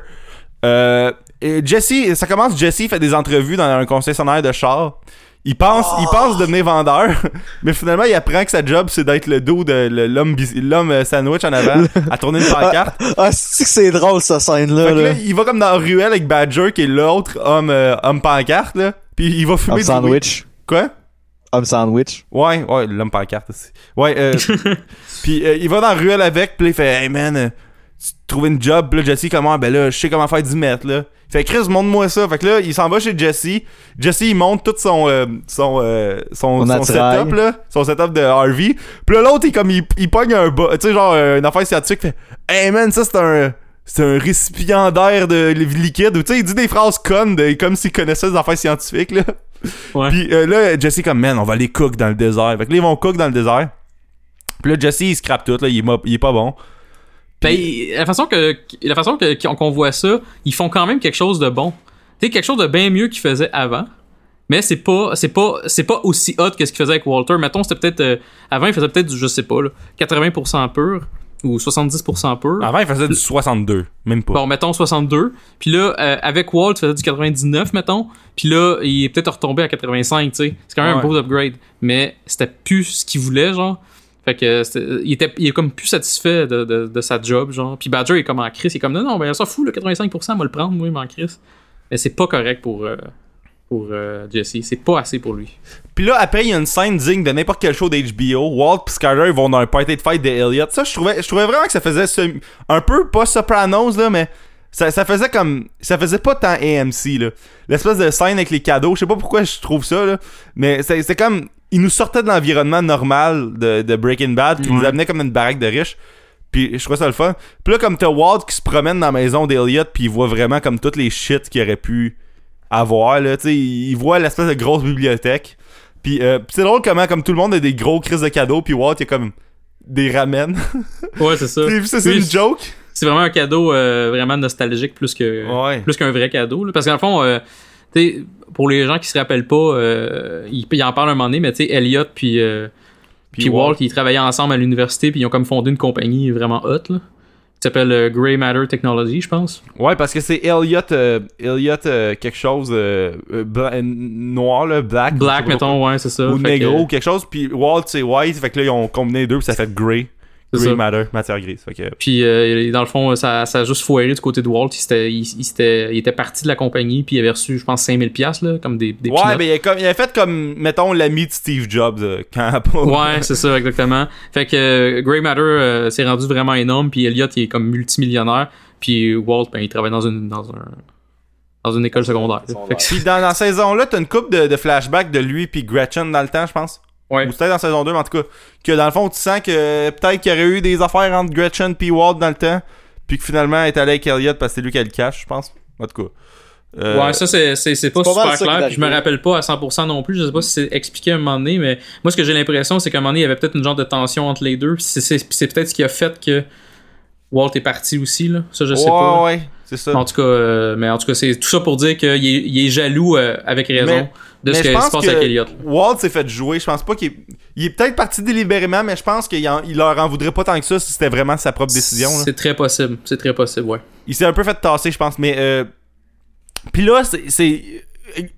Euh, et Jesse, ça commence, Jesse fait des entrevues dans un concessionnaire de char. Il pense, il pense devenir vendeur, mais finalement il apprend que sa job c'est d'être le dos de l'homme euh, sandwich en avant à tourner une pancarte. Ah, c'est que c'est drôle, cette scène-là, là? là, il va comme dans la ruelle avec Badger qui est l'autre homme euh, homme pancarte là, puis il va fumer Homme sandwich. Quoi? Homme sandwich. Ouais, ouais, l'homme pancarte aussi. Ouais, euh, puis euh, il va dans la ruelle avec, puis il fait Hey man, tu trouves une job, puis là Jesse comment ben là, je sais comment faire 10 mètres là. Il fait Chris, montre-moi ça. Fait que là, il s'en va chez Jesse. Jesse, il monte tout son euh, son euh, son, Son setup là, son setup de Harvey. Puis là l'autre, il comme il, il pogne un bas, tu sais genre euh, une affaire scientifique, fait Hey man, ça c'est un c'est un récipiendaire de liquide. Ou tu sais, il dit des phrases connes de, comme s'il connaissait des affaires scientifiques là. Ouais. Puis euh, là, Jesse comme man, on va les cook dans le désert. Fait que là, ils vont cook dans le désert. Puis là, Jesse, il scrape tout, là, il est, il est pas bon. Ben, la façon que la façon que qu'on voit ça, ils font quand même quelque chose de bon. Tu quelque chose de bien mieux qu'ils faisaient avant. Mais c'est pas c'est pas c'est pas aussi hot que ce qu'ils faisaient avec Walter. Mettons c'était peut-être euh, avant ils faisaient peut-être du je sais pas là, 80% pur ou 70% pur. Avant, il faisait du 62, même pas. Bon, mettons 62. Puis là, euh, avec Walt, il faisait du 99, mettons. Puis là, il est peut-être retombé à 85, tu sais. C'est quand même Ouais. un beau upgrade. Mais c'était plus ce qu'il voulait, genre. Fait que c'était- il était il est comme plus satisfait de, de, sa job, genre. Puis Badger est comme en crise. Il est comme non, non, ben ça fout, le 85%, moi le prendre, moi, il m'en crise. Mais c'est pas correct pour, euh, pour euh, Jesse. C'est pas assez pour lui. Puis là, après, il y a une scène digne de n'importe quel show d'HBO. Walt pis Skyler, ils vont dans un party de fight de Elliot. Ça, je trouvais, je trouvais vraiment que ça faisait un peu, pas Sopranos, là, mais ça, ça faisait comme. Ça faisait pas tant AMC, là. L'espèce de scène avec les cadeaux. Je sais pas pourquoi je trouve ça, là. Mais c'est comme. Il nous sortait de l'environnement normal de, de Breaking Bad, puis il nous amenait comme dans une baraque de riches. Puis je trouve ça le fun. Puis là, comme t'as Walt qui se promène dans la maison d'Eliot, puis il voit vraiment comme toutes les shit qu'il aurait pu avoir, là. Tu sais, il voit l'espèce de grosse bibliothèque. Puis euh, c'est drôle comment, comme tout le monde a des gros crises de cadeaux, puis Walt, il a comme des ramen. Ouais, c'est ça. c'est une joke? C'est vraiment un cadeau euh, vraiment nostalgique plus que Ouais. plus qu'un vrai cadeau. là. Parce qu'en fond, euh, pour les gens qui se rappellent pas, euh, il, il en parle un moment donné, mais tu sais, Elliot puis euh, puis Walt, ils travaillaient ensemble à l'université, puis ils ont comme fondé une compagnie vraiment hot, là, qui s'appelle euh, Grey Matter Technology, je pense. Ouais, parce que c'est Elliot, euh, Elliot quelque chose noir, là, black. Black, mettons, ouais, c'est ça. ou Fait que, quelque chose puis Walt c'est white fait que là ils ont combiné les deux puis ça fait grey Ça. matter matière grise fait que Puis euh, dans le fond, ça, ça a juste foiré du côté de Walt. Il, s'était- il, il s'était- il était parti de la compagnie, puis il avait reçu, je pense, 5000 pièces là, comme des, des ouais peanuts. mais il a, comme, il a fait comme mettons l'ami de Steve Jobs euh, quand Ouais, c'est ça, exactement. Fait que euh, Grey Matter euh, s'est rendu vraiment énorme, puis Elliot, il est comme multimillionnaire, puis Walt, ben, il travaille dans une, dans un, dans une école secondaire. Fait que puis dans la saison là t'as une coupe de, de flashbacks de lui puis Gretchen dans le temps je pense Ouais. ou c'était dans saison 2 mais en tout cas que dans le fond tu sens que euh, peut-être qu'il y aurait eu des affaires entre Gretchen puis Walt dans le temps puis que finalement elle est allé avec Elliot parce que c'est lui qui a le cash je pense. En tout cas. Euh, Ouais, ça c'est c'est c'est pas super clair, puis je me rappelle pas à 100% non plus, je sais pas si c'est expliqué à un moment donné, mais moi ce que j'ai l'impression c'est qu'à un moment donné il y avait peut-être une genre de tension entre les deux, puis c'est c'est puis c'est peut-être ce qui a fait que Walt est parti aussi là, ça je sais ouais pas. ouais c'est ça. En tout cas, euh, mais en tout cas, c'est tout ça pour dire qu'il est, il est jaloux euh, avec raison. Mais- de mais ce je qui pense se passe que avec Elliot. Walt s'est fait jouer. Je pense pas qu'il est... Il est peut-être parti délibérément, mais je pense qu'il en- il leur en voudrait pas tant que ça si c'était vraiment sa propre décision. C'est très possible, c'est très possible, ouais. Il s'est un peu fait tasser, je pense. Mais euh... Puis là, c'est...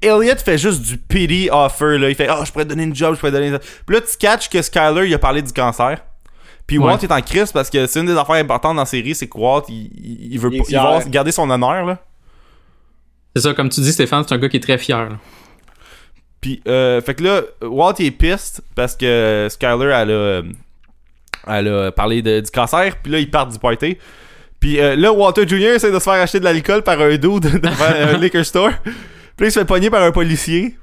Elliot fait juste du pity offer. Là. Il fait « Ah, je pourrais te donner une job, je pourrais te donner... » Puis là, tu catches que Skyler, il a parlé du cancer. Puis Walt Ouais. est en crise parce que c'est une des affaires importantes dans la série, c'est que Walt, il, veut Il est pas, il va garder son honneur, là. C'est ça, comme tu dis, Stéphane, c'est un gars qui est très fier. là. Puis, euh, fait que là, Walt est piste parce que Skyler, elle a, euh, elle a parlé de- du cancer, puis là, ils partent du party. Puis euh, là, Walter Jr. essaie de se faire acheter de l'alcool par un dude devant un liquor store. Puis là, il se fait pogner par un policier.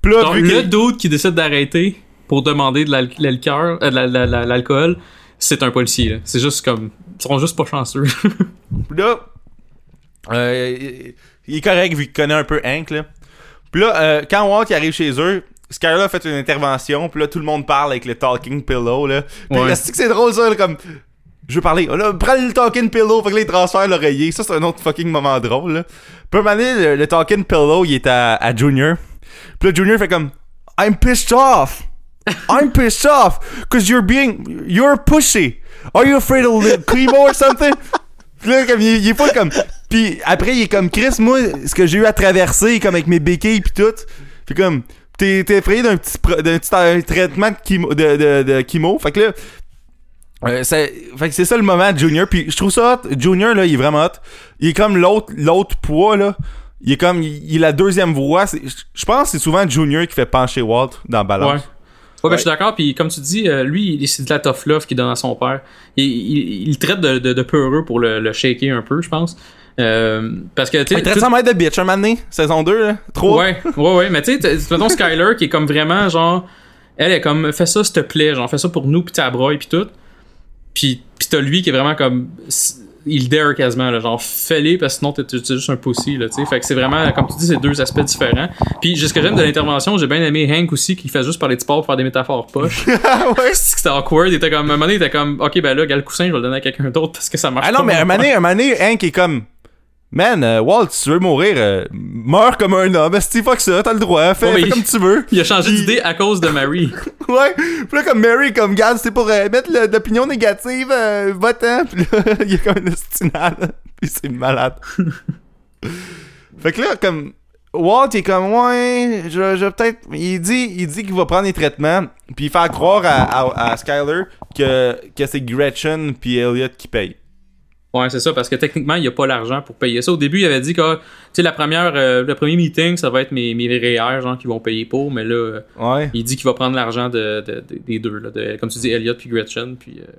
Puis là, Donc, vu le dude qui décide d'arrêter pour demander de l'al- la liqueur, euh, de la- la- la- l'alcool, c'est un policier. là. C'est juste comme. Ils seront juste pas chanceux. Puis là, euh, il- il est correct vu qu'il connaît un peu Hank, là. Puis là, euh, quand Walt arrive chez eux, Skyler a fait une intervention, puis là, tout le monde parle avec le talking pillow, là. Puis Ouais. c'est drôle, ça, là, comme... Je veux parler. Là, prends le talking pillow, fait que là, il transfère l'oreiller. Ça, c'est un autre fucking moment drôle, là. Puis donné, le, le talking pillow, il est à, à Junior. Puis là, Junior fait comme... I'm pissed off. I'm pissed off. Cause you're being... You're pushy. Are you afraid of chemo or something? Puis là, comme, il, il est pas comme. Puis après, il est comme Chris, moi, ce que j'ai eu à traverser, comme avec mes béquilles pis tout. Puis comme, t'es t'es effrayé d'un petit, pro- d'un petit traitement de chemo, de, de, de chemo. Fait que là. euh, c'est- fait que c'est ça le moment de Junior. Puis je trouve ça hot. Junior, là, il est vraiment hot. Il est comme l'autre l'autre poids, là. Il est comme. Il, il est la deuxième voix. Je je pense que c'est souvent Junior qui fait pencher Walt dans la ouais. balance. Ouais, ben, je suis d'accord. Puis comme tu dis, euh, lui, il- c'est de la tough love qu'il donne à son père. Il, il, il traite de, de, de peureux pour le, le shaker un peu, je pense. Euh, parce que, tu sais, traite ça de bitch un moment donné, saison 2, là. 3. Ouais, ouais, ouais, mais tu sais, mettons Skyler qui est comme vraiment genre, elle est comme, fais ça s'il te plaît, genre, fais ça pour nous, pis t'as broye, pis tout. Pis, pis t'as lui qui est vraiment comme, il dare quasiment, là, genre, fais-les parce que sinon t'es t'es juste un pussy, là, tu sais. Fait que c'est vraiment, comme tu dis, c'est deux aspects différents. Puis, ce que j'aime de l'intervention, j'ai bien aimé Hank aussi qui fait juste parler de sport pour faire des métaphores poches. ouais? C'était awkward, il était comme, un moment donné, il était comme, ok, ben là, gars, le coussin, je vais le donner à quelqu'un d'autre parce que ça marche Ah non, pas, mais un mané, un mané, Hank est comme. Man, euh, Walt, si tu veux mourir, euh, meurs comme un homme. Si fuck ça, t'as le droit. Fais, Ouais, mais fais il- comme tu veux. Il a changé Puis- d'idée à cause de Mary. Ouais. Puis là, comme Mary, comme, garde, c'est pour euh, mettre l'opinion négative, euh, votant. Puis là, il est comme une estinale. Puis c'est malade. fait que là, comme. Walt il est comme ouais, je, je peut-être il dit il dit qu'il va prendre les traitements puis il fait croire à, à, à Skyler que que c'est Gretchen puis Elliot qui payent. Ouais, c'est ça, parce que techniquement, il n'y a pas l'argent pour payer ça. Au début, il avait dit que, ah, la première, euh, le premier meeting, ça va être mes, mes REER, genre, qui vont payer pour, mais là, Ouais. il dit qu'il va prendre l'argent de, de- de- des deux, là, de, comme tu dis, Elliot puis Gretchen, puis euh,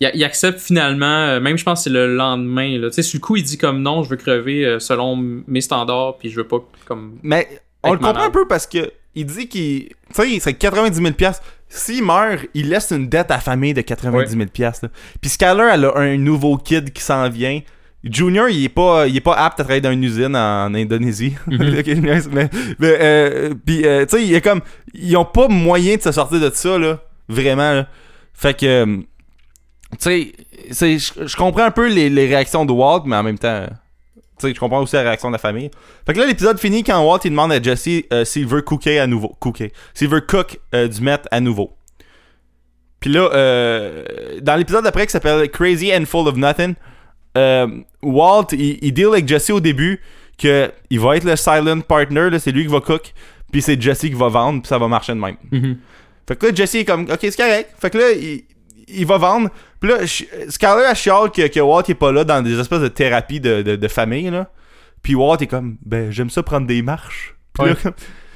il, il accepte finalement, euh, même je pense que c'est le lendemain, là, tu sais, sur le coup, il dit comme non, je veux crever euh, selon mes standards, puis je veux pas, comme, Mais on le comprend un peu parce que il dit qu'il. Tu sais, serait 90 000 piastres. S'il meurt, il laisse une dette à la famille de 90 000 piastres, là. Puis Skyler, elle a un nouveau kid qui s'en vient. Junior, il est pas, il est pas apte à travailler dans une usine en Indonésie. Niaise, mais, mais, euh, puis, euh, tu sais, il est comme, ils ont pas moyen de se sortir de ça, là. Vraiment, là. Fait que, tu sais, je comprends un peu les, les réactions de Walt, mais en même temps, sais, je comprends aussi la réaction de la famille. Fait que là, l'épisode finit quand Walt, il demande à Jesse euh, s'il veut cooker à nouveau. Cooker. S'il veut cook euh, du meth à nouveau. Puis là, euh, dans l'épisode d'après qui s'appelle Crazy and Full of Nothing, euh, Walt, il, il deal avec Jesse au début que il va être le silent partner, là, c'est lui qui va cook, puis c'est Jesse qui va vendre, puis ça va marcher de même. Mhm. Fait que là, Jesse est comme, ok, c'est correct. Fait que là, il, il va vendre. Puis là, Skyler a chiale que, que Walt est pas là dans des espèces de thérapie de, de, de famille, là. Puis Walt est comme, ben, j'aime ça prendre des marches. Puis là, Ouais. comme-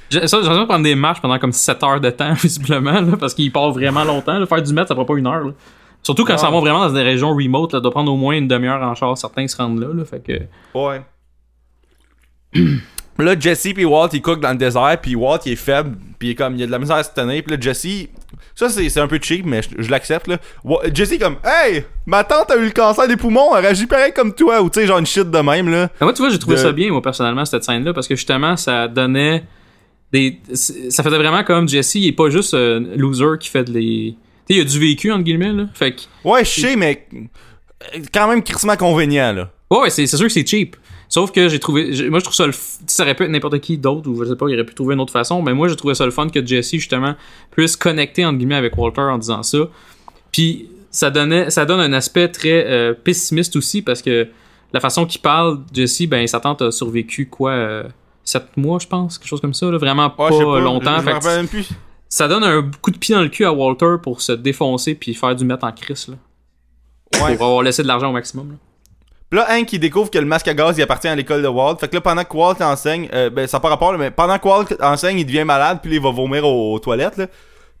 J'ai- Ça, prendre des marches pendant comme 7 heures de temps, visiblement, là, parce qu'il part vraiment longtemps. là. Faire du mètre, ça prend pas une heure. là. Surtout quand ça va vraiment dans des régions remote, là, doit prendre au moins une demi-heure en char. Certains se rendent là, là fait que... Ouais. là, Jesse puis Walt, ils cookent dans le désert, puis Walt, il est faible, puis il est comme, il a de la misère à se tenir, puis là, Jesse, ça, c'est un peu cheap, mais je, je l'accepte, là. Jesse, comme, hey, ma tante a eu le cancer des poumons, elle réagit pareil comme toi, ou tu sais, genre une shit de même, là. Mais moi, tu vois, j'ai trouvé De- ça bien, moi, personnellement, cette scène-là, parce que justement, ça donnait des. Ça faisait vraiment comme Jesse, il est pas juste un loser qui fait de les. Tu sais, il a du vécu, entre guillemets, là. Fait que. Ouais, je sais, mais euh, quand même crissement convenient, là. Ouais, c'est sûr que c'est cheap. Sauf que j'ai trouvé. Moi, je trouve ça le. f- Ça aurait pu être n'importe qui d'autre, ou je sais pas, il aurait pu trouver une autre façon, mais moi, j'ai trouvé ça le fun que Jesse, justement, puisse connecter, entre guillemets, avec Walter en disant ça. Puis, ça, donnait, ça donne un aspect très euh, pessimiste aussi, parce que la façon qu'il parle, Jesse, ben, sa tante a survécu, quoi, euh, 7 mois, je pense, quelque chose comme ça, là, vraiment pas, pas, longtemps. Je, je Fait me que rappelle même plus. ça donne un coup de pied dans le cul à Walter pour se défoncer puis faire du mettre en crise, là. Ouais. Pour avoir laissé de l'argent au maximum, là. Puis là, Hank, il découvre que le masque à gaz, il appartient à l'école de Walt. Fait que là, pendant que Walt enseigne, euh, ben, ça n'a pas rapport, là, mais pendant que Walt enseigne, il devient malade, puis là, il va vomir aux, aux toilettes, là.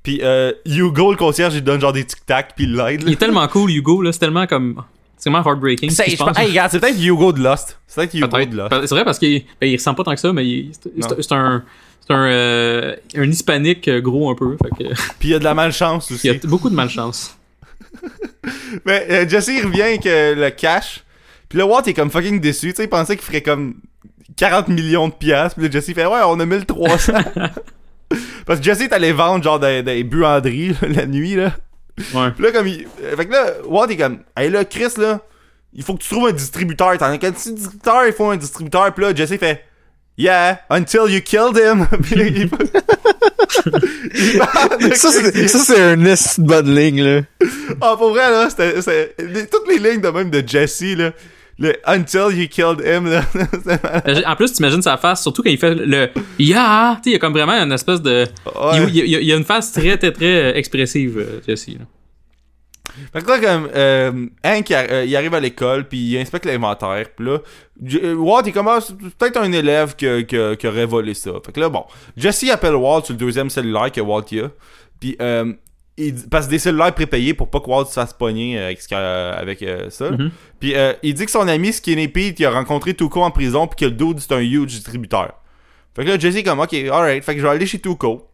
Puis euh, Hugo, le concierge, il donne genre des tic-tac, puis il l'aide, là. Il est tellement cool, Hugo, là. C'est tellement comme. C'est tellement heartbreaking. ce C'est hey, regarde, c'est peut-être Hugo de Lost. C'est peut-être Hugo Peut-être. de Lost. C'est vrai parce qu'il ben, il ressemble pas tant que ça, mais il- c'est Non. c'est- c'est un. C'est un, euh, un hispanique euh, gros un peu. Fait que, Puis il y a de la malchance il y a aussi. t- beaucoup de malchance. Mais euh, Jesse, il revient avec euh, le cash. Puis là, Walt est comme fucking déçu. Tu sais, il pensait qu'il ferait comme 40 millions de piastres. Puis là, Jesse fait, ouais, on a 1300. Parce que Jesse est allé vendre genre des, des buanderies là, la nuit, là. Ouais. Puis là, comme il. euh, Fait que là, Walt est comme, hey là, Chris, là, il faut que tu trouves un distributeur. T'en as quel distributeur? Il faut un distributeur. Puis là, Jesse fait, yeah, until you killed him. Puis là, il. il Ça, c'est, un bonne ligne, là. Ah, pour vrai, là, c'était, toutes les lignes de même de Jesse, là. Le Until you killed him, là. En plus, t'imagines sa face, surtout quand il fait le Yeah! Tu sais, il y a comme vraiment une espèce de. Ouais. Il, il y a- il y a une face très, très, très euh, expressive, euh, Jesse. là. Fait que là, comme, euh, Hank, il, arri- il arrive à l'école, puis il inspecte l'inventaire, puis là, Walt, il commence, peut-être un élève que- que- qui aurait volé ça. Fait que là, bon, Jesse appelle Walt sur le deuxième cellulaire que Walt y a, puis euh, il que des cellulaires prépayés pour pas que Walt se fasse pogner euh, avec, ce a- avec euh, ça. Mhm. Puis euh, il dit que son ami Skinny Pete, il a rencontré Tuco en prison, puis que le dude, c'est un huge distributeur. Fait que là, Jesse est comme, ok, alright, fait que je vais aller chez Tuco.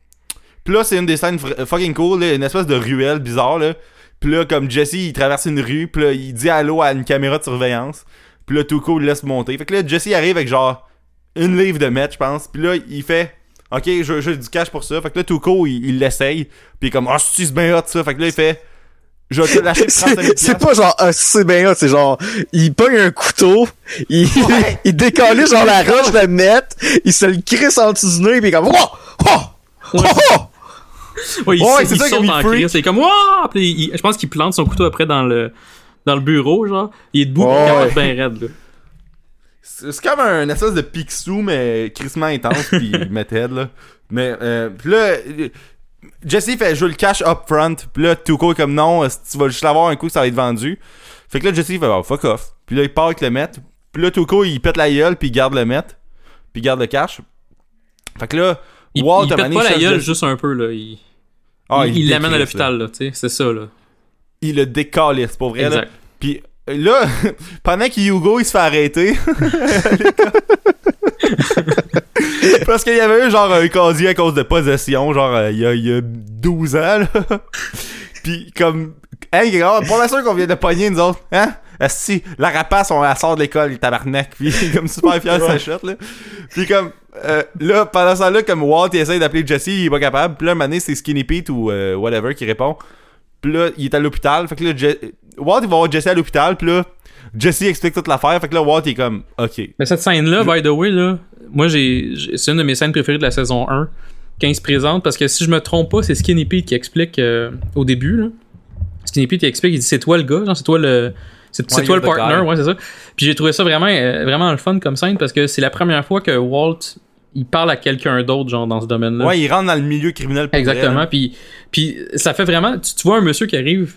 Puis là, c'est une des scènes fucking cool, là, une espèce de ruelle bizarre, là. Puis là, comme Jesse, il traverse une rue, puis là, il dit allô à une caméra de surveillance. Puis là, Tuco le laisse monter. Fait que là, Jesse arrive avec genre une livre de mètres, je pense. Puis là, il fait Ok, je veux du cash pour ça. Fait que là, Tuco, il il l'essaye. Puis il est comme Ah, si c'est bien hot ça. Fait que là, il fait Je vais te lâcher pour 35 C'est, c'est pas genre, ah, c'est bien hot, c'est genre, il pogne un couteau, il, Ouais. il décolle genre la roche de net, il se le crisse en dessous du nez, pis il est comme, oh! Oh! Oh! Ouais, il, Ouais, il c'est ça saute il en crise. C'est comme Wouah! Puis il- je pense qu'il plante son couteau après dans le dans le bureau, genre. Il est debout, Ouais. il capote bien raide, là. C'est comme un espèce de Picsou, mais crissement intense, puis Methead, là. Mais, euh, pis là, Jesse fait jouer le cash up front, pis là, Tuco est comme non, tu vas juste l'avoir un coup, ça va être vendu? Fait que là, Jesse fait oh, fuck off. Puis là, il part avec le met. Puis là, Tuco, il pète la gueule, puis il garde le met. Puis il garde le cash. Fait que là, Il, Walt, il pète pas la gueule juste un peu, là. Il Ah, il- l'amène à l'hôpital, là, tu sais. C'est ça, là. Il le décalisse, pour vrai, là. Exact. Puis là, pendant qu'Hugo il se fait arrêter, Parce qu'il y avait eu genre un casier à cause de possession, genre euh, il y, a, il y a 12 ans, là. Puis comme, hey, gars, pas sûr qu'on vient de pogner nous autres, hein? Si, la rapace, on la sort de l'école, le tabarnak, puis comme super fier de sa shot, là. Puis comme, euh, là, pendant ce temps-là, comme Walt, il essaye d'appeler Jesse, il est pas capable. Puis là, un moment c'est Skinny Pete ou euh, whatever qui répond. Puis là, il est à l'hôpital. Fait que là, Je- Walt, il va voir Jesse à l'hôpital. Puis là, Jesse explique toute l'affaire. Fait que là, Walt, il est comme, OK. Mais cette scène-là, by the way, là, moi, j'ai, j'ai- c'est une de mes scènes préférées de la saison 1 quand il se présente, parce que si je me trompe pas, c'est Skinny Pete qui explique euh, au début, là. Skinny Pete, il explique, il dit c'est toi le gars, genre, c'est toi le. C'est, Ouais, toi le partner, guy. ouais, c'est ça. Puis j'ai trouvé ça vraiment, euh, vraiment le fun comme scène parce que c'est la première fois que Walt il parle à quelqu'un d'autre, genre, dans ce domaine-là. Ouais, il rentre dans le milieu criminel. pour Exactement. Puis, puis ça fait vraiment. Tu, tu vois un monsieur qui arrive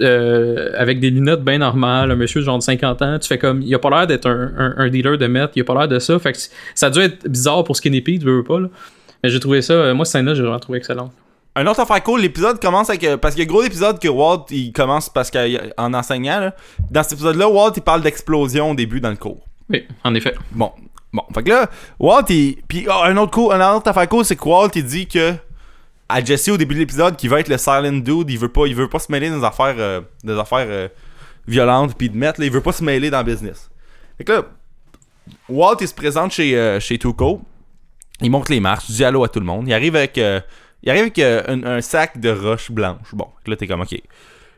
euh, avec des lunettes bien normales, un monsieur genre de 50 ans, tu fais comme. Il a pas l'air d'être un, un- un dealer de meth, il a pas l'air de ça. Fait que ça a dû être bizarre pour Skinny Pete, tu veux pas, là. Mais j'ai trouvé ça. euh, moi, cette scène-là, j'ai vraiment trouvé excellent. Un autre affaire cool, l'épisode commence avec. euh, Parce qu'il y a gros épisode que Walt, il commence parce qu'en enseignant, là. Dans cet épisode-là, Walt, il parle d'explosion au début dans le cours. Oui, en effet. Bon. Bon. Fait que là, Walt, il. Puis, oh, un autre coup, un autre affaire cool, c'est que Walt, il dit que. À Jesse, au début de l'épisode, qu'il va être le silent dude, il veut pas, il veut pas se mêler dans des affaires, euh, des affaires euh, violentes, puis de mettre, là, il veut pas se mêler dans le business. Fait que là, Walt, il se présente chez, euh, chez Tuco. Il monte les marches, il dit allô à tout le monde. Il arrive avec, il arrive avec un, un sac de roches blanches. Bon, là, t'es comme, ok.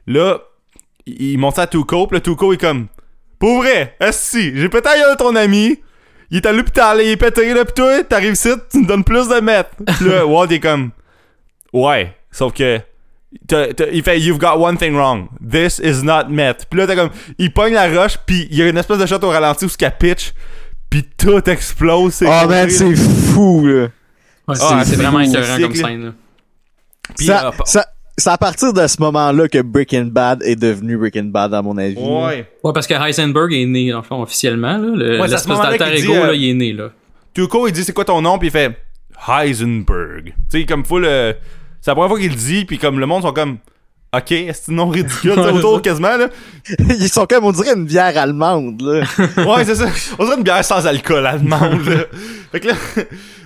Là, il monte ça à Tuco, puis là, Tuco est comme, pour vrai, si, j'ai gueule de ton ami. Il est à l'hôpital, il est pété, là, pis toi, t'arrives ici, tu me donnes plus de mètres. Pis là, Walt est comme, ouais, sauf que, t'as- t'as- il fait, you've got one thing wrong. This is not meth. Pis là, t'as comme, il pogne la roche, pis il y a une espèce de shot au ralenti où ce qu'elle pitch, pis tout explose. c'est Oh man, là. c'est fou, là. Ouais, Ah, c'est, c'est vraiment écœurant comme scène. là. Pis, ça, euh, ça- c'est à partir de ce moment-là que Breaking Bad est devenu Breaking Bad, à mon avis. ouais. Ouais, parce que Heisenberg est né, en fond, officiellement. Là. Le, Ouais, l'espèce d'alter ego, dit, euh, là, il est né. Là. Tuco, il dit c'est quoi ton nom, puis il fait Heisenberg. Tu sais, comme full. euh, c'est la première fois qu'il le dit, puis comme le monde sont comme. Ok, c'est un nom ridicule, autour quasiment, là? Ils sont comme, on dirait, une bière allemande, là. Ouais, c'est ça. On dirait une bière sans alcool allemande, là. Fait que là.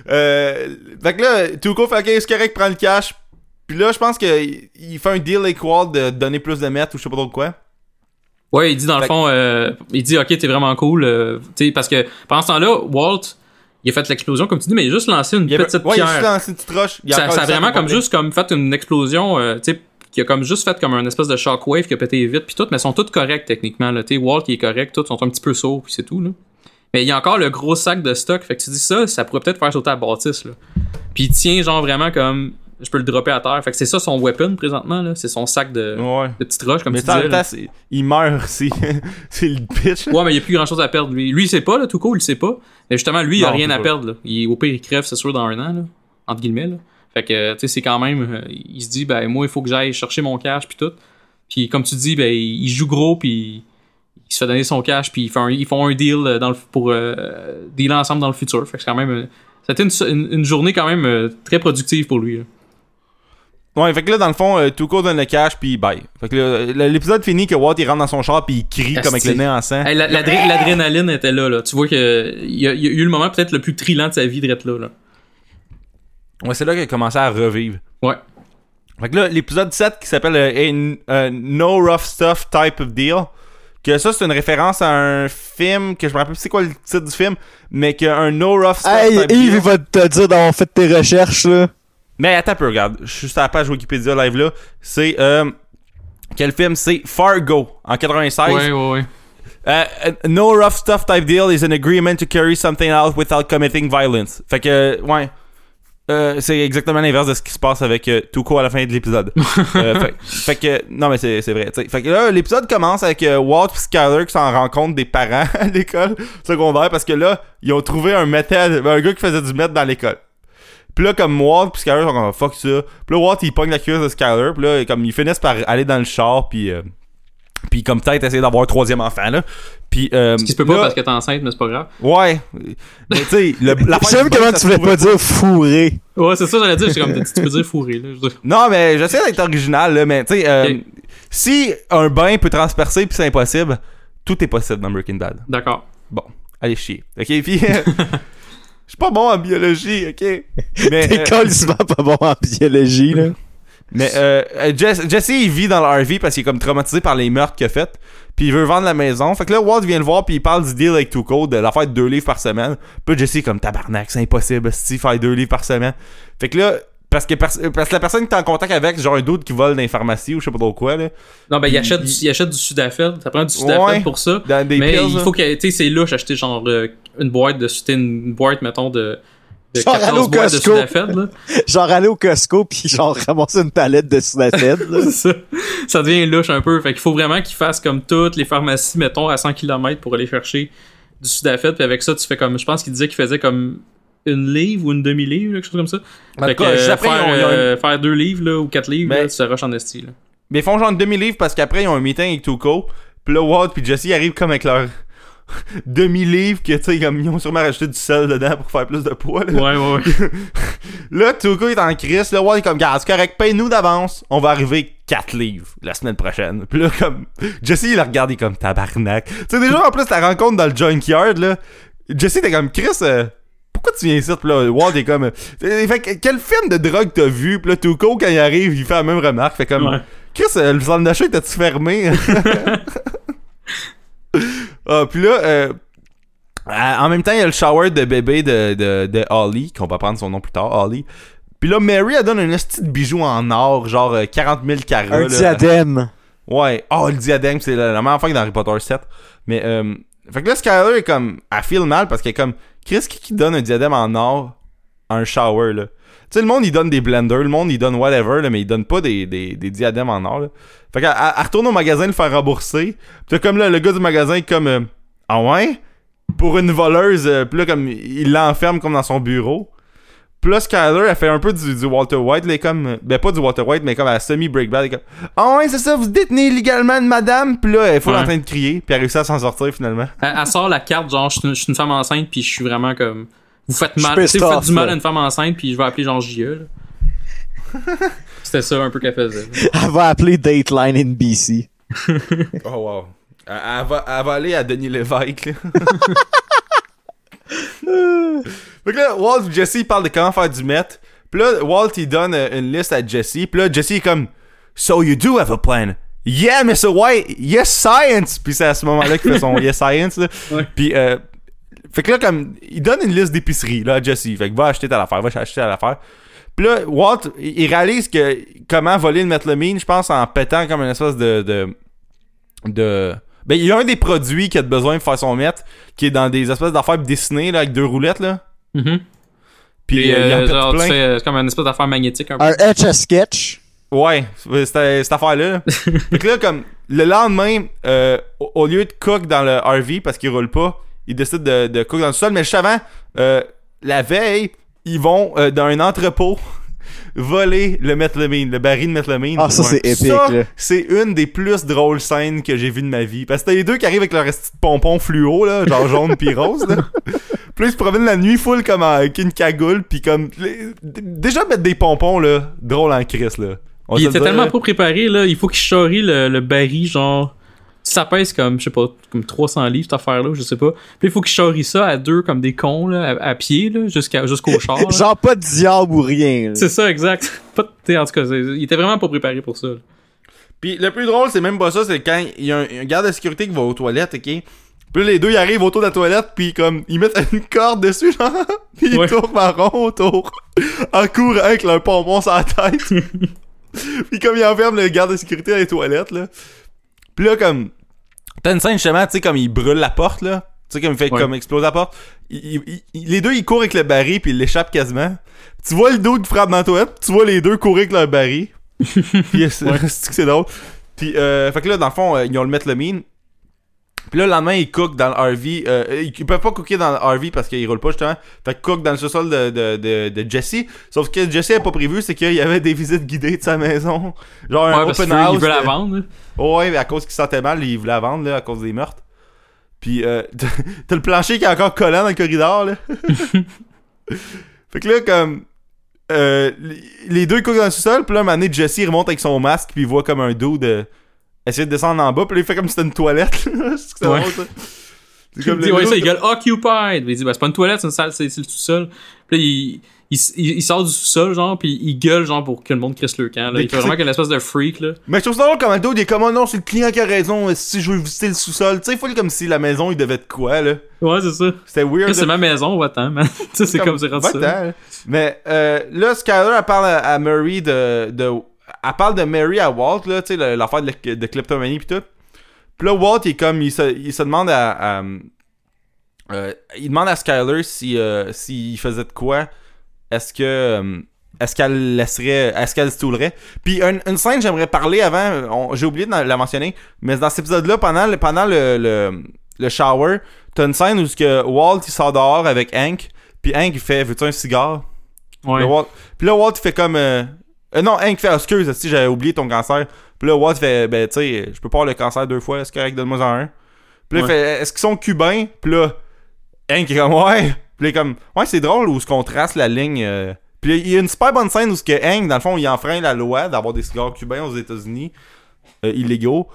Euh, fait que là, Tuco fait ok, c'est correct, prends le cash. Puis là, je pense qu'il il fait un deal avec Walt de donner plus de mètres ou je sais pas trop de quoi. Ouais, il dit dans le fond, euh, il dit ok, t'es vraiment cool. euh, tu sais, parce que pendant ce temps-là, Walt, il a fait l'explosion, comme tu dis, mais il a juste lancé une Il y avait- petite ouais, il a juste lancé une petite roche. Il a ça, a vraiment comme juste comme fait une explosion, euh, tu sais, qui a comme juste fait comme un espèce de shockwave qui a pété vite puis tout, mais sont toutes corrects techniquement. Là, tu sais, Walt qui est correct, tous sont un petit peu sourds puis c'est tout là. Mais il y a encore le gros sac de stock, fait que tu dis ça, ça pourrait peut-être faire sauter la bâtisse là. Puis il tient genre vraiment comme, je peux le dropper à terre. Fait que c'est ça son weapon présentement là, c'est son sac de, Ouais. de petites roches comme Mais tu disais. là. temps, c'est- il meurt si c'est le pitch. Ouais, mais il y a plus grand chose à perdre. Lui, lui il sait pas, là, tout court, il sait pas. Mais justement, lui, il a Non, rien c'est à pas. perdre. Là. Il, au pire, il crève, c'est sûr, dans un an, là, entre guillemets. Là. Fait que, tu sais, c'est quand même. euh, il se dit, ben, moi, il faut que j'aille chercher mon cash, puis tout. Puis, comme tu dis, ben, il joue gros, puis il se fait donner son cash, puis ils font un, ils font un deal euh, dans le, pour euh, dealer ensemble dans le futur. Fait que c'est quand même. euh, C'était une, une, une journée quand même euh, très productive pour lui. là. Ouais, fait que là, dans le fond, euh, Tuco donne le cash, puis bye. Fait que là, l'épisode finit que Walt, il rentre dans son char, puis il crie comme avec le nez en sang. Hey, la- l'adré- L'adrénaline était là, là. Tu vois que il y, a, il y a eu le moment peut-être le plus trillant de sa vie d'être là, là. Ouais, c'est là qu'il a commencé à revivre. Ouais. Fait que là, l'épisode 7 qui s'appelle euh, Hey, euh, No Rough Stuff Type of Deal. Que ça, c'est une référence à un film que je me rappelle plus c'est quoi le titre du film, mais qu'un No Rough Stuff Hey, Type Yves, il va te dire d'avoir fait tes recherches, là. Mais attends un peu, regarde. Je suis sur la page Wikipédia live là. C'est. Euh, quel film? C'est Fargo en 96. Ouais, ouais, ouais. Uh, no rough stuff type deal is an agreement to carry something out without committing violence. Fait que, euh, ouais. Euh, c'est exactement l'inverse de ce qui se passe avec euh, Tuco à la fin de l'épisode. Euh, fait, fait que, non, mais c'est c'est vrai. t'sais. Fait que là, l'épisode commence avec Walt et Skyler qui s'en rencontrent des parents à l'école secondaire parce que là, ils ont trouvé un métal, un gars qui faisait du mètre dans l'école. Puis là, comme Walt puis Skyler sont comme fuck ça. Puis là, Walt il pogne la cuisse de Skyler. Puis là, comme ils finissent par aller dans le char. Puis. euh, puis comme peut-être essayer d'avoir un troisième enfant là. Puis euh, Ce qui se peut pas parce que t'es enceinte, mais c'est pas grave. Ouais. Mais tu sais, le- la J'aime comment tu voulais pas dire fourré. Ouais, c'est ça, j'allais dire. C'est comme, tu peux dire fourré, là. Non, mais j'essaie d'être original là, mais tu sais euh, si un bain peut transpercer puis c'est impossible, tout est possible dans Breaking Bad. D'accord. Bon, allez chier. OK, puis Je suis pas bon en biologie, ok? Mais, T'es euh, colissement pas bon en biologie, là. mais euh, euh, Jess- Jesse, il vit dans le RV parce qu'il est comme traumatisé par les meurtres qu'il a fait. Puis il veut vendre la maison. Fait que là, Walt vient le voir puis il parle du deal avec Tuco, de l'affaire de deux livres par semaine. Puis Jesse est comme tabarnak, c'est impossible, si faire deux livres par semaine. Fait que là, parce que, parce que la personne que t'es en contact avec, genre un doute qui vole dans les pharmacies ou je sais pas trop quoi, là. Non, ben, il Il- achète, du, il achète du Sudafed. Ça prend du Sudafed Ouais. pour ça. Dans des mais pills, il faut que, tu sais, c'est louche acheter genre euh, une boîte de, c'était une boîte, mettons, de, de Genre aller 14 au boîtes de Costco. Sudafed, là. Genre aller au Costco pis genre ramasser une palette de Sudafed, ça. ça devient louche un peu. Fait qu'il faut vraiment qu'il fasse comme toutes les pharmacies, mettons, à 100 km pour aller chercher du Sudafed. Puis avec ça, tu fais comme, je pense qu'il disait qu'il faisait comme une livre ou une demi-livre, quelque chose comme ça. Fait que euh, faire, une- deux livres, là, ou quatre livres, Mais- là, tu te rushes en esti, là. Mais ils font genre une demi-livre parce qu'après, ils ont un meeting avec Tuco. Puis là, Walt puis Jesse arrivent comme avec leur demi-livre que, tu sais, comme ils ont sûrement rajouté du sel dedans pour faire plus de poids, là. Ouais, ouais, ouais. Là, Tuco est en crise. Là, Walt est comme, garde, c'est correct, paye-nous d'avance. On va arriver 4 livres la semaine prochaine. Puis là, comme, Jesse, il le regarde, il est comme tabarnak. Tu sais, déjà, en plus, la rencontre dans le junkyard, là, Jesse était comme, Chris, euh, pourquoi tu viens ici? Puis là, Walt est comme, euh, fait quel film de drogue t'as vu? Puis là, Tuco, quand il arrive, il fait la même remarque. Fait comme, Ouais. Chris, euh, le centre d'achat, était-tu fermé? ah, puis là, euh, euh, en même temps, il y a le shower de bébé de, de, de Holly, qu'on va prendre son nom plus tard, Holly. Puis là, Mary, elle donne un petit bijou en or, genre euh, 40 000 carats. Un là. diadème. Ouais. Oh, le diadème, c'est la, la même affaire que dans Harry Potter 7. Mais, euh, fait que là, Skyler est comme, elle feel mal parce qu'elle est comme, Chris, qui, qui donne un diadème en or à un shower, là? Tu sais, le monde, il donne des blenders, le monde, il donne whatever, là, mais il donne pas des, des, des diadèmes en or, là. Fait qu'elle elle- elle retourne au magasin le faire rembourser. Puis comme là, le gars du magasin est comme, euh, ah ouais? Pour une voleuse, euh, puis là, comme, il l'enferme comme dans son bureau. Puis là, Skyler, elle fait un peu du, du Walter White, là, comme, euh, ben pas du Walter White, mais comme à semi-break bad, comme, ah ouais, c'est ça, vous détenez illégalement une madame, puis là, elle Ouais. en train de crier, puis elle réussit à s'en sortir finalement. Elle, elle sort la carte, genre, je suis une, je suis une femme enceinte, puis je suis vraiment comme. Vous faites mal, vous faites du mal là. à une femme enceinte, puis je vais appeler genre JE, là. C'était ça un peu qu'elle faisait. Elle va appeler Dateline NBC. Oh wow. Elle, elle va, elle va aller à Denis Lévesque, là. fait que là, Walt et Jesse ils parlent de comment faire du meth. Puis là, Walt il donne euh, une liste à Jesse. Puis là, Jesse est comme So you do have a plan? Yeah, Mr. White. Yes, science. Puis c'est à ce moment-là qu'il fait son Yes, science. Là. Ouais. Puis, euh, fait que là, comme, il donne une liste d'épicerie, là, à Jesse. Fait que va acheter telle affaire, va acheter telle affaire. Puis là, Walt, il réalise que comment voler le methylamine, je pense, en pétant comme une espèce de. de, de- Ben, il y a un des produits qui a besoin pour faire son meth, qui est dans des espèces d'affaires dessinées, là, avec deux roulettes, là. Mhm. Puis, Puis, euh, il en euh, pète genre, tu plein. fais euh, c'est comme une espèce d'affaire magnétique un peu. Un HS sketch. Ouais, c'était cette affaire-là. là. fait que là, comme, le lendemain, euh, au, au lieu de cook dans le RV parce qu'il roule pas, il décide de, de cook dans le sol. Mais juste avant, euh, la veille, ils vont euh, dans un entrepôt voler le methylamine, le baril de methylamine. Ah, ça, c'est épique, Ça, c'est une des plus drôles scènes que j'ai vues de ma vie. Parce que t'as les deux qui arrivent avec leur petit pompon fluo, là, genre jaune pis rose, là. Puis ils se promènent la nuit full comme avec une cagoule, puis comme... les- Déjà mettre des pompons, là, drôle en crise, là. On il était tellement pas préparé, là. Il faut qu'il charrie le, le baril, genre. Ça pèse comme, je sais pas, comme 300 livres, cette affaire-là, je sais pas. Puis il faut qu'il charrie ça à deux, comme des cons, là, à, à pied, là, jusqu'à, jusqu'au char. là. Genre pas de diable ou rien. là. C'est ça, exact. Pas de- en tout cas, il était vraiment pas préparé pour ça. là. Puis le plus drôle, c'est même pas ça, c'est quand il y a un, un garde de sécurité qui va aux toilettes, ok? Puis là, les deux, ils arrivent autour de la toilette, puis comme, ils mettent une corde dessus, genre, puis ils Ouais. tournent en rond autour, en courant avec leur pompon sur la tête. puis comme ils enferment le garde de sécurité dans les toilettes, là. Puis là, comme, t'as une scène, justement, tu sais, comme ils brûlent la porte, là. Tu sais, comme il fait Ouais. comme exploser la porte. Il- il- il- les deux, ils courent avec le baril, puis ils l'échappent quasiment. Tu vois le dos qui frappe dans toilette, tu vois les deux courir avec leur baril. puis c'est c'est que c'est drôle. Puis, euh, fait que là, dans le fond, euh, ils ont le methylamine. Puis là, le lendemain, ils cookent dans le RV. Euh, ils, peuvent pas cooker dans le RV parce qu'ils roulent pas, justement. Fait qu'ils cookent dans le sous-sol de, de, de, de Jesse. Sauf que Jesse a pas prévu, c'est qu'il y avait des visites guidées de sa maison. Genre un Ouais, open house. il veut la euh, vendre. Ouais, mais à cause qu'il se sentait mal, il voulait la vendre, là, à cause des meurtres. Puis, euh, t'as le plancher qui est encore collant dans le corridor, là. fait que là, comme... euh, les- deux ils courent dans le sous-sol, puis là, un moment donné, Jesse remonte avec son masque, puis il voit comme un dos de... Essayer de descendre en bas, puis là, il fait comme si c'était une toilette. là. C'est que c'est Ouais. drôle, ça. C'est Il comme dit, ouais, ça, il gueule occupied. Il dit, bah, c'est pas une toilette, c'est une salle, c'est c'est le sous-sol. Puis là, il, il, il- il sort du sous-sol, genre, puis il gueule, genre, pour que le monde crisse le camp. Là. Il fait vraiment qu'une espèce de freak, là. Mais je trouve ça drôle comme Aldo, il est comme, oh non, c'est le client qui a raison, si je veux visiter le sous-sol. Tu sais, il faut comme si la maison, il devait être quoi, là. Ouais, c'est ça. C'était weird. Là, c'est ma maison, va-t'en, man. tu sais, c'est comme c'est rendu ça. Mais euh, là, Skyler, elle parle à, à Mary de, de. Elle parle de Mary à Walt, là, tu sais, l'affaire de, de kleptomanie pis tout. Pis là, Walt, il comme. Il se, il se demande à. à- euh, il demande à Skyler si euh, s'il faisait de quoi. Est-ce que. euh, est-ce qu'elle laisserait. Est-ce qu'elle se toulerait? Puis une, une scène, j'aimerais parler avant. J'ai oublié de la mentionner. Mais dans cet épisode-là, pendant, le, pendant le, le, le shower, t'as une scène où que Walt il sort dehors avec Hank. Puis Hank il fait Veux-tu un cigare? Ouais. Puis là, Walt il fait comme. Euh, non, Hank fait excuse, si j'avais oublié ton cancer. Puis là, Walt fait ben, tu sais, je peux pas avoir le cancer deux fois, c'est correct, donne-moi en un. Puis là, il Ouais. fait est-ce qu'ils sont cubains? Puis là, Hank est comme ouais. Puis là, il est comme ouais, c'est drôle où ce qu'on trace la ligne. euh. Puis il y a une super bonne scène où ce que Hank, dans le fond, il enfreint la loi d'avoir des cigares cubains aux États-Unis, euh, illégaux.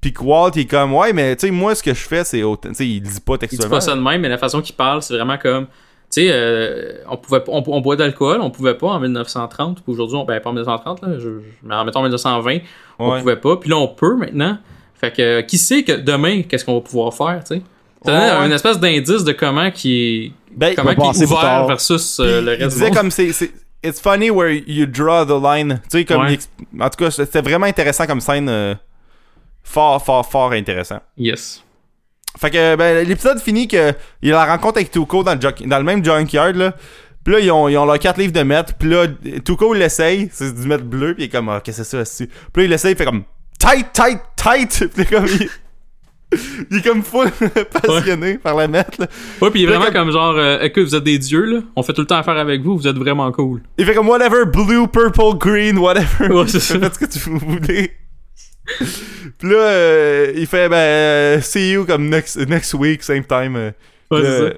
Puis Walt, il est comme ouais, mais tu sais, moi, ce que je fais, c'est. Tu sais, il dit pas Il dit textuellement. pas ça de même, mais la façon qu'il parle, c'est vraiment comme. Tu sais, euh, on pouvait on, on boit d'alcool, on pouvait pas en 1930, puis aujourd'hui, on, ben pas en 1930, là, je, mais en mettons en 1920, on Ouais. pouvait pas, puis là on peut maintenant. Fait que euh, qui sait que demain, qu'est-ce qu'on va pouvoir faire, tu sais? Donne Ouais. une espèce d'indice de comment qui Ben, comment qui est ouvert versus euh, le reste du disait monde. comme c'est it's funny where you draw the line tu sais comme Ouais. il exp- en tout cas c'était vraiment intéressant comme scène euh, fort fort fort intéressant Yes. Fait que ben, l'épisode finit que il a la rencontre avec Tuco dans le, junk- dans le même junkyard là. Puis là ils ont, ils ont leurs quatre livres de mettre puis là Tuco il l'essaye. C'est du mettre bleu. Puis il est comme ah, qu'est-ce que c'est ça puis là il l'essaye. Il fait comme tight tight tight. Puis comme il, il est comme full passionné par la mettre là. Ouais, puis il est vraiment que- comme genre, euh, écoute, vous êtes des dieux, là, on fait tout le temps affaire avec vous, vous êtes vraiment cool. il fait comme whatever blue purple green whatever. Ouais, c'est ça. Faites ce que tu voulez. Puis là, euh, il fait, ben, euh, see you comme next, next week, same time. euh. Ouais, Puis c'est là, ça.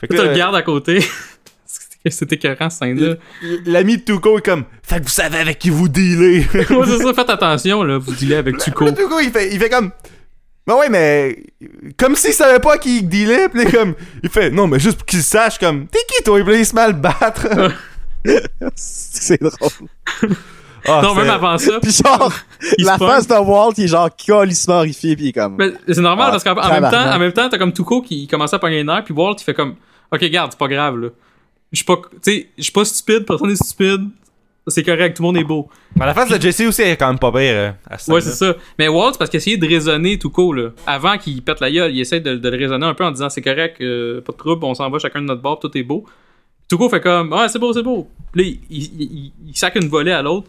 Fait que Là, t'as là, le garde à côté. C'était écœurant, cette scène-là. l'ami de Tuco est comme, fait que vous savez avec qui vous dealez. ouais, c'est ça, faites attention, là, vous dealez avec Tuco. Tuco, il fait, il fait comme, ben ouais, mais, comme s'il savait pas qui dealait, pis comme, il fait, non, mais juste pour qu'il sache, comme, t'es qui toi? Il se le battre? c'est drôle. Ah, non, même avant ça. Puis genre, il la face de Walt, il est genre calissement horrifié, pis il est comme... Mais c'est normal Ah, parce qu'en en même temps, en même temps, t'as comme Tuco qui commençait à pogner les nerfs, puis Walt il fait comme OK, garde, c'est pas grave là. Je suis pas tu sais, je suis pas stupide, personne n'est stupide. C'est correct, tout le monde est beau. Mais la face de Jesse aussi est quand même pas pire. euh, à ce Ouais, c'est ça. Mais Walt, c'est parce qu'il essayait de raisonner Tuco là, avant qu'il pète la gueule, il essaie de, de le raisonner un peu en disant c'est correct, euh, pas de trouble, on s'en va chacun de notre bord, tout est beau. Tuco fait comme ah, c'est beau, c'est beau. Puis là, il, il, il, il sac une volée à l'autre.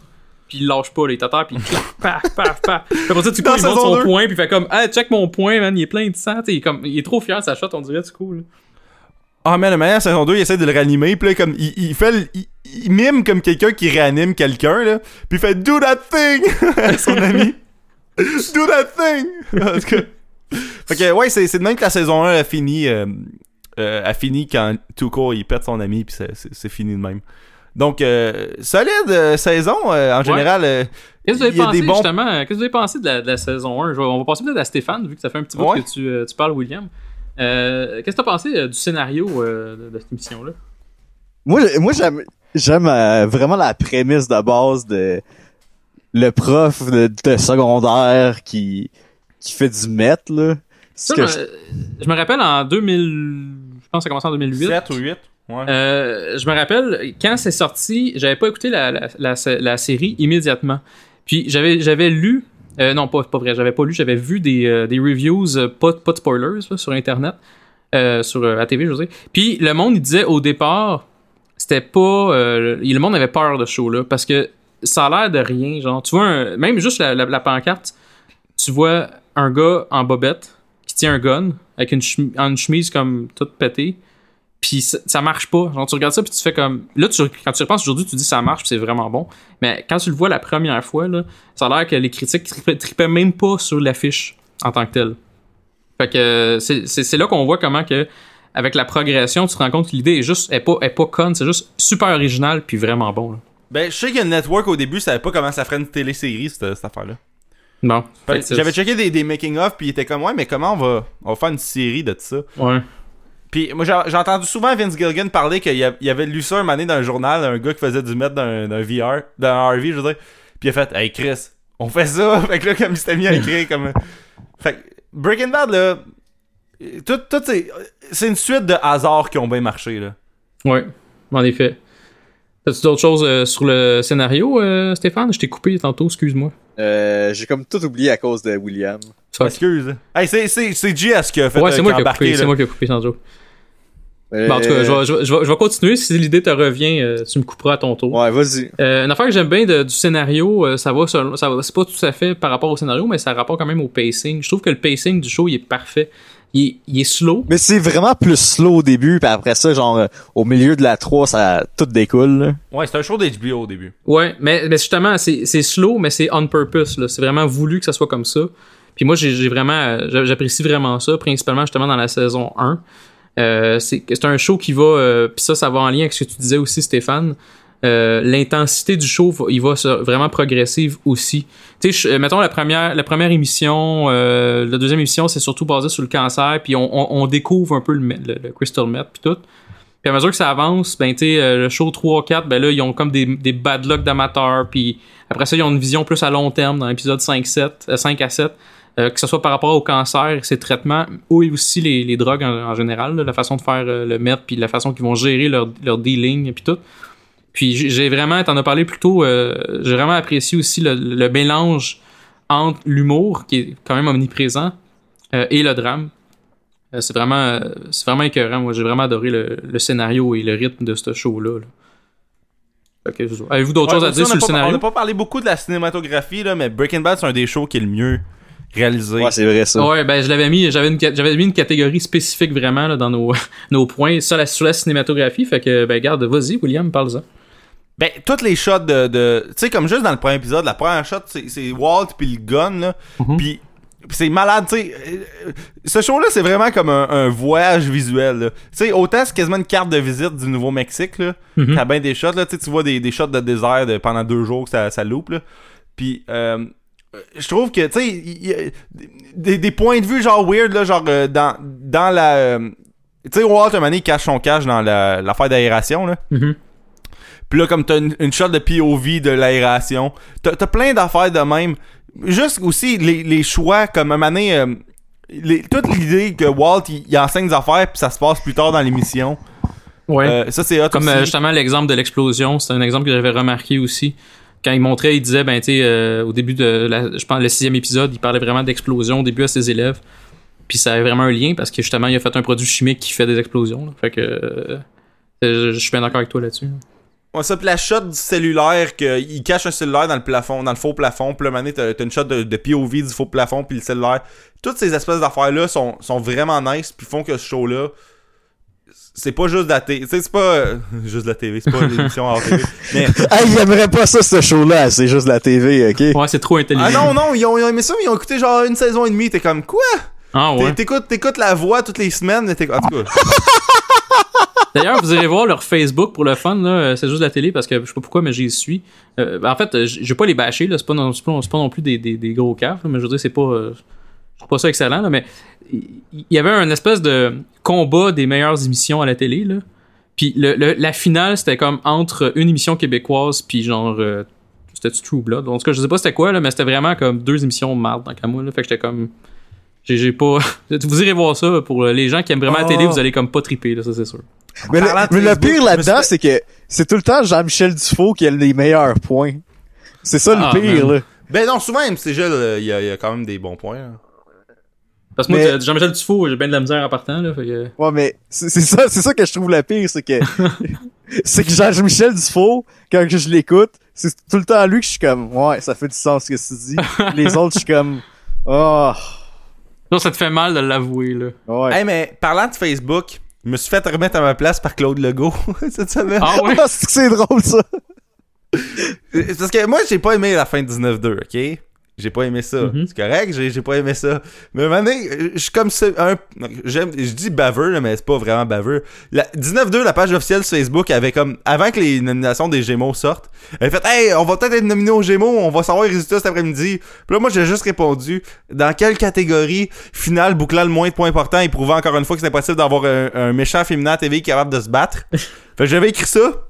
Puis il lâche pas, il t'attend, puis il paf, paf, paf. Puis après ça, Tuco, Dans il monte son point, puis il fait comme, ah, check mon point, man, il est plein de sang, tu sais, il est comme, il est trop fier de sa shot, on dirait, Tuco, là. Ah, mais la manière saison 2, il essaie de le réanimer, puis là, comme, il, il fait, il, il mime comme quelqu'un qui réanime quelqu'un, là, puis il fait Do that thing à son ami. Do that thing! Tout cas. Fait que, ouais, c'est, de même que la saison 1 a fini, euh, euh, a fini quand Tuco, il pète son ami, puis c'est fini de même. Donc, euh, solide euh, saison, euh, en général. euh, Qu'est-ce que vous avez Il y a pensé, des bons- justement, qu'est-ce que vous avez pensé de la, de la saison 1? Je vais- on va passer peut-être à Stéphane, vu que ça fait un petit bout Ouais. que tu, euh, tu parles, William. Euh, qu'est-ce que t'as pensé euh, du scénario euh, de, de cette émission-là? Moi, moi j'aime j'aime euh, vraiment la prémisse de base de le prof de, de secondaire qui qui fait du meth là. Ça, je me rappelle en 2000, je pense que ça a commencé en 2008. 7 ou 8. Euh, je me rappelle, quand c'est sorti, j'avais pas écouté la, série immédiatement. Puis j'avais j'avais lu, euh, non pas, pas vrai, j'avais pas lu, j'avais vu des, euh, des reviews, euh, pas, pas de spoilers, sur Internet, sur la TV, je veux dire. Puis le monde, il disait au départ, c'était pas... le monde avait peur de ce show-là, parce que ça a l'air de rien, genre, tu vois, un- même juste la, pancarte, tu vois un gars en bobette qui tient un gun, avec une, une chemise comme toute pétée, puis ça, ça marche pas. Genre, tu regardes ça, puis tu fais comme. Là, tu, quand tu repenses aujourd'hui, tu dis ça marche, c'est vraiment bon. Mais quand tu le vois la première fois, là, ça a l'air que les critiques tripaient, tripaient même pas sur l'affiche en tant que telle. Fait que c'est- là qu'on voit comment que. Avec la progression, tu te rends compte que l'idée est juste, est pas, est pas conne, c'est juste super original puis vraiment bon. là. Ben, je sais que Network, au début, savait pas comment ça ferait une télésérie, cette, cette affaire-là. Que J'avais checké des, des making-of, puis il était comme, ouais, mais comment on va, on va faire une série de ça? Ouais. Puis moi, j'ai entendu souvent Vince Gilligan parler qu'il avait lu ça un donné dans un journal, un gars qui faisait du mètre d'un VR, d'un RV, je veux dire. Puis il a fait, hey Chris, on fait ça. fait que là, comme il s'était mis à écrire comme. Fait que Breaking Bad, là, tout, tout c'est une suite de hasards qui ont bien marché, là. Ouais. En effet. T'as-tu d'autres choses euh, sur le scénario, euh, Stéphane? Je t'ai coupé tantôt, excuse-moi. Euh, j'ai comme tout oublié à cause de William. Fuck. Excuse. Hey, c'est, c'est, c'est JS qui a fait Ouais, euh, c'est moi a qui ai embarqué, coupé, c'est moi qui ai coupé. Euh, Bon, en tout cas, je vais, je vais- je vais- je vais continuer. Si l'idée te revient, euh, tu me couperas à ton tour. Ouais, vas-y. Euh, une affaire que j'aime bien de- du scénario, euh, ça va, ça va- c'est pas tout à fait par rapport au scénario, mais ça rapporte quand même au pacing. Je trouve que le pacing du show, il est parfait. Il est, il est slow. Mais c'est vraiment plus slow au début, puis après ça, genre, euh, au milieu de la 3, ça tout découle. là. Ouais, c'est un show d'HBO au début. Ouais, mais, mais justement, c'est c'est slow, mais c'est on purpose. là. C'est vraiment voulu que ça soit comme ça. Puis moi, j'ai vraiment, euh, j'a- j'apprécie vraiment ça, principalement justement dans la saison 1. Euh, c'est c'est un show qui va, euh, puis ça, ça va en lien avec ce que tu disais aussi, Stéphane. Euh, L'intensité du show, il va vraiment progressive aussi. Tu sais, je- mettons la première, la première émission, euh, la deuxième émission, c'est surtout basé sur le cancer, puis on, on, on découvre un peu le, le, le crystal meth, puis tout. Puis à mesure que ça avance, ben tu sais, euh, le show 3 4, ben là ils ont comme des, des bad luck d'amateurs, puis après ça ils ont une vision plus à long terme dans l'épisode 5 7 euh, 5 à 7. euh, que ce soit par rapport au cancer, ses traitements, ou aussi les, les drogues en, général, là, la façon de faire euh, le meth, puis la façon qu'ils vont gérer leur, leur dealing, puis tout. Puis j'ai- vraiment, t'en as parlé plus tôt, euh, j'ai vraiment apprécié aussi le, le mélange entre l'humour, qui est quand même omniprésent, euh, et le drame. Euh, c'est vraiment, euh, c'est vraiment écœurant. Moi, j'ai vraiment adoré le, le scénario et le rythme de ce show-là. là. Avez-vous d'autres Ouais, choses à dire sur le pas- On scénario? n'a pas parlé beaucoup de la cinématographie, là, mais Breaking Bad, c'est un des shows qui est le mieux réalisé. Ouais, c'est vrai ça. Ouais, ben je l'avais mis, j'avais mis une catégorie spécifique vraiment là, dans nos, nos points sur la, sur la cinématographie. Fait que, ben garde, vas-y, William, parle-en. Ben, toutes les shots de. de tu sais, comme juste dans le premier épisode, la première shot, c'est Walt puis le gun, là. Mhm. Puis puis c'est malade, tu sais. euh, Ce show-là, c'est vraiment comme un, un voyage visuel. Tu sais, autant c'est quasiment une carte de visite du Nouveau-Mexique, là. Mhm. T'as bien des shots, là. Tu vois des, des shots de désert de- pendant deux jours que ça, ça loupe, là. Puis, euh, je trouve que, tu sais, y des, des points de vue genre weird, là, genre euh, dans, dans la. euh, tu sais, Walt, un moment donné, il cache son cache dans la- l'affaire d'aération, là. Mhm. Puis là, comme t'as une, une shot de POV de l'aération, t'as plein d'affaires de même. Juste aussi les, les choix, comme un moment donné, euh, les- toute l'idée que Walt il, il enseigne des affaires puis ça se passe plus tard dans l'émission. Ouais. Euh, ça c'est hot Comme aussi. euh, justement l'exemple de l'explosion, c'est un exemple que j'avais remarqué aussi. Quand il montrait, il disait, ben tu sais, euh, au début de, la, je pense, le sixième épisode, il parlait vraiment d'explosion au début à ses élèves. Puis ça avait vraiment un lien parce que justement, il a fait un produit chimique qui fait des explosions. là. Fait que euh, je, je suis bien d'accord avec toi là-dessus. Ouais, ça, puis la shot du cellulaire, qu'il cache un cellulaire dans le plafond, dans le faux plafond, puis là, mané, t'as t'as une shot de, de POV du faux plafond, puis le cellulaire. Toutes ces espèces d'affaires-là sont, sont vraiment nice, puis font que ce show-là, c'est pas juste de la télé. C'est pas euh, juste de la TV, c'est pas l'émission hors TV. Mais, Hey, il aimerait pas ça, ce show-là. C'est juste la TV, ok? Ouais, c'est trop intelligent. ah non, non, ils ont, ils ont aimé ça, mais ils ont écouté genre une saison et demie. T'es comme, quoi? Ah ouais. T'écoutes, t'écoutes la voix toutes les semaines, mais t'es en tout cas. D'ailleurs, vous irez voir leur Facebook pour le fun, là. euh, C'est juste la télé parce que je sais pas pourquoi, mais j'y suis. Euh, en fait, je vais pas les bâcher, là. C'est pas, non- c'est pas, c'est pas non plus des, des, des gros caves, mais je veux dire, c'est pas. euh, je trouve pas ça excellent, là, mais il y avait un espèce de combat des meilleures émissions à la télé, là. Puis le, le- la finale, c'était comme entre une émission québécoise, puis genre. euh, c'était True Blood. En tout cas, je sais pas c'était quoi, là, mais c'était vraiment comme deux émissions de marde dans moi, là. Fait que j'étais comme. J'ai pas. vous irez voir ça pour les gens qui aiment vraiment la télé, Oh. vous allez comme pas triper, là, ça c'est sûr. Mais, le, mais pire là-dedans, c'est que c'est tout le temps Jean-Michel Dufault qui a les meilleurs points. C'est ça Ah, le pire, man. là. Ben non, souvent, MCG, là, il y, a- il y a quand même des bons points. là. Parce que moi, Jean-Michel Dufault, j'ai bien de la misère en partant, là. Fait que... Ouais, mais c'est ça, c'est ça que je trouve le pire, c'est que c'est que Jean-Michel Dufault, quand je l'écoute, c'est tout le temps lui que je suis comme, ouais, ça fait du sens ce que tu dis. Les autres, je suis comme, oh, Là, ça te fait mal de l'avouer, là. ouais. Hey, mais parlant de Facebook, je me suis fait remettre à ma place par Claude Legault cette semaine. Ah ouais? C'est que c'est drôle ça. C'est Parce que moi, j'ai pas aimé la fin de 19-2, ok? J'ai pas aimé ça. Mhm. C'est correct, j'ai j'ai pas aimé ça. Mais à un moment donné, je suis comme ça, un, j'aime, je dis baveux, là, mais c'est pas vraiment baveux. La, 19-2, la page officielle sur Facebook avait comme, avant que les nominations des Gémeaux sortent, elle fait, hey, on va peut-être être nominé aux Gémeaux, on va savoir les résultats cet après-midi. Puis là, moi, j'ai juste répondu, dans quelle catégorie finale bouclant le moins de points importants et prouvant encore une fois que c'est impossible d'avoir un, un méchant féminin à TV capable de se battre? fait que j'avais écrit ça.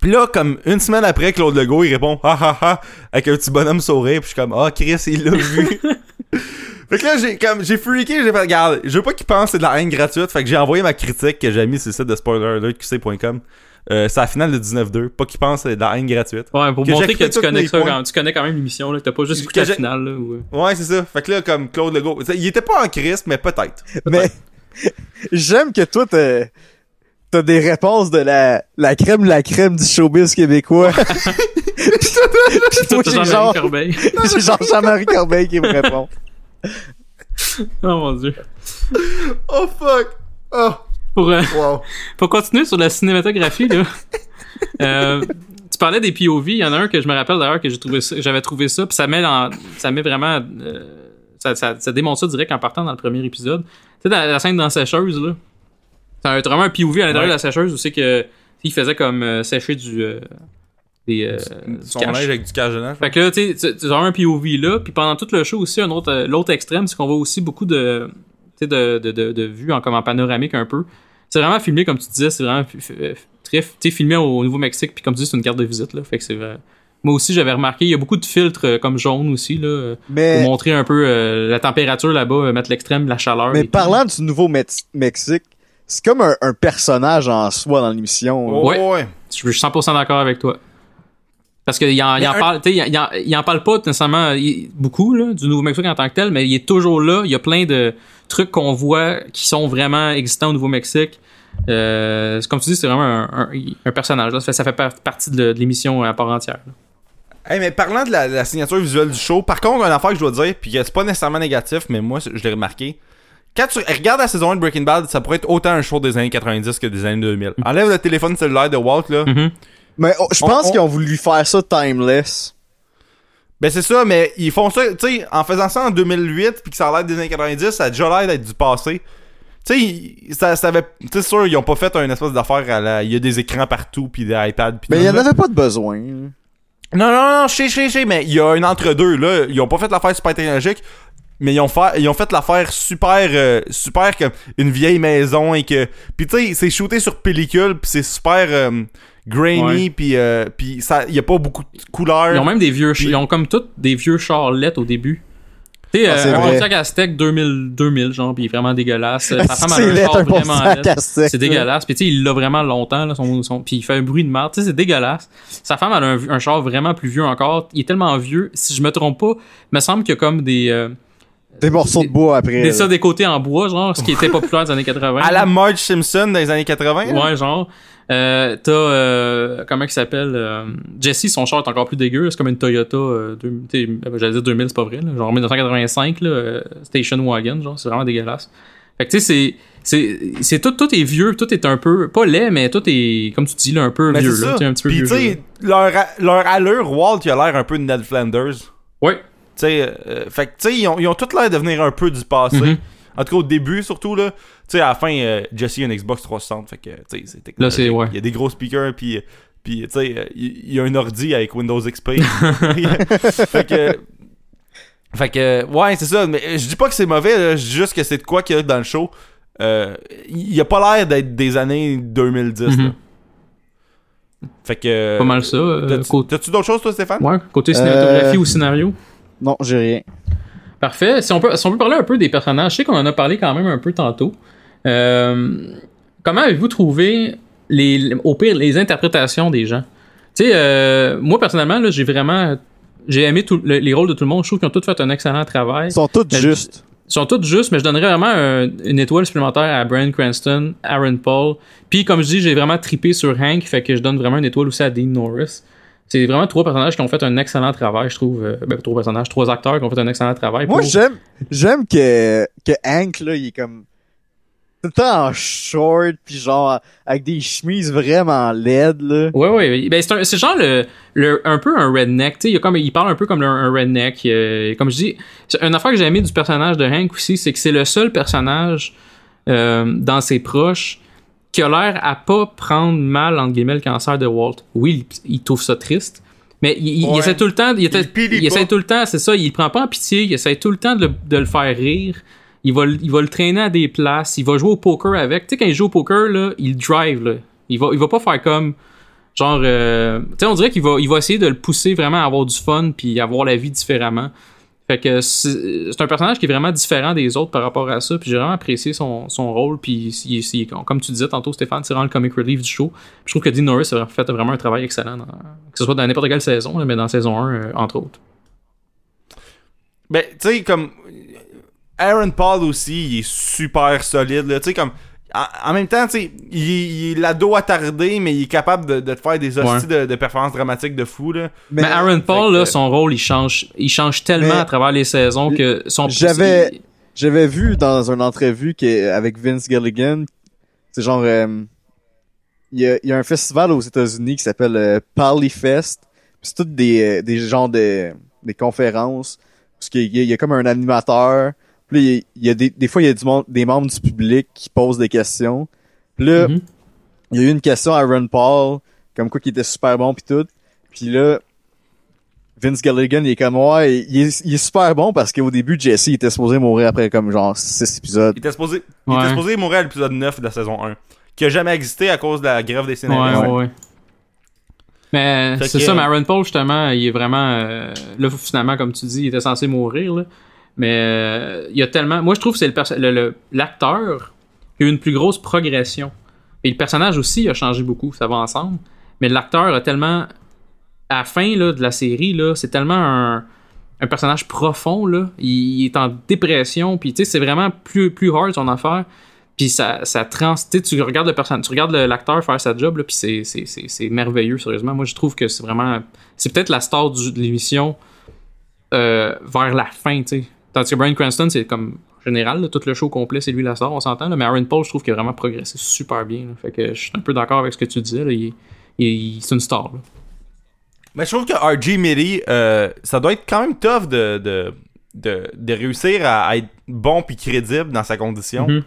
Puis là, comme une semaine après, Claude Legault, il répond ha ha ha avec un petit bonhomme sourire. Puis je suis comme ah Chris, il l'a vu. fait que là, j'ai comme j'ai freaké, j'ai fait regarde, je veux pas qu'il pense que c'est de la haine gratuite. Fait que j'ai envoyé ma critique que j'ai mis sur le site de spoileralertqc.com. Euh, c'est la finale de 19-2. Pas qu'il pense que c'est de la haine gratuite. Ouais, pour Que montrer que tu connais ça, quand, tu connais quand même l'émission, T'as pas juste écouté Que la finale, là. ou, euh. Ouais, c'est ça. Fait que là, comme Claude Legault, il était pas en crise, mais peut-être. Mais j'aime que toi, t'as t'as des réponses de la, la crème la crème du showbiz québécois. Puis moi, T'as j'ai Jean-Marie genre, Corbeil. j'ai genre Jean-Marie Corbeil qui me répond. oh mon dieu. Oh fuck. Oh, Pour, euh, wow. pour continuer sur la cinématographie, là. euh, tu parlais des POV, il y en a un que je me rappelle d'ailleurs que j'ai trouvé ça, j'avais trouvé ça, puis ça met dans, ça met vraiment, euh, ça, ça, ça démontre ça direct en partant dans le premier épisode. Tu sais, dans la scène dans la sécheuse, là. C'est un- vraiment un POV à l'intérieur Ouais. de la sécheuse où c'est que, il faisait comme euh, sécher du, euh, des, euh, du Son avec du cash dedans. Fait que là, tu sais, tu as un POV là, puis pendant tout le show aussi, un autre, euh, l'autre extrême, c'est qu'on voit aussi beaucoup de, tu sais, de, de, de, de vues en, comme en panoramique un peu. C'est vraiment filmé, comme tu disais, c'est vraiment très, tu sais, filmé au Nouveau-Mexique, puis comme tu dis, c'est une carte de visite, là. Fait que c'est vrai. Moi aussi, j'avais remarqué, il y a beaucoup de filtres euh, comme jaune aussi, là, euh, pour Mais, montrer un peu euh, la température là-bas, euh, mettre l'extrême, la chaleur. mais tout. parlant du Nouveau-Mexique, c'est comme un, un personnage en soi dans l'émission. Ouais. ouais. Je suis 100% d'accord avec toi. Parce qu'il en, il en un- parle, tu sais, il, en- il en parle pas nécessairement il- beaucoup là, du Nouveau-Mexique en tant que tel, mais il est toujours là. Il y a plein de trucs qu'on voit qui sont vraiment existants au Nouveau-Mexique. Euh, c'est comme tu dis, c'est vraiment un, un- un personnage. Là. Ça fait, ça fait par- partie de, de l'émission à part entière. là. Hey, mais parlant de la, la signature visuelle du show, par contre, une affaire que je dois dire, puis c'est pas nécessairement négatif, mais moi, je l'ai remarqué. Quand tu regardes la saison 1 de Breaking Bad, ça pourrait être autant un show des années 90 que des années 2000. Enlève le téléphone cellulaire de Walt, là. Mhm. Mais oh, je pense on- qu'ils ont voulu faire ça timeless. Ben c'est ça, mais ils font ça, tu sais, en faisant ça en 2008, puis que ça a l'air des années 90, ça a déjà l'air d'être du passé. Tu sais, ça, ça avait, tu sais, sûr, ils ont pas fait un espèce d'affaire à la, il y a des écrans partout, puis des iPads, puis Mais il y en avait pas de besoin. Non, non, non, je sais, je sais, je sais, mais il y a un entre-deux, là. Ils ont pas fait l'affaire super technologique, mais ils ont fait, ils ont fait l'affaire super, euh, super comme une vieille maison et que. Puis tu sais, c'est shooté sur pellicule, puis c'est super euh, grainy, puis euh, puis ça, y a pas beaucoup de couleurs. Ils ont même des vieux, Puis- ils ont comme tous des vieux charlettes au début. Tu sais, Ah, euh, un vrai. Pontiac Aztec 2000, 2000, genre, puis il est vraiment dégueulasse. Ressemble à C'est un char un vraiment C'est dégueulasse. Puis tu sais, il l'a vraiment longtemps, là, son, son, puis il fait un bruit de merde. Tu sais, c'est dégueulasse. Sa femme, elle a un, un char vraiment plus vieux encore. Il est tellement vieux. Si je me trompe pas, il me semble qu'il y a comme des, euh, Des morceaux de bois après. des, ça, des côtés en bois, genre, ce qui était populaire dans les années 80. À la Marge Simpson dans les années 80. là. Ouais, genre. Euh, t'as, euh, comment il s'appelle euh, Jesse, son char est encore plus dégueu. C'est comme une Toyota, j'allais dire 2000, c'est pas vrai. Là, genre 1985, là, euh, Station Wagon, genre, c'est vraiment dégueulasse. Fait que tu sais, c'est. C'est, c'est tout, tout est vieux, tout est un peu, pas laid, mais tout est, comme tu dis, là, un peu Mais vieux, là, ça. tu sais, un petit peu Puis vieux. tu sais, leur, leur allure, Walt, il a l'air un peu de Ned Flanders. Ouais. Tu sais, euh, fait que tu sais, ils ont, ils ont tout l'air de venir un peu du passé. Mhm. En tout cas, au début, surtout, là. Tu sais, à la fin, euh, Jesse a une Xbox 360. Fait que, tu sais, c'est technologique. Là, c'est- ouais. Il y a des gros speakers, puis, puis tu sais, euh, il il y a un ordi avec Windows XP. fait que. Fait que, ouais, c'est ça. Mais je dis pas que c'est mauvais, là, je dis juste que c'est de quoi qu'il y a dans le show. Euh, il a pas l'air d'être des années 2010, là. Mhm. Fait que. Pas mal ça. euh, T'as-tu d'autres choses, toi, Stéphane? ouais, côté cinématographie Euh, ou scénario? Non, j'ai rien. Parfait. Si on, peut, si on peut parler un peu des personnages, je sais qu'on en a parlé quand même un peu tantôt. Euh, comment avez-vous trouvé, les, au pire, les interprétations des gens? Tu sais, euh, moi, personnellement, là, j'ai vraiment... J'ai aimé tout- le- les rôles de tout le monde. Je trouve qu'ils ont tous fait un excellent travail. Ils sont tous Mais- justes. Ils sont tous justes, mais je donnerais vraiment un- une étoile supplémentaire à Brian Cranston, Aaron Paul. Puis, comme je dis, j'ai vraiment tripé sur Hank, fait que je donne vraiment une étoile aussi à Dean Norris. C'est vraiment trois personnages qui ont fait un excellent travail, je trouve. Euh, Ben, trois personnages, trois acteurs qui ont fait un excellent travail. Moi, pour- j'aime, j'aime que, que Hank, là, il est comme, tout le temps en short, puis genre avec des chemises vraiment laides, là. Ouais, ouais. Ben, c'est un- c'est genre le, le, un peu un redneck. Tu sais, il, comme, il parle un peu comme un, un redneck. euh, comme je dis, c'est une affaire que j'ai aimé du personnage de Hank aussi, c'est que c'est le seul personnage euh, dans ses proches qui a l'air à pas prendre mal, entre guillemets, le cancer de Walt. Oui, il, il trouve ça triste. Mais il, essaie tout le temps, il, était- Il essaie tout le temps, c'est ça, il prend pas en pitié, il essaie tout le temps de le, de le faire rire. Il va, le- il va le traîner à des places, il va jouer au poker avec. Tu sais, quand il joue au poker, là, il drive, là. Il va, il va pas faire comme, genre, euh, tu sais, on dirait qu'il va, il va essayer de le pousser vraiment à avoir du fun puis avoir la vie différemment. Fait que c'est un personnage qui est vraiment différent des autres par rapport à ça, puis j'ai vraiment apprécié son, son rôle, puis comme tu disais tantôt, Stéphane, c'est vraiment le comic relief du show. Je trouve que Dean Norris a fait vraiment un travail excellent, que ce soit dans n'importe quelle saison, mais dans saison 1, euh, entre autres. Ben, tu sais, comme. Aaron Paul aussi, il est super solide. Tu sais, comme. En, même temps, tu sais, il, il est l'ado attardé, mais il est capable de, de te faire des hosties de, de performances dramatiques de fou, là. Mais, Aaron Paul, là, que- son rôle, il change, il change tellement Mais- à travers les saisons que son J'avais- il- J'avais vu dans une entrevue que, avec Vince Gilligan, c'est genre, euh, il y, a, il y a un festival aux États-Unis qui s'appelle euh, Polyfest. Puis C'est toutes des, euh, des genres de des conférences. Parce qu'il y, a- il y a comme un animateur. Puis là, il y a, il y a des, des fois, il y a du monde, des membres du public qui posent des questions. Puis là, Mhm. il y a eu une question à Aaron Paul, comme quoi qu'il était super bon puis tout. Puis là, Vince Gilligan, il est comme ouais, il est, il est super bon parce qu'au début, Jesse il était supposé mourir après comme genre 6 épisodes. Il était supposé, il Ouais. était supposé mourir à l'épisode 9 de la saison 1. Qui a jamais existé à cause de la grève des Ouais, scénaristes. ouais, ouais. Mais Fait c'est que- ça, mais Aaron Paul, justement, il est vraiment. euh, là, finalement, comme tu dis, il était censé mourir, là. Mais euh, il y a tellement. Moi, je trouve que c'est le l'acteur qui a eu une plus grosse progression. Et le personnage aussi a changé beaucoup, ça va ensemble. Mais l'acteur a tellement. À la fin là, de la série, c'est tellement un, un personnage profond. Là. Il, est en dépression. Puis, tu sais, c'est vraiment plus, plus hard son affaire. Puis ça, ça trans. Tu regardes le tu regardes l'acteur faire sa job, puis c'est, merveilleux, sérieusement. Moi, je trouve que c'est vraiment. C'est peut-être la star de l'émission euh, vers la fin, tu sais. Tandis que Brian Cranston, c'est comme général, là, tout le show complet, c'est lui la star, on s'entend. là. Mais Aaron Paul, je trouve qu'il a vraiment progressé super bien. là. Fait que je suis un peu d'accord avec ce que tu disais. Là. Il, il- c'est une star. là. Mais je trouve que RG Midi, euh, ça doit être quand même tough de, de, de, de réussir à être bon puis crédible dans sa condition. Mhm.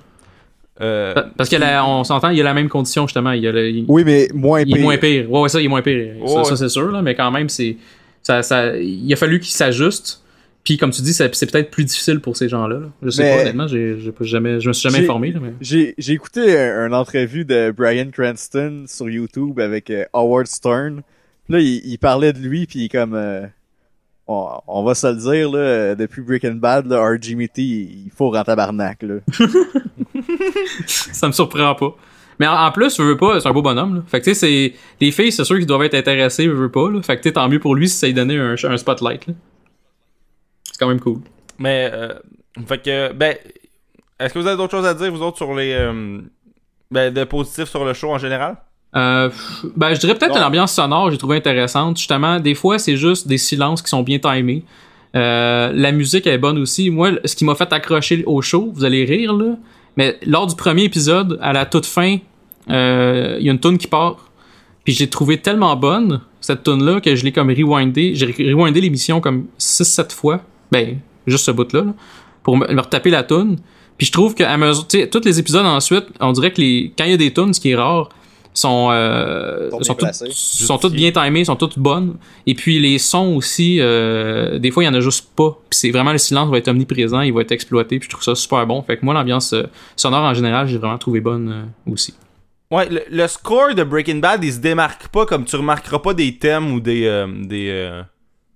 Euh, Pa- Parce qu'on s'entend, il a la même condition, justement. Il, a le- il- Oui, mais moins il est pire. moins pire. Ouais, ouais, ça, il est moins pire. Ça, Ouais, ça, c'est sûr, là, mais quand même, c'est. Ça, ça, il a fallu qu'il s'ajuste. Puis, comme tu dis, c'est peut-être plus difficile pour ces gens-là. là. Je sais Mais- pas, honnêtement, j'ai, j'ai pas jamais, je me suis jamais informé. là, mais... J'ai j'ai écouté un, une entrevue de Brian Cranston sur YouTube avec euh, Howard Stern. Là, il, il parlait de lui, puis il est comme... euh, on, on va se le dire, là, depuis Breaking Bad, là, RG Mitty, il faut en tabarnak, là. ça me surprend pas. Mais en, plus, je veux pas, c'est un beau bonhomme. Là. Fait que tu sais, c'est. Les filles, c'est sûr qu'ils doivent être intéressées, je veux pas. Là. Fait que tu sais, tant mieux pour lui si ça lui donnait un, un spotlight. Là. C'est quand même cool. Mais, euh, fait que, ben, est-ce que vous avez d'autres choses à dire, vous autres, sur les. euh, ben, de positifs sur le show en général? Euh, ben, je dirais peut-être Non. l'ambiance sonore, j'ai trouvé intéressante. Justement, des fois, c'est juste des silences qui sont bien timés. Euh, la musique est bonne aussi. Moi, ce qui m'a fait accrocher au show, vous allez rire, là, mais lors du premier épisode, à la toute fin, euh, il y a une tune qui part. Puis j'ai trouvé tellement bonne, cette tune là que je l'ai comme rewindé. J'ai rewindé l'émission comme 6-7 fois. Ben, juste ce bout-là, là, pour me, me retaper la tune. Puis je trouve que à mesure, tu sais, tous les épisodes ensuite, on dirait que les, quand il y a des tunes, ce qui est rare, sont, euh, Sont toutes, placées. sont toutes bien timées, sont toutes bonnes. Et puis les sons aussi, euh, des fois il y en a juste pas. Puis c'est vraiment le silence va être omniprésent, il va être exploité. Puis je trouve ça super bon. Fait que moi l'ambiance euh, sonore en général, j'ai vraiment trouvé bonne euh, aussi. Ouais, le, le score de Breaking Bad, il se démarque pas comme tu remarqueras pas des thèmes ou des euh, des euh,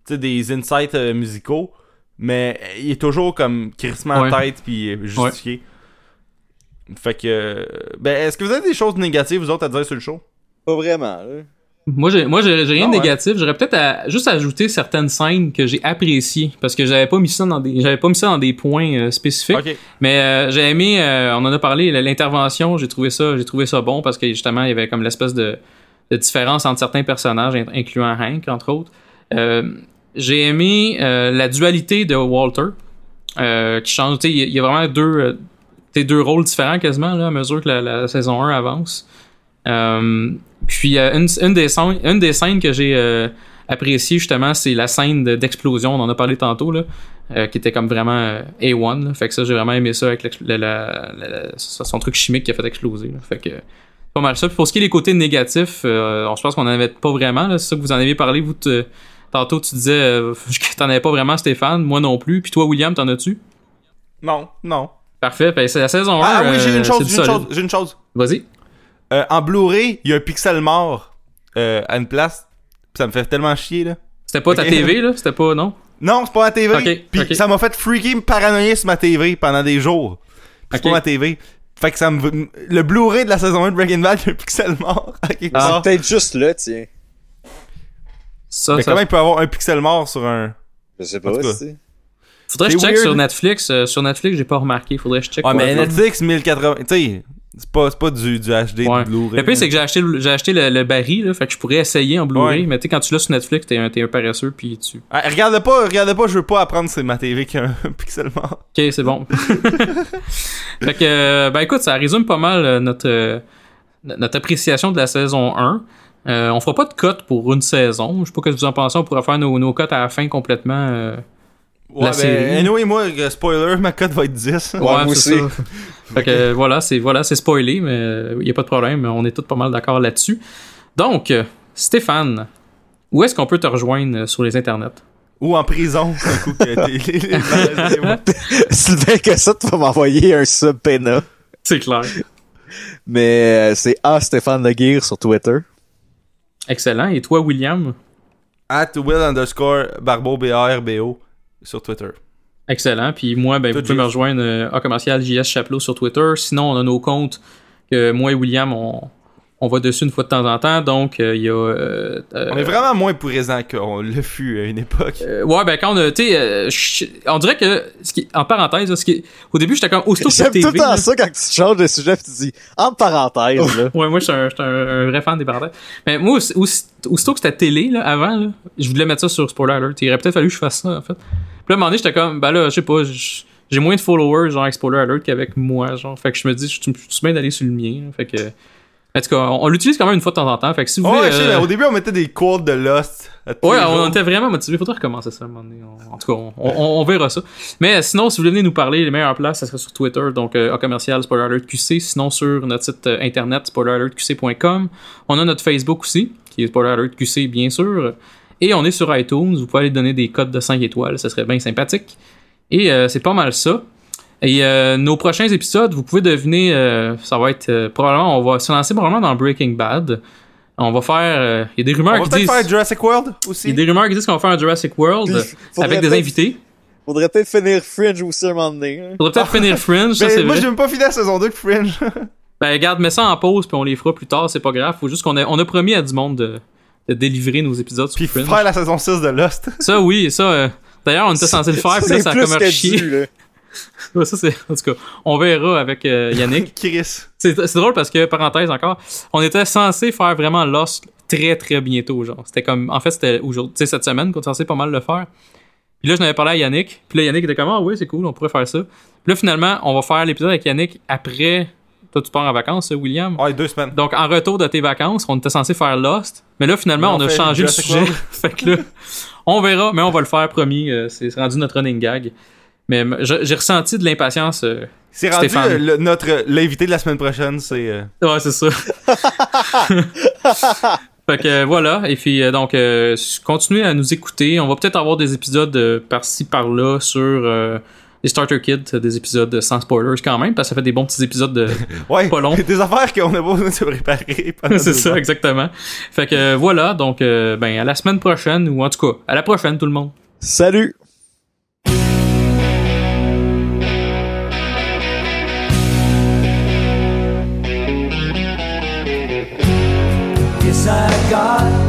tu sais, des insights euh, musicaux, mais il est toujours comme crissement en Ouais. tête puis euh, justifié. Fait que euh, ben est-ce que vous avez des choses négatives vous autres à dire sur le show? Pas vraiment, là. Moi, j'ai, moi, j'ai, j'ai rien de ouais. négatif. J'aurais peut-être à- juste ajouté certaines scènes que j'ai appréciées parce que j'avais pas mis ça dans des, j'avais pas mis ça dans des points euh, spécifiques. Mais euh, j'ai aimé, euh, on en a parlé, l'intervention, j'ai trouvé ça, j'ai trouvé ça bon parce que justement il y avait comme l'espèce de, de différence entre certains personnages, in- incluant Hank entre autres. J'ai aimé euh, la dualité de Walter euh, qui change. Il y a- vraiment deux, euh, deux rôles différents quasiment là, à mesure que la, saison 1 avance. Puis une, une, des scènes, que j'ai euh, apprécié justement, c'est la scène de- d'explosion, on en a parlé tantôt, là, qui était comme vraiment euh, A1. là. Fait que ça, j'ai vraiment aimé ça avec son truc chimique qui a fait exploser. Fait que pas mal ça. Puis pour ce qui est des côtés négatifs, je pense qu'on en avait pas vraiment. C'est ça que vous en avez parlé. Vous, tantôt, tu disais euh, que t'en avais pas vraiment, Stéphane. Moi non plus. Puis toi, William, t'en as-tu? Non, non. Parfait. Ben, c'est la saison 1. Ah oui, j'ai une euh, chose, c'est j'ai une chose, j'ai une chose. Vas-y. Euh, en Blu-ray, il y a un pixel mort euh, à une place. Puis Ça me fait tellement chier, là. C'était pas ta. TV, là? C'était pas, non? Non, c'est pas ma TV. Puis ça m'a fait freaker me paranoïer sur ma TV pendant des jours. Puis c'est pas ma TV. Fait que ça me... Le Blu-ray de la saison 1 de Breaking Bad, il y a un pixel mort Ah. part. Peut-être juste là, tiens. Ça, Mais ça comment il peut avoir un pixel mort sur un... Je sais pas, c'est. Faudrait que je check weird. sur Netflix. Euh, sur Netflix, j'ai pas remarqué. Faudrait que je check. Ouais, mais. Netflix 1080... Tu sais, c'est pas, c'est pas du, du HD Ouais. de Blu-ray. Le pire, c'est que j'ai acheté, j'ai acheté le, le baril, là, fait que je pourrais essayer en Blu-ray, Ouais. mais tu sais, quand tu l'as sur Netflix, t'es un, t'es un paresseux, puis tu. Ah, regarde pas, regarde pas, je veux pas apprendre c'est ma TV qui a un pixel mort. Ok, c'est bon. fait que, euh, ben écoute, ça résume pas mal euh, notre, euh, notre appréciation de la saison 1. Euh, on fera pas de cote pour une saison. Je sais pas ce que vous en pensez. On pourrait faire nos, nos cotes à la fin complètement. euh, Ouais, La ben, série. anyway, moi, euh, spoiler, ma cote va être 10. Ouais, aussi. ça. fait que euh, voilà, c'est voilà, c'est spoilé, mais il y a pas de problème. On est tous pas mal d'accord là-dessus. Donc, euh, Stéphane, où est-ce qu'on peut te rejoindre euh, sur les internets? Ou en prison, un coup que Sylvain que ça, tu vas m'envoyer un sub pena. C'est clair. Mais euh, c'est A Stéphane Leguire sur Twitter. Excellent. Et toi, William? At Will underscore Barbeau B-A-R-B-O sur Twitter. Excellent. Puis moi, ben, vous pouvez me rejoindre euh, à commercial JS Chaplot sur Twitter. Sinon, on a nos comptes que moi et William, on, on va dessus une fois de temps en temps. Donc, euh, il y a. euh, euh, On est vraiment moins présent qu'on le fut à une époque. euh, ouais, ben quand on a. Tu euh, on dirait que. Ce qui, en parenthèse, là, ce qui, au début, j'étais comme. Aussitôt que J'aime c'est tout le temps là- ça quand tu changes de sujet pis tu dis en parenthèse là. Ouais, moi, je suis un, vrai fan des parenthèses. Mais moi, aussi- aussi- aussitôt que c'était télé, là, avant, là, je voulais mettre ça sur Spoiler Alert. Il aurait peut-être fallu que je fasse ça, en fait. Puis là, à un moment donné, j'étais comme, ben là, je sais pas, j'ai moins de followers, genre, avec Spoiler Alert qu'avec moi, genre. Fait que je me dis, je suis bien d'aller sur le mien. Fait que. En tout cas, on, on l'utilise quand même une fois de temps en temps. Fait que si vous Oh, voulez. euh, au début, on mettait des quotes de Lost. Ouais, on était vraiment motivés. Faudrait recommencer ça à un moment donné. On- En tout cas, on, verra ça. Mais sinon, si vous voulez venir nous parler, les meilleures places, ça serait sur Twitter, donc euh, A commercial Spoiler Alert QC. Sinon, sur notre site euh, internet, spoileralertqc.com. On a notre Facebook aussi, qui est Spoiler Alert QC, bien sûr. Et on est sur iTunes. Vous pouvez aller donner des codes de 5 étoiles. Ça serait bien sympathique. Et euh, c'est pas mal ça. Et euh, nos prochains épisodes, vous pouvez deviner, euh, ça va être euh, probablement, on va se lancer probablement dans Breaking Bad. On va faire, il y a des rumeurs On va qui peut-être disent, faire Jurassic World il y aussi. a des rumeurs qui disent qu'on va faire un Jurassic World avec des invités. Faudrait peut-être finir Fringe aussi un moment donné. hein. Faudrait peut-être finir Fringe, ça c'est moi, j'ai même pas fini la saison 2 de Fringe. Ben regarde, mets ça en pause puis on les fera plus tard, c'est pas grave. Faut juste qu'on a, on a promis à du monde de, de délivrer nos épisodes sur Fringe. faire la saison 6 de Lost. Ça oui, ça. D'ailleurs, on était censé le faire, puis là, ça a comme que chier. Ouais, ça c'est. En tout cas, on verra avec euh, Yannick. Chris. C'est drôle parce que, parenthèse encore, on était censé faire vraiment Lost très très bientôt, genre. C'était comme, en fait, c'était aujourd'hui, cette semaine qu'on était censé pas mal le faire. Puis là, je n'avais parlé à Yannick. Puis là, Yannick était comme, ah oui, c'est cool, on pourrait faire ça. Puis là, finalement, on va faire l'épisode avec Yannick après. Toi, tu pars en vacances, William? Ouais, deux semaines. Donc, en retour de tes vacances, on était censé faire Lost. Mais là, finalement, Mais on, on a changé le sujet. Fait que là, on verra, mais on va le faire, promis. euh, c'est rendu notre running gag. Mais j'ai ressenti de l'impatience. euh, C'est rendu euh, le- notre l'invité de la semaine prochaine, c'est euh, Ouais, c'est ça. fait que euh, voilà. Et puis, euh, donc, euh, continuez à nous écouter. On va peut-être avoir des épisodes euh, par-ci, par-là sur euh, les Starter Kits, euh, des épisodes sans spoilers quand même, parce que ça fait des bons petits épisodes de. ouais, Pas long. des affaires qu'on a besoin de se préparer. c'est ça, ans. exactement. Fait que euh, voilà. Donc, euh, ben, à la semaine prochaine, ou en tout cas, à la prochaine, tout le monde. Salut! I got